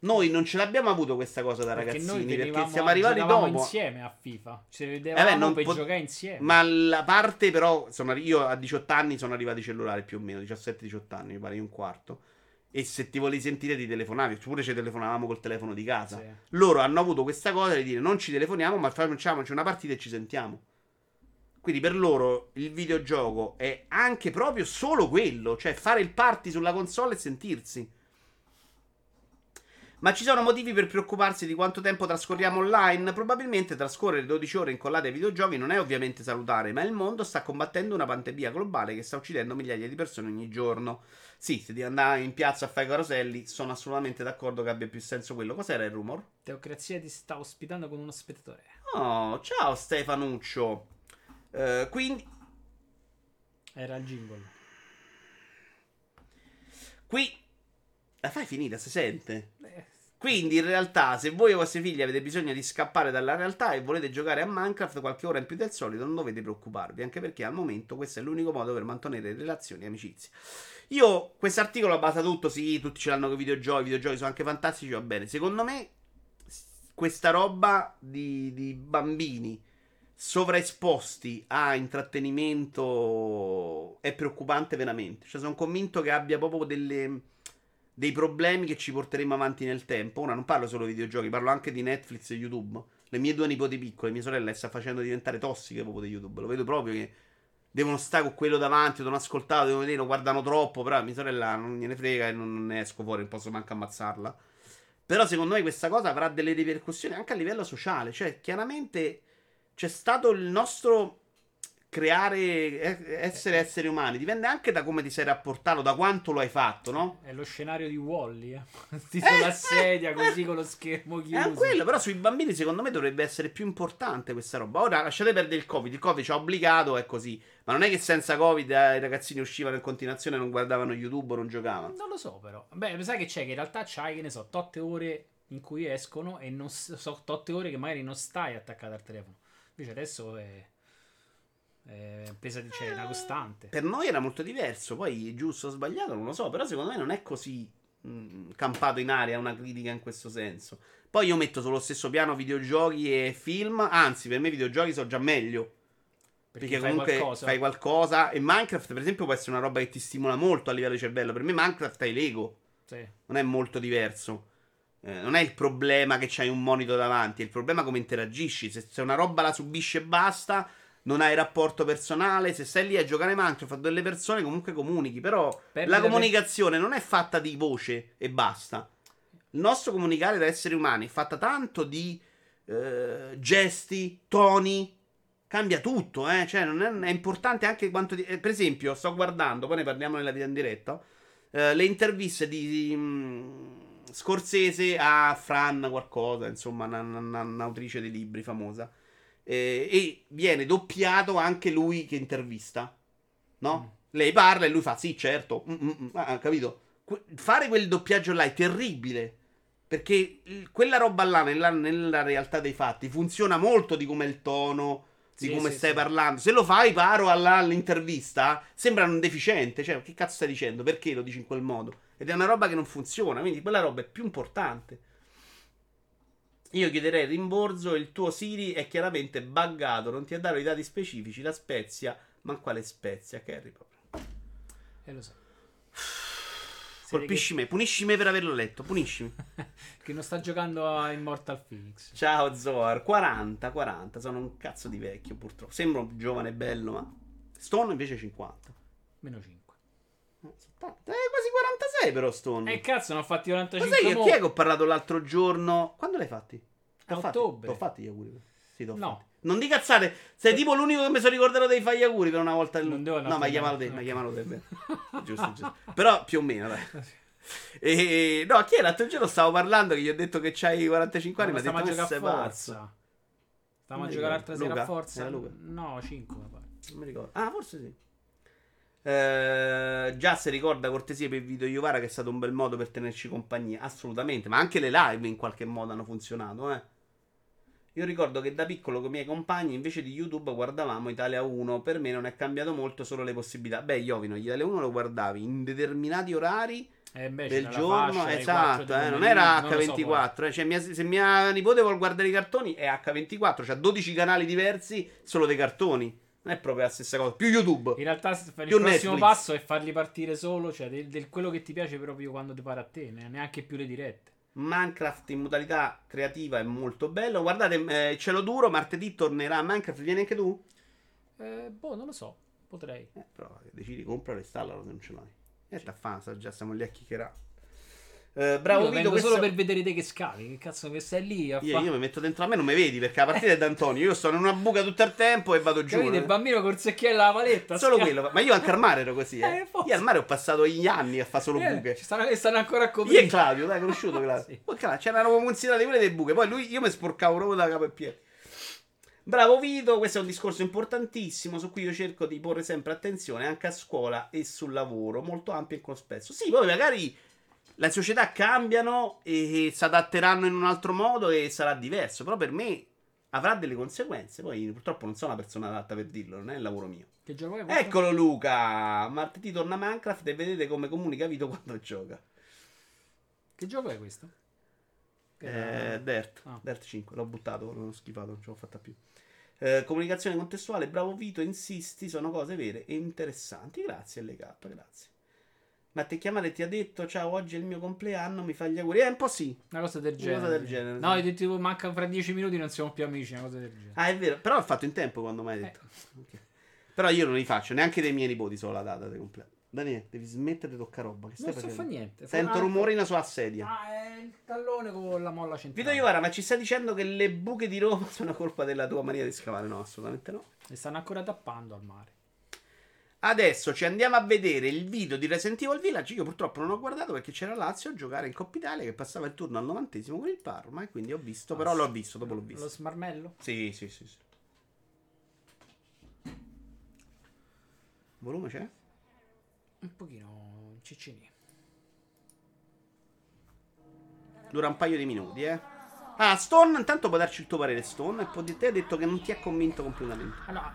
Noi non ce l'abbiamo avuto questa cosa da Perché ragazzini, perché siamo arrivati dopo. insieme a FIFA. Ci Eh vedevamo beh, non per pot- giocare insieme. Ma la parte però, sono arri- io a 18 anni sono arrivato ai cellulari più o meno, 17-18 anni, mi pare un quarto. E se ti volevi sentire ti telefonavi, pure ci telefonavamo col telefono di casa. Sì. Loro hanno avuto questa cosa di dire non ci telefoniamo, ma facciamoci una partita e ci sentiamo. Quindi per loro il videogioco è anche proprio solo quello, cioè fare il party sulla console e sentirsi. Ma ci sono motivi per preoccuparsi di quanto tempo trascorriamo online? Probabilmente trascorrere 12 ore incollate ai videogiochi non è ovviamente salutare, ma il mondo sta combattendo una pandemia globale che sta uccidendo migliaia di persone ogni giorno. Sì, se devi andare in piazza a fare i caroselli, sono assolutamente d'accordo che abbia più senso quello. Cos'era il rumor? Teocrazia ti sta ospitando con uno spettatore. Oh, ciao Stefanuccio. Eh, quindi, Era il jingle. qui la fai finita, si sente. Eh, Quindi in realtà, se voi e i vostri figli avete bisogno di scappare dalla realtà e volete giocare a Minecraft qualche ora in più del solito, non dovete preoccuparvi, anche perché al momento questo è l'unico modo per mantenere relazioni e amicizie. Io questo articolo basa tutto, sì, tutti ce l'hanno con i videogiochi, i videogiochi sono anche fantastici, va bene. Secondo me questa roba di, di bambini sovraesposti a intrattenimento è preoccupante veramente. Cioè sono convinto che abbia proprio delle dei problemi che ci porteremo avanti nel tempo. Ora non parlo solo di videogiochi, parlo anche di Netflix e YouTube. Le mie due nipoti piccole, mia sorella, le sta facendo diventare tossiche proprio di YouTube. Lo vedo proprio che devono stare con quello davanti, devono ascoltare, devono vedere, lo guardano troppo. Però mia sorella non gliene frega e non, ne esco fuori, non posso manco ammazzarla. Però secondo me questa cosa avrà delle ripercussioni anche a livello sociale. Cioè, chiaramente c'è stato il nostro creare, eh, essere esseri umani. Dipende anche da come ti sei rapportato, da quanto lo hai fatto, no? È lo scenario di Wally. Eh? [laughs] Sti Eh, sulla eh, sedia eh. così con lo schermo È chiuso. quello, però sui bambini secondo me dovrebbe essere più importante questa roba. Ora lasciate perdere il Covid, il Covid ci ha obbligato, è così. Ma non è che senza Covid eh, i ragazzini uscivano in continuazione, non guardavano YouTube non giocavano. Non lo so, però. Beh, sai che c'è? Che in realtà c'hai, che ne so, totte ore in cui escono e non so totte ore che magari non stai attaccato al telefono. Invece adesso è. È pesa di una costante. Per noi era molto diverso, poi giusto o sbagliato non lo so, però secondo me non è così mh, campato in aria una critica in questo senso. Poi io metto sullo stesso piano videogiochi e film, anzi per me i videogiochi sono già meglio. Perché, fai comunque qualcosa. fai qualcosa. E Minecraft, per esempio, può essere una roba che ti stimola molto a livello di cervello. Per me, Minecraft è Lego, Sì. non è molto diverso. Eh, non è il problema che c'hai un monito davanti, è il problema come interagisci. Se, se una roba la subisci e basta, non hai rapporto personale. Se stai lì a giocare Minecraft delle persone, comunque comunichi. Però Perdi la comunicazione non è fatta di voce e basta. Il nostro comunicare da esseri umani è fatta tanto di eh, gesti, toni. Cambia tutto, eh. Cioè, non è, è importante anche quanto. di- eh, per esempio, sto guardando, poi ne parliamo nella vita in diretta. eh, le interviste di, di, mh, Scorsese a Fran qualcosa, insomma, una- una- un'autrice di libri famosa. Eh, e viene doppiato anche lui che intervista. No? Mm. Lei parla e lui fa: Sì, certo. Mm, mm, mm. Ah, capito? Que- fare quel doppiaggio là è terribile. Perché il- quella roba là, nella, nella realtà dei fatti, funziona molto di come il tono, di Sì, come sì, stai sì. parlando. Se lo fai paro alla- all'intervista, sembra un deficiente. Cioè, che cazzo stai dicendo? Perché lo dici in quel modo? Ed è una roba che non funziona. Quindi quella roba è più importante. Io chiederei il rimborso. Il tuo Siri è chiaramente buggato. Non ti ha dato i dati specifici. La spezia. Ma quale spezia, Kerry? Proprio. Eh, lo so. [sighs] Colpisci me. Punisci me per averlo letto. Puniscimi. Che, [laughs] che non sta giocando a Immortal Phoenix. Ciao Zoar. 40, 40. Sono un cazzo di vecchio, purtroppo. Sembro un giovane e bello, ma. Stone invece 50. Meno 5. Eh, 70. Eh, quasi 46 però Stone. Eh, cazzo, ne ho fatti Ma 45 sai che chi è che ho parlato l'altro giorno? Quando l'hai fatti? A ottobre. T'ho fatti gli auguri? Sì, t'ho No. fatti. Non di cazzate, sei tipo l'unico che mi sono ricordato dei fare gli auguri per una volta. Non devo no, ma chiamalo te, ma Ok. chiamalo te. giusto, giusto. Però più o meno, dai. E, no, chi è l'altro giorno stavo parlando che gli ho detto che c'hai 45 anni, Ma mi ha stiamo detto a ma sei giocare a pazzo. forza. Stavamo a Non giocare l'altra sera a forza. Luca? No, 5 mi pare. Non mi ricordo. Ah, forse sì. Eh, già se ricorda cortesia per il video Iovara che è stato un bel modo per tenerci compagnia. Assolutamente, ma anche le live in qualche modo hanno funzionato, eh. Io ricordo che da piccolo con i miei compagni invece di YouTube guardavamo Italia 1. Per me non è cambiato molto, solo le possibilità. Beh, Iovino, Italia 1 lo guardavi in determinati orari Eh, invece del giorno, fascia, esatto, 4 eh, non era pomeriggio, non lo so. H24. eh, cioè, mia- se mia nipote vuole guardare i cartoni è H24, c'ha 12 canali diversi solo dei cartoni. Non è proprio la stessa cosa. Più YouTube. In realtà il prossimo Netflix. passo è farli partire solo, cioè del, del quello che ti piace proprio quando ti pare a te, ne- neanche più le dirette. Minecraft in modalità creativa è molto bello. Guardate, eh, cielo duro, martedì tornerà Minecraft. Vieni anche tu? Eh, boh, non lo so, potrei. Eh, però decidi, compralo e installalo se non ce l'hai. E sta fa, sa già siamo lì a chiacchierare. Eh, bravo io Vito, vengo questo... solo per vedere te che scavi, che cazzo che stai lì a Io, fa- io mi metto dentro a me, non mi vedi perché la partita è d'Antonio. Io sto in una buca tutto il tempo e vado giù. Il eh. bambino col secchiello alla paletta. Solo schia- quello, ma io anche al mare ero così. Eh. [laughs] Eh, io al mare ho passato gli anni a fare solo Eh, buche. ci stanno, stanno ancora a Io coprire. e Claudio, dai, conosciuto [laughs] Claudio. Sì. Poi, Claudio, c'erano considerate quelle delle buche. Poi lui, io mi sporcavo proprio da capo e piedi. Bravo Vito, questo è un discorso importantissimo su cui io cerco di porre sempre attenzione anche a scuola e sul lavoro, molto ampio e cospesso. Sì, poi magari le società cambiano e si adatteranno in un altro modo e sarà diverso, però per me avrà delle conseguenze. Poi purtroppo non sono una persona adatta per dirlo, non è il lavoro mio. Che gioco è questo? Eccolo Luca, martedì torna Minecraft e vedete come comunica Vito quando gioca. Che gioco è questo? Eh, Dirt, Ah. Dirt 5, l'ho buttato, l'ho schifato, non ce l'ho fatta più. Eh, comunicazione contestuale, bravo Vito, insisti, sono cose vere e interessanti. Grazie LK, grazie. Ma te chiamate ti ha detto ciao, oggi è il mio compleanno, mi fa gli auguri. Eh, un po' sì. Una cosa del genere. cosa del genere, No, sì. io ti tipo manca fra dieci minuti non siamo più amici, una cosa del genere. Ah, è vero, però ho fatto in tempo quando mai hai detto. Eh. Ok. Però io non li faccio, neanche dei miei nipoti so la data del compleanno. Daniele, devi smettere di toccare roba. Che stai Non sto fa niente. Sento Ah, rumorino sulla sedia. Ah, è il tallone con la molla centrale. Vito Iovara, ma ci stai dicendo che le buche di Roma [laughs] sono colpa della tua mania di scavare? No, assolutamente no. Le stanno ancora tappando al mare. Adesso ci andiamo a vedere il video di Resident Evil Village. Io purtroppo non ho guardato perché c'era Lazio a giocare in Coppa Italia che passava il turno al novantesimo con il Parma e quindi ho visto, però l'ho visto, dopo l'ho visto. Lo smarmello? Sì, sì, sì, sì. Volume c'è? Un pochino ciccini. Dura un paio di minuti, eh. Ah, Stone, intanto puoi darci il tuo parere, Stone. E poi di te hai detto che non ti ha convinto completamente. Allora,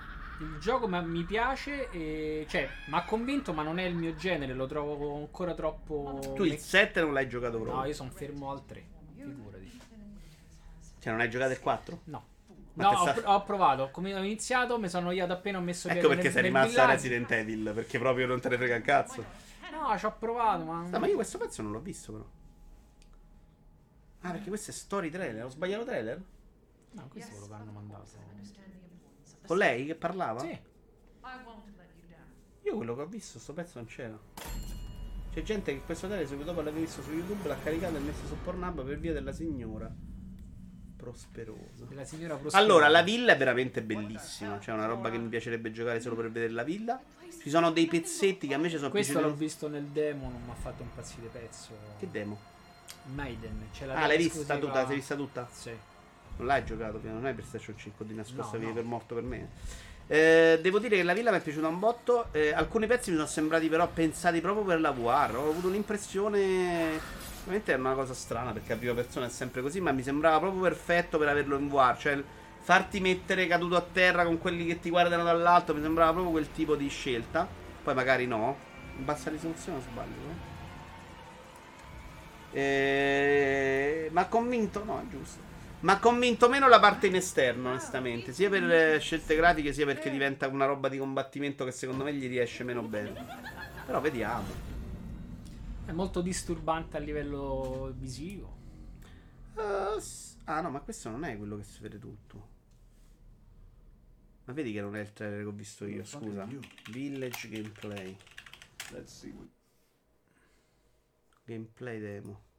il gioco ma- mi piace, e, cioè, mi ha convinto, ma non è il mio genere, lo trovo ancora troppo... Tu il 7 non l'hai giocato proprio. No, io sono fermo al 3, figurati. Cioè, non hai giocato il 4? No. Ma No, ho, pr- ho provato, come ho iniziato, mi sono annoiato appena ho messo Ecco piede perché nel, sei nel rimasto a villaggio. Resident Evil, perché proprio non te ne frega un cazzo. No, ci ho provato, ma... No, ma io questo pezzo non l'ho visto però. Ah, perché questo è story trailer. Ho sbagliato trailer? No, questo è quello che hanno mandato. Con lei che parlava? Sì. Io quello che ho visto, sto pezzo non c'era. C'è gente che questo trailer subito dopo l'aveva visto su YouTube, l'ha caricato e messo su Pornhub per via della signora prosperosa. Della signora Prospero. Allora, la villa è veramente bellissima. C'è una roba che mi piacerebbe giocare solo per vedere la villa. Ci sono dei pezzetti che a me ci sono Questo piaciuti. l'ho visto nel demo, non mi ha fatto impazzire pezzo. Che demo? Maiden, c'è la Ah, l'hai vista tutta? Sei vista tutta? Sì. Non l'hai giocato, Piano? non hai PlayStation 5 di nascosta, No, vieni no. per morto per me. Eh, devo dire che la villa mi è piaciuta un botto. eh, alcuni pezzi mi sono sembrati però pensati proprio per la VR. Ho avuto un'impressione. Veramente è una cosa strana perché a prima persona è sempre così. Ma mi sembrava proprio perfetto per averlo in VR. Cioè, farti mettere caduto a terra con quelli che ti guardano dall'alto. Mi sembrava proprio quel tipo di scelta. Poi magari no. In bassa risoluzione sbaglio? Eh, ma ha convinto? No, è giusto. Ma ha convinto meno la parte in esterno, onestamente. Sia per eh, scelte grafiche, sia perché diventa una roba di combattimento che secondo me gli riesce meno bene. Però vediamo. È molto disturbante a livello visivo. Uh, s- ah, no, ma questo non è quello che si vede tutto. Ma vedi che non è il trailer che ho visto io, scusa. Village gameplay. Let's see Gameplay demo.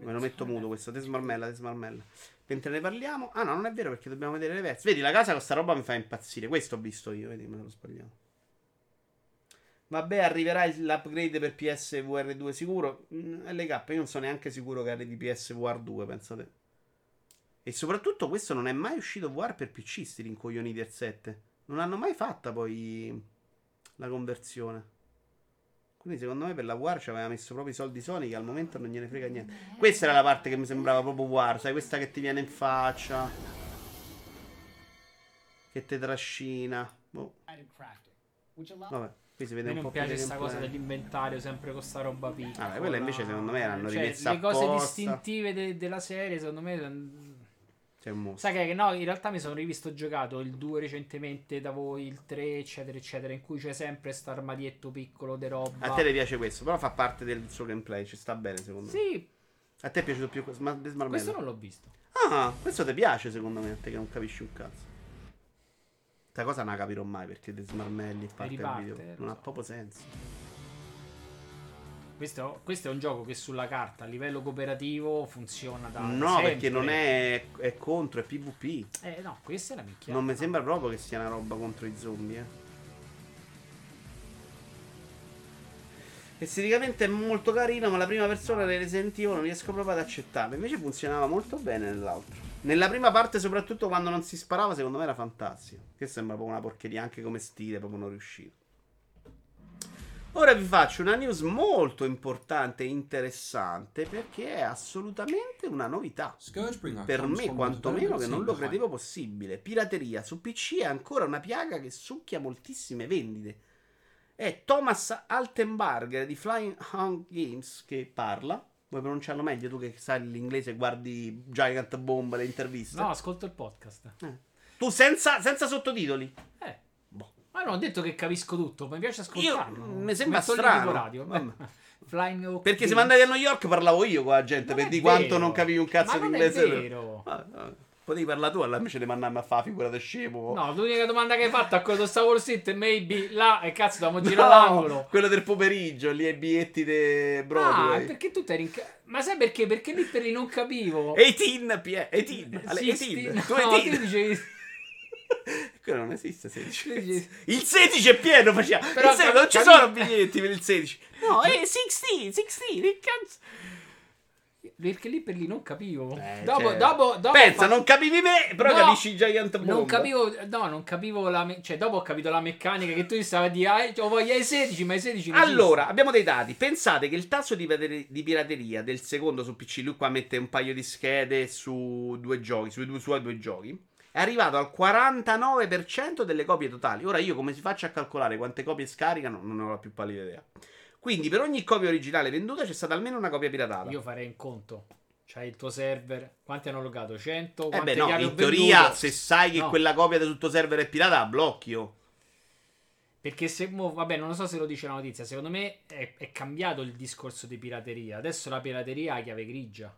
Me lo metto muto questo, te smarmella, te smarmella. Mentre ne parliamo. Ah no, non è vero perché dobbiamo vedere le versi. Vedi, la casa con sta roba mi fa impazzire. Questo ho visto io, vedi, me l'ho sbagliato. Vabbè, arriverà l'upgrade per PSVR 2 sicuro. Mm, LK, io non sono neanche sicuro che arrivi PSVR 2, pensate. E soprattutto questo non è mai uscito VR per PC, sti rincoglioniti del 7. Non hanno mai fatta poi la conversione. Quindi secondo me per la VR ci aveva messo proprio i soldi Sony che al momento non gliene frega niente. Questa era la parte che mi sembrava proprio VR, sai, questa che ti viene in faccia. Che te trascina. Boh, vabbè, qui si vede un po' più piace di questa cosa dell'inventario sempre con sta roba piccola. Vabbè, quella invece secondo me l'hanno Cioè, rimessa Le cose apposta. distintive de- della serie, secondo me. C'è un mostro. Sai che no, in realtà mi sono rivisto giocato il 2 recentemente da voi, il 3, eccetera, eccetera, in cui c'è sempre sta armadietto piccolo de roba. A te le piace questo, però fa parte del suo gameplay, ci sta bene secondo me. Sì, A te è piaciuto più The Smart questo non l'ho visto. Ah, questo ti piace secondo me, a te che non capisci un cazzo. Questa cosa non la capirò mai perché The Smarmelli parte il video. Non ha so. proprio senso. Questo, questo è un gioco che sulla carta a livello cooperativo funziona da No, sempre. perché non è, è contro, è PvP. Eh no, questa è la minchia. Non mi sembra proprio che sia una roba contro i zombie, eh. Esteticamente è molto carino, ma la prima persona delle Resident Evil non riesco proprio ad accettarla. Invece funzionava molto bene nell'altro. Nella prima parte, soprattutto quando non si sparava, secondo me era fantastico. Che sembra proprio una porcheria, anche come stile, proprio non riuscito. Ora vi faccio una news molto importante e interessante perché è assolutamente una novità. Per me, quantomeno, che non lo credevo possibile. Pirateria su PC è ancora una piaga che succhia moltissime vendite. È Thomas Altenbarger di Flying Hong Games che parla. Vuoi pronunciarlo meglio tu che sai l'inglese e guardi Giant Bomb le interviste? No, ascolto il podcast. Tu senza, senza sottotitoli. Eh. Ma non ho detto che capisco tutto, mi piace ascoltarlo. Io- mi sembra strano. radio. [laughs] Flying Perché se Games. mandavi a New York parlavo io con la gente per di quanto non capivi un cazzo di inglese. è vero. Ah, ah. Potevi parlare tu, allora invece di mandarmi a fare figura da scemo. No, l'unica domanda che hai fatto a quello sta Wall Street maybe là e cazzo dobbiamo No, girare l'angolo. quello del pomeriggio, lì ai biglietti de Ah, Broadway. perché tu eri in ca- Ma sai perché? Perché lì per lì non capivo. 18, Pie- 18, alle- 16, 18. Tu [laughs] no, 18. tu dicevi Quello non esiste 16. tu dicevi- Il 16 è pieno, faceva. Però il 16 non ci sono biglietti per il 16. No, è 16, 16, che cazzo. Perché lì per lì non capivo. Eh, dopo, cioè, dopo, dopo Pensa, fatto- non capivi me, però No, capisci Giant Bomb. Non capivo, no, non capivo la me- cioè dopo ho capito la meccanica che tu stavi a dire, ah, ho voglia ai 16, ma ai 16 non Allora, abbiamo dei dati. Pensate che il tasso di, pirateria- di pirateria del secondo su PC, lui qua mette un paio di schede su due giochi, sui due, suoi due giochi, è arrivato al 49% delle copie totali. Ora io come si faccia a calcolare quante copie scaricano? Non ne ho la più pallida idea. Quindi per ogni copia originale venduta c'è stata almeno una copia piratata. Io farei un conto. C'hai il tuo server, quanti hanno logato? 100? eh beh no, in teoria venduto? se sai che No. quella copia del tuo server è pirata, la blocchi oh. Perché se mo- vabbè, non lo so se lo dice la notizia, secondo me è, è cambiato il discorso di pirateria. Adesso la pirateria ha chiave grigia.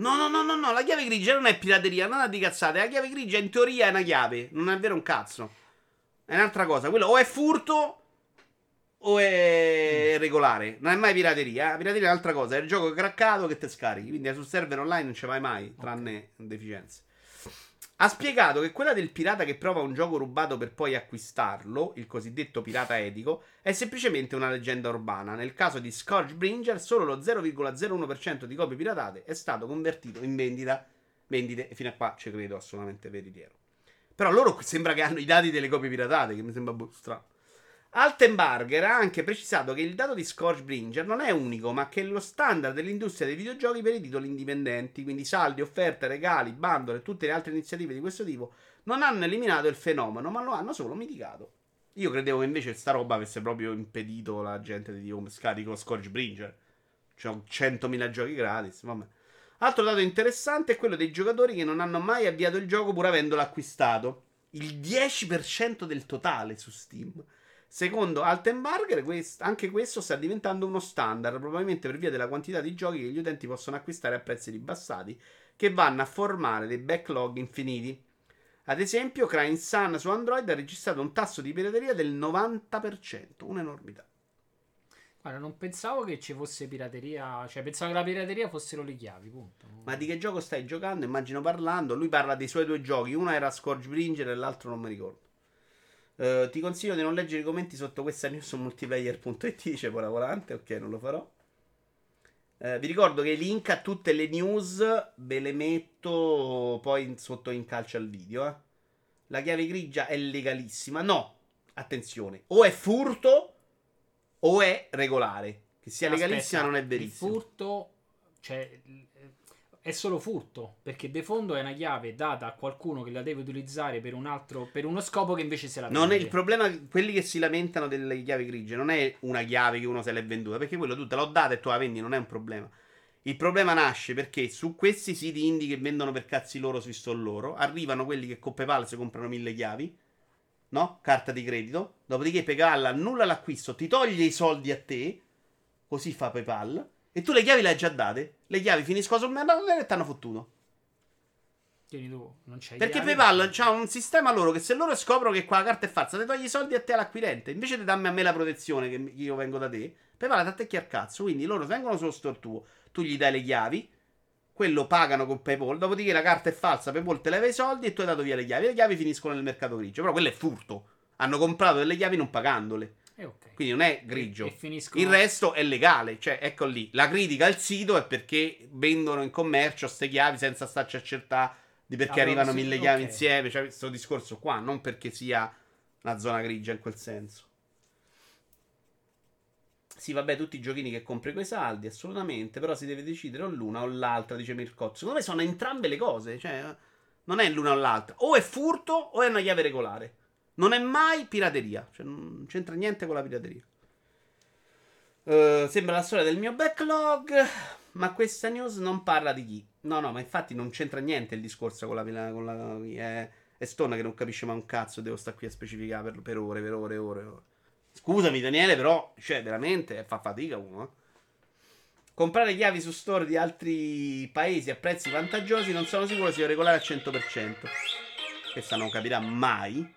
No, no, no, no, no, la chiave grigia non è pirateria, non è di cazzate. La chiave grigia in teoria è una chiave, non è vero un cazzo. È un'altra cosa. Quello o è furto o è regolare. Non è mai pirateria. eh. Pirateria è un'altra cosa. È il gioco craccato che te scarichi. Quindi sul server online non ci vai mai, tranne deficienze. Ha spiegato che quella del pirata che prova un gioco rubato per poi acquistarlo, il cosiddetto pirata etico, è semplicemente una leggenda urbana. Nel caso di Scourgebringer, solo lo 0,01% di copie piratate è stato convertito in vendita. Vendite, fino a qua ci credo assolutamente veritiero. Però loro sembra che hanno i dati delle copie piratate, che mi sembra boh, strano. Altenbarger ha anche precisato che il dato di Scourgebringer non è unico, ma che è lo standard dell'industria dei videogiochi per i titoli indipendenti, quindi saldi, offerte, regali, bundle e tutte le altre iniziative di questo tipo non hanno eliminato il fenomeno, ma lo hanno solo mitigato. Io credevo che invece sta roba avesse proprio impedito la gente di dire "Oh, scarico Scourgebringer. C'ho 100.000 giochi gratis, vabbè. Altro dato interessante è quello dei giocatori che non hanno mai avviato il gioco pur avendolo acquistato. Il 10% del totale su Steam. Secondo Altenbarger, quest- anche questo sta diventando uno standard, probabilmente per via della quantità di giochi che gli utenti possono acquistare a prezzi ribassati, che vanno a formare dei backlog infiniti. Ad esempio, Crying Sun su Android ha registrato un tasso di pirateria del 90%, un'enormità. Guarda, non pensavo che ci fosse pirateria, cioè pensavo che la pirateria fossero le chiavi, punto. Ma di che gioco stai giocando? Immagino parlando. Lui parla dei suoi due giochi. Uno era Scourgebringer e l'altro non mi ricordo. Eh, ti consiglio di non leggere i commenti sotto questa news su multiplayer.it. Dice Pola Volante. Ok, non lo farò. Eh, vi ricordo che i link a tutte le news ve le metto poi in- sotto in calcio al video. eh. La chiave grigia è legalissima. No, attenzione. O è furto o è regolare. Che sia Aspetta, legalissima non è Il verissimo. furto, cioè, il- è solo furto, perché de fondo è una chiave data a qualcuno che la deve utilizzare per un altro per uno scopo che invece se la Non è il problema, quelli che si lamentano delle chiavi grigie, non è una chiave che uno se l'è venduta, perché quello tu te l'ho data e tu la vendi, non è un problema. Il problema nasce perché su questi siti indie che vendono per cazzi loro sui sol loro, arrivano quelli che con PayPal si comprano mille chiavi, no? Carta di credito. Dopodiché PayPal annulla l'acquisto, ti toglie i soldi a te, così fa PayPal, e tu le chiavi le hai già date. Le chiavi finiscono sul mercato e ti hanno fottuto. Quindi tu non c'hai Perché chiave. PayPal ha un sistema loro che se loro scoprono che quella carta è falsa, ti togli i soldi a te all'acquirente. Invece di darmi a me la protezione che io vengo da te, PayPal ti attacchi al cazzo. Quindi loro vengono sullo store tuo, tu gli dai le chiavi, quello pagano con PayPal, dopodiché la carta è falsa, PayPal te leva i soldi e tu hai dato via le chiavi. Le chiavi finiscono nel mercato grigio, però quello è furto. Hanno comprato delle chiavi non pagandole. Eh, ok. Quindi non è grigio. E, e finiscono... Il resto è legale, cioè ecco lì. La critica al sito è perché vendono in commercio ste chiavi senza starci a accertare di perché Ah, arrivano sì, mille chiavi ok. insieme. Cioè, questo discorso qua, non perché sia una zona grigia in quel senso. Sì, vabbè, tutti i giochini che compri coi saldi, assolutamente. Però si deve decidere o l'una o l'altra, dice Mircotto. Secondo me sono entrambe le cose. Cioè, non è l'una o l'altra. O è furto o è una chiave regolare. Non è mai pirateria. Cioè, non c'entra niente con la pirateria. Eh, sembra la storia del mio backlog. Ma questa news non parla di chi. No, no, ma infatti non c'entra niente il discorso con la. Con la è, è Stone che non capisce mai un cazzo. Devo stare qui a specificare per, per ore, per ore, ore, ore. Scusami, Daniele, però, cioè, veramente fa fatica uno. eh. Comprare chiavi su store di altri paesi a prezzi vantaggiosi non sono sicuro sia regolare al 100%. Questa non capirà mai.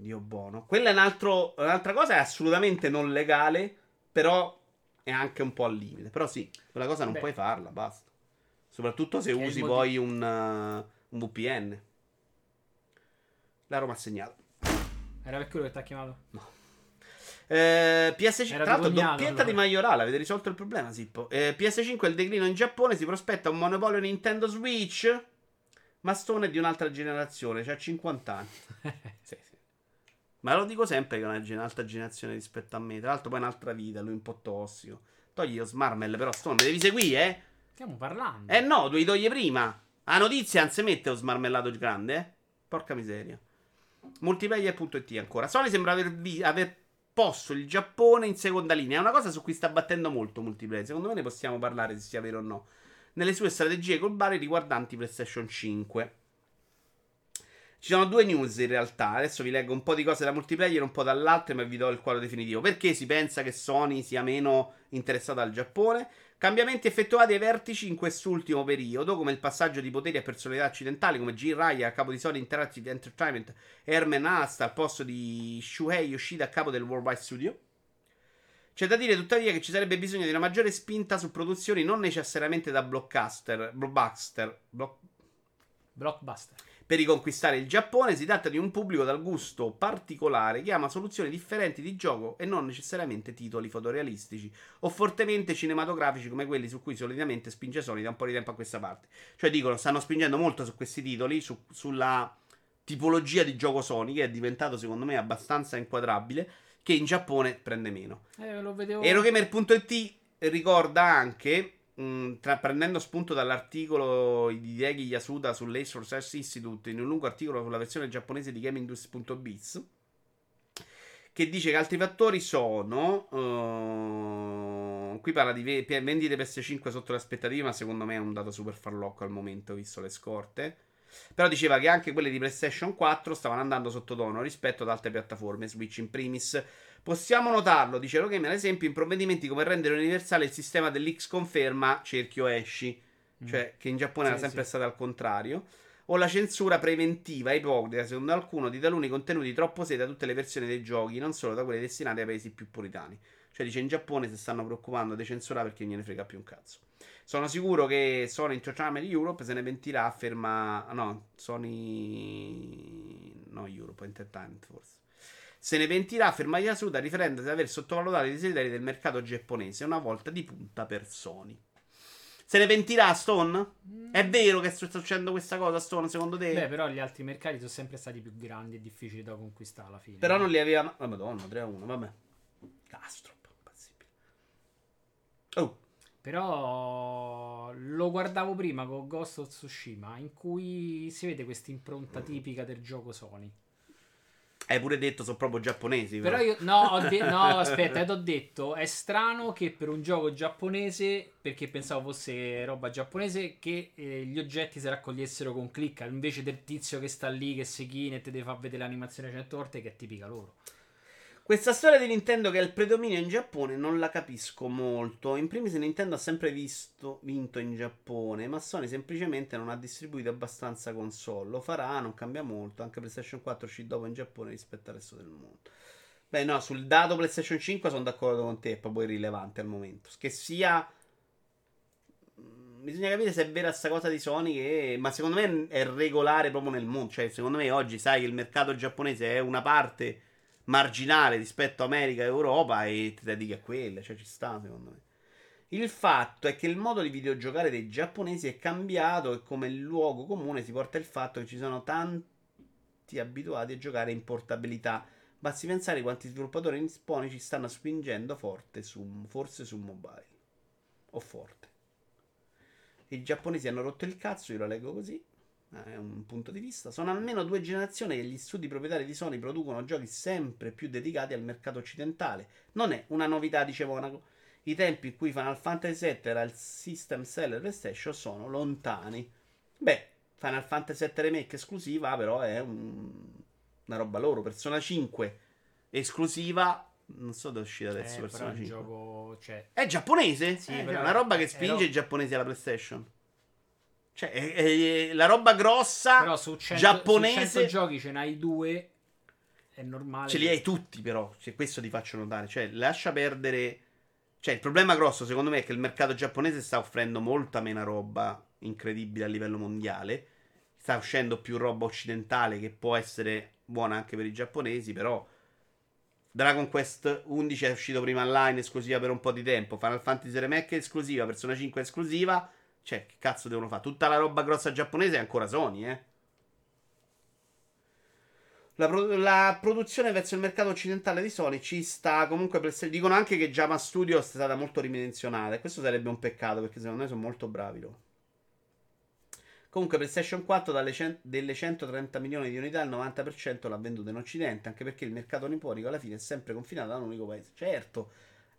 Dio buono. Quella è un altro- un'altra cosa, è assolutamente non legale, però è anche un po' al limite. Però sì, quella cosa non Beh. puoi farla, basta. Soprattutto se è usi poi un, uh, un VPN. La Roma ha segnato. Era per quello che ti ha chiamato? Eh, PS5, Era tra l'altro, doppietta allora. di Maiorale. Avete risolto il problema, Sippo. Eh, PS5 è il declino in Giappone. Si prospetta un monopolio Nintendo Switch. Ma Stone è di un'altra generazione, cioè 50 anni. [laughs] Sì. Ma lo dico sempre che è una gen- un'altra generazione rispetto a me. Tra l'altro, poi è un'altra vita. Lui è un po' tossico. Togli lo Smarmel, però, Stone, mi devi seguire, eh? Stiamo parlando. Eh no, devi togliere prima. La notizia non si mette lo smarmellato grande, eh? Porca miseria. Multiplayer.it ancora. Sony sembra aver, vi- aver posto il Giappone in seconda linea. È una cosa su cui sta battendo molto multiplayer. Secondo me ne possiamo parlare se sia vero o no. Nelle sue strategie globali riguardanti PlayStation 5. Ci sono due news in realtà. Adesso vi leggo un po' di cose da multiplayer, un po' dall'altro, ma vi do il quadro definitivo. Perché si pensa che Sony sia meno interessata al Giappone? Cambiamenti effettuati ai vertici in quest'ultimo periodo, come il passaggio di poteri a personalità occidentali come Jin Raya a capo di Sony Interactive Entertainment e Herman Asta al posto di Shuhei Yoshida a capo del Worldwide Studio. C'è da dire tuttavia che ci sarebbe bisogno di una maggiore spinta su produzioni non necessariamente da blockbuster, blockbuster, block- Blockbuster. Per riconquistare il Giappone. Si tratta di un pubblico dal gusto particolare che ama soluzioni differenti di gioco e non necessariamente titoli fotorealistici o fortemente cinematografici come quelli su cui solitamente spinge Sony da un po' di tempo a questa parte. Cioè dicono, stanno spingendo molto su questi titoli, su- sulla tipologia di gioco Sony che è diventato secondo me abbastanza inquadrabile, che in Giappone prende meno. Eh, lo vedevo. Eurogamer.it ricorda anche, tra- prendendo spunto dall'articolo di Dieghi Yasuda sull'Ace Research Institute, in un lungo articolo sulla versione giapponese di GameIndustry.biz, che dice che altri fattori sono. eh, qui parla di ve- vendite PS5 sotto le aspettative, ma secondo me è un dato super farlocco al momento, visto le scorte. Però diceva che anche quelle di PlayStation 4 stavano andando sottotono rispetto ad altre piattaforme, Switch in primis. Possiamo notarlo, dice Rogamer, ad esempio, in provvedimenti come rendere universale il sistema dell'X conferma cerchio esci, cioè che in Giappone Sì, era sempre sì. stato al contrario, o la censura preventiva ipocrita, secondo alcuno, di taluni contenuti troppo seri da tutte le versioni dei giochi, non solo da quelle destinate ai paesi più puritani. Cioè dice in Giappone si stanno preoccupando di censurare perché non gliene frega più un cazzo. Sono sicuro che Sony Entertainment Europe se ne pentirà, afferma... No, Sony... No, Europe, Entertainment forse. Se ne pentirà, afferma Yasuda, riferendosi ad aver sottovalutato i desideri del mercato giapponese una volta di punta per Sony. Se ne pentirà Stone? È vero che sta succedendo questa cosa, Stone, secondo te? Beh, però gli altri mercati sono sempre stati più grandi e difficili da conquistare alla fine. Però non li aveva... Oh, madonna, 3 a 1, vabbè. Castro, impazzibile. Oh, Però lo guardavo prima con Ghost of Tsushima, in cui si vede questa impronta tipica del gioco Sony. Hai pure detto sono proprio giapponesi. Però io no, de- [laughs] no aspetta, ti ho detto è strano che per un gioco giapponese, perché pensavo fosse roba giapponese, che eh, gli oggetti si raccogliessero con click invece del tizio che sta lì che si china e ti deve far vedere l'animazione 100 volte che è tipica loro. Questa storia di Nintendo che ha il predominio in Giappone non la capisco molto. In primis Nintendo ha sempre visto, vinto in Giappone, ma Sony semplicemente non ha distribuito abbastanza console. Lo farà, non cambia molto. Anche PlayStation 4 uscì dopo in Giappone rispetto al resto del mondo. Beh, no, sul dato PlayStation 5 sono d'accordo con te, è proprio irrilevante al momento. Che sia... mm, Bisogna capire se è vera sta cosa di Sony che... Ma secondo me è regolare proprio nel mondo. Cioè, secondo me oggi sai che il mercato giapponese è una parte marginale rispetto a America e Europa e ti dedichi a quelle, cioè ci sta secondo me. Il fatto è che il modo di videogiocare dei giapponesi è cambiato e come luogo comune si porta il fatto che ci sono tanti abituati a giocare in portabilità. Basti pensare quanti sviluppatori nipponici stanno spingendo forte su, forse su mobile. O forte. I giapponesi hanno rotto il cazzo, io lo leggo così è un punto di vista. Sono almeno due generazioni che gli studi proprietari di Sony producono giochi sempre più dedicati al mercato occidentale. Non è una novità, dice Monaco. I tempi in cui Final Fantasy VII era il system seller PlayStation sono lontani. Beh, Final Fantasy VII Remake esclusiva, però è un... una roba loro. Persona 5 esclusiva. Non so è uscita adesso. Eh, Persona però il 5. gioco, cioè, È giapponese? Sì, Eh, è una roba che spinge è- i giapponesi alla PlayStation. Cioè, è- è- la roba grossa però su 100, giapponese. su 100 giochi ce n'hai due, è normale. Ce li hai tutti, però. Cioè, questo ti faccio notare. Cioè, lascia perdere. Cioè, il problema grosso, secondo me, è che il mercato giapponese sta offrendo molta meno roba incredibile a livello mondiale. Sta uscendo più roba occidentale che può essere buona anche per i giapponesi, però. Dragon Quest 11 è uscito prima online, esclusiva per un po' di tempo. Final Fantasy Remake è esclusiva, Persona 5 è esclusiva. Cioè, che cazzo devono fare? Tutta la roba grossa giapponese è ancora Sony, eh. La, pro- la produzione verso il mercato occidentale di Sony ci sta comunque. per- dicono anche che Jama Studios è stata molto ridimensionata. E questo sarebbe un peccato perché secondo me sono molto bravi loro. Comunque, PlayStation 4 dalle cen- delle 130 milioni di unità, il 90% l'ha venduto in Occidente. Anche perché il mercato nipponico alla fine è sempre confinato da un unico paese. Certo,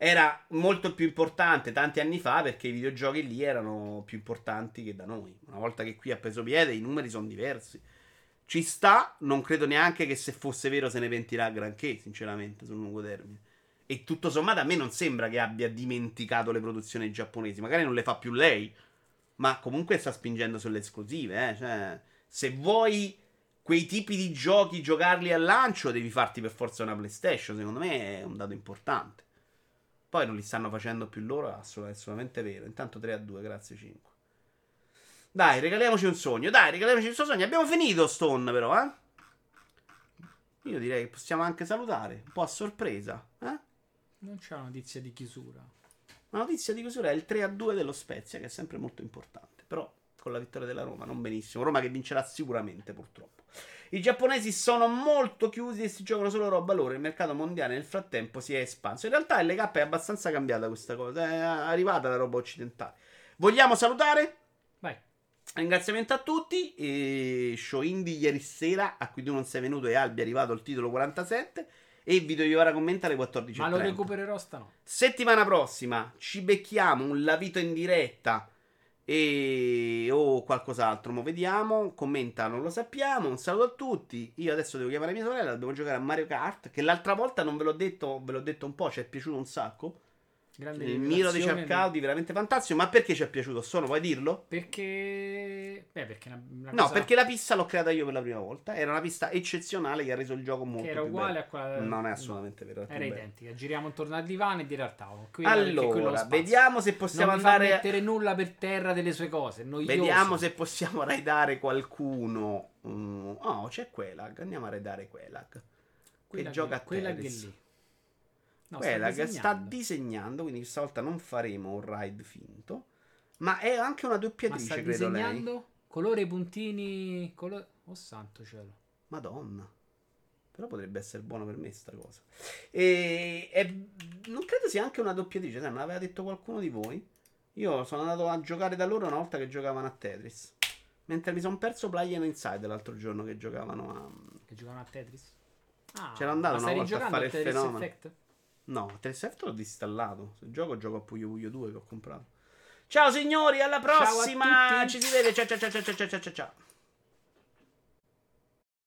era molto più importante tanti anni fa perché i videogiochi lì erano più importanti che da noi. Una volta che qui ha preso piede, i numeri sono diversi. Ci sta, non credo neanche che se fosse vero se ne pentirà granché, sinceramente, sul lungo termine. E tutto sommato a me non sembra che abbia dimenticato le produzioni giapponesi. Magari non le fa più lei, ma comunque sta spingendo sulle esclusive. Eh? Cioè, se vuoi quei tipi di giochi giocarli al lancio, devi farti per forza una PlayStation. Secondo me è un dato importante. Poi non li stanno facendo più loro, è assolutamente vero. Intanto 3 a 2, grazie 5. Dai, regaliamoci un sogno. Dai, regaliamoci un sogno. Abbiamo finito Stone, però, eh. Io direi che possiamo anche salutare. Un po' a sorpresa, eh. Non c'è una notizia di chiusura. La notizia di chiusura è il 3 a 2 dello Spezia, che è sempre molto importante. Però con la vittoria della Roma, non benissimo. Roma che vincerà sicuramente, purtroppo. I giapponesi sono molto chiusi e si giocano solo roba loro. Il mercato mondiale nel frattempo si è espanso. In realtà LK è abbastanza cambiata questa cosa. È arrivata la roba occidentale. Vogliamo salutare? Vai. Ringraziamento a tutti. E show indie ieri sera, a cui tu non sei venuto e Albi è arrivato il titolo 47. E video io ora commenta alle 14.30. Ma lo recupererò stanotte. Settimana prossima ci becchiamo un lavito in diretta e o qualcos'altro, mo vediamo. Commenta, non lo sappiamo. Un saluto a tutti. Io adesso devo chiamare mia sorella, dobbiamo giocare a Mario Kart, che l'altra volta non ve l'ho detto, ve l'ho detto un po', ci è piaciuto un sacco. Grande Il Miro di rivelazione Cercaudi, veramente fantastico. Ma perché ci è piaciuto? Sono, vuoi dirlo? Perché. Beh, perché una, una No, cosa perché la pista l'ho creata io per la prima volta. Era una pista eccezionale che ha reso il gioco molto che era uguale a quella. Non è assolutamente vero. è più Era identica. Giriamo intorno al divano e dire al tavolo. È Allora, vediamo se possiamo non fa fare. mettere nulla per terra delle sue cose. Noioso. Vediamo se possiamo raidare qualcuno. Mm, oh, c'è Quelag. Andiamo a raidare Quelag. Che gioca a che tennis. lì. No, Quelag sta disegnando. disegnando, quindi stavolta non faremo un raid finto. Ma è anche una Ma sta doppiatrice, credo lei. disegnando colore puntini. Colore... Oh santo cielo. Madonna. Però potrebbe essere buono per me sta cosa. E, e non credo sia anche una doppiatrice, sai, me l'aveva detto qualcuno di voi. Io sono andato a giocare da loro una volta che giocavano a Tetris. Mentre mi sono perso Player Inside l'altro giorno che giocavano a. Che giocavano a Tetris. Ah, C'era andato una volta a fare il fenomeno. Effect? No, Tetris Effect l'ho disinstallato. Se gioco, gioco a Puyo Puyo 2 che ho comprato. Ciao signori, alla prossima! Ci si vede. Ciao ciao ciao ciao ciao ciao ciao.